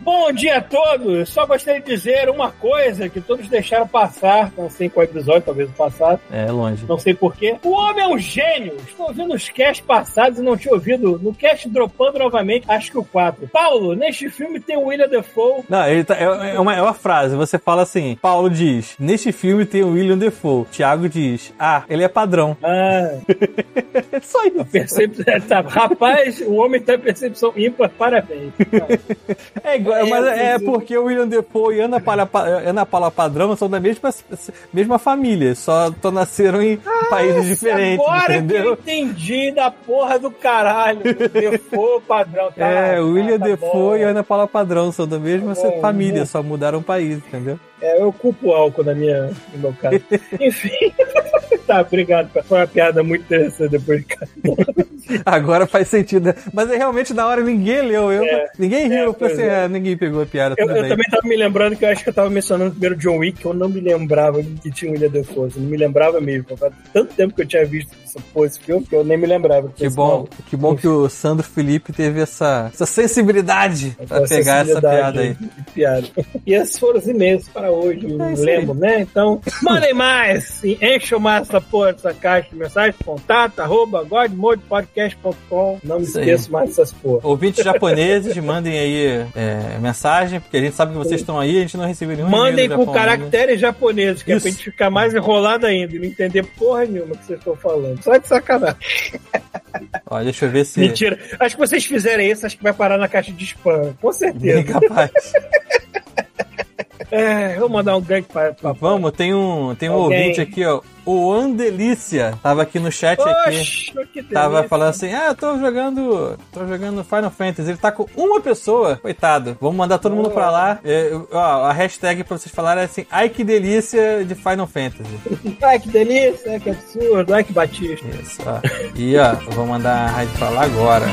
Bom dia a todos! Só gostaria de dizer uma coisa que todos deixaram passar, não sei qual episódio, talvez o passado, É, longe. não sei porquê. O homem é um gênio! Estou ouvindo os casts passados e não tinha ouvido. No cast dropando novamente, acho que o 4. Paulo, neste filme tem o William Defoe. Não, ele tá, é, é uma, é uma frase. Você fala assim: Paulo diz, neste filme tem o William Defoe. Tiago diz, ah, ele é padrão. Ah, É só isso. percep... tá, rapaz, o homem tem percepção ímpar, parabéns. É igual, É, mas é porque o William Defoe e Ana Paula, Ana Paula Padrão são da mesma, mesma família, só tô nasceram em países diferentes, Agora entendeu? que eu entendi da porra do caralho. Defoe, padrão. Tá, É, o William tá Defoe e Ana Paula Padrão são da mesma Tá família, bom. só mudaram o país, entendeu? É, eu culpo o álcool na minha, no meu caso. Enfim. tá, obrigado. Foi uma piada muito interessante depois de. Agora faz sentido. né? Mas é realmente na hora ninguém leu, eu, É, ninguém riu, é, eu falei assim, é. ah, ninguém pegou a piada, Eu, eu também tava me lembrando que eu acho que eu tava mencionando primeiro John Wick, que eu não me lembrava que tinha o William Defoe. Não me lembrava mesmo. Faz tanto tempo que eu tinha visto essa, esse filme que eu nem me lembrava. Que bom, que bom que o Sandro Felipe teve essa, essa sensibilidade pra Essa pegar essa sensibilidade piada aí. Piada. E esses foram os e-mails para hoje, É lembro, né? Então, mandem mais! E Encham mais essa porra dessa caixa de mensagem, contato, arroba godmodepodcast.com. Não me Isso aí. esqueço mais dessas porra. Ouvintes japoneses, mandem aí é, mensagem, porque a gente sabe que vocês estão aí, a gente não recebeu nenhum Mandem com Japão ainda. caracteres japoneses, que é Isso. pra gente ficar mais enrolado ainda e não entender porra nenhuma que vocês estão falando. Só de sacanagem. Ó, deixa eu ver se... Mentira. Acho que vocês fizerem isso, acho que vai parar na caixa de spam. Com Bem certeza. capaz. É, vou mandar um gank pra, pra Vamos, tem um, tem um Alguém. ouvinte aqui, ó. O Andelícia tava aqui no chat aqui. Oxe, que Tava falando assim, ah, eu tô jogando. tô jogando Final Fantasy. Ele tá com uma pessoa, coitado. Vamos mandar todo mundo pra lá. É, ó, a hashtag pra vocês falarem é assim, ai que delícia de Final Fantasy. Ai, que delícia, que absurdo, ai, que batista. Isso, ó. E ó, vou mandar a rádio pra lá agora.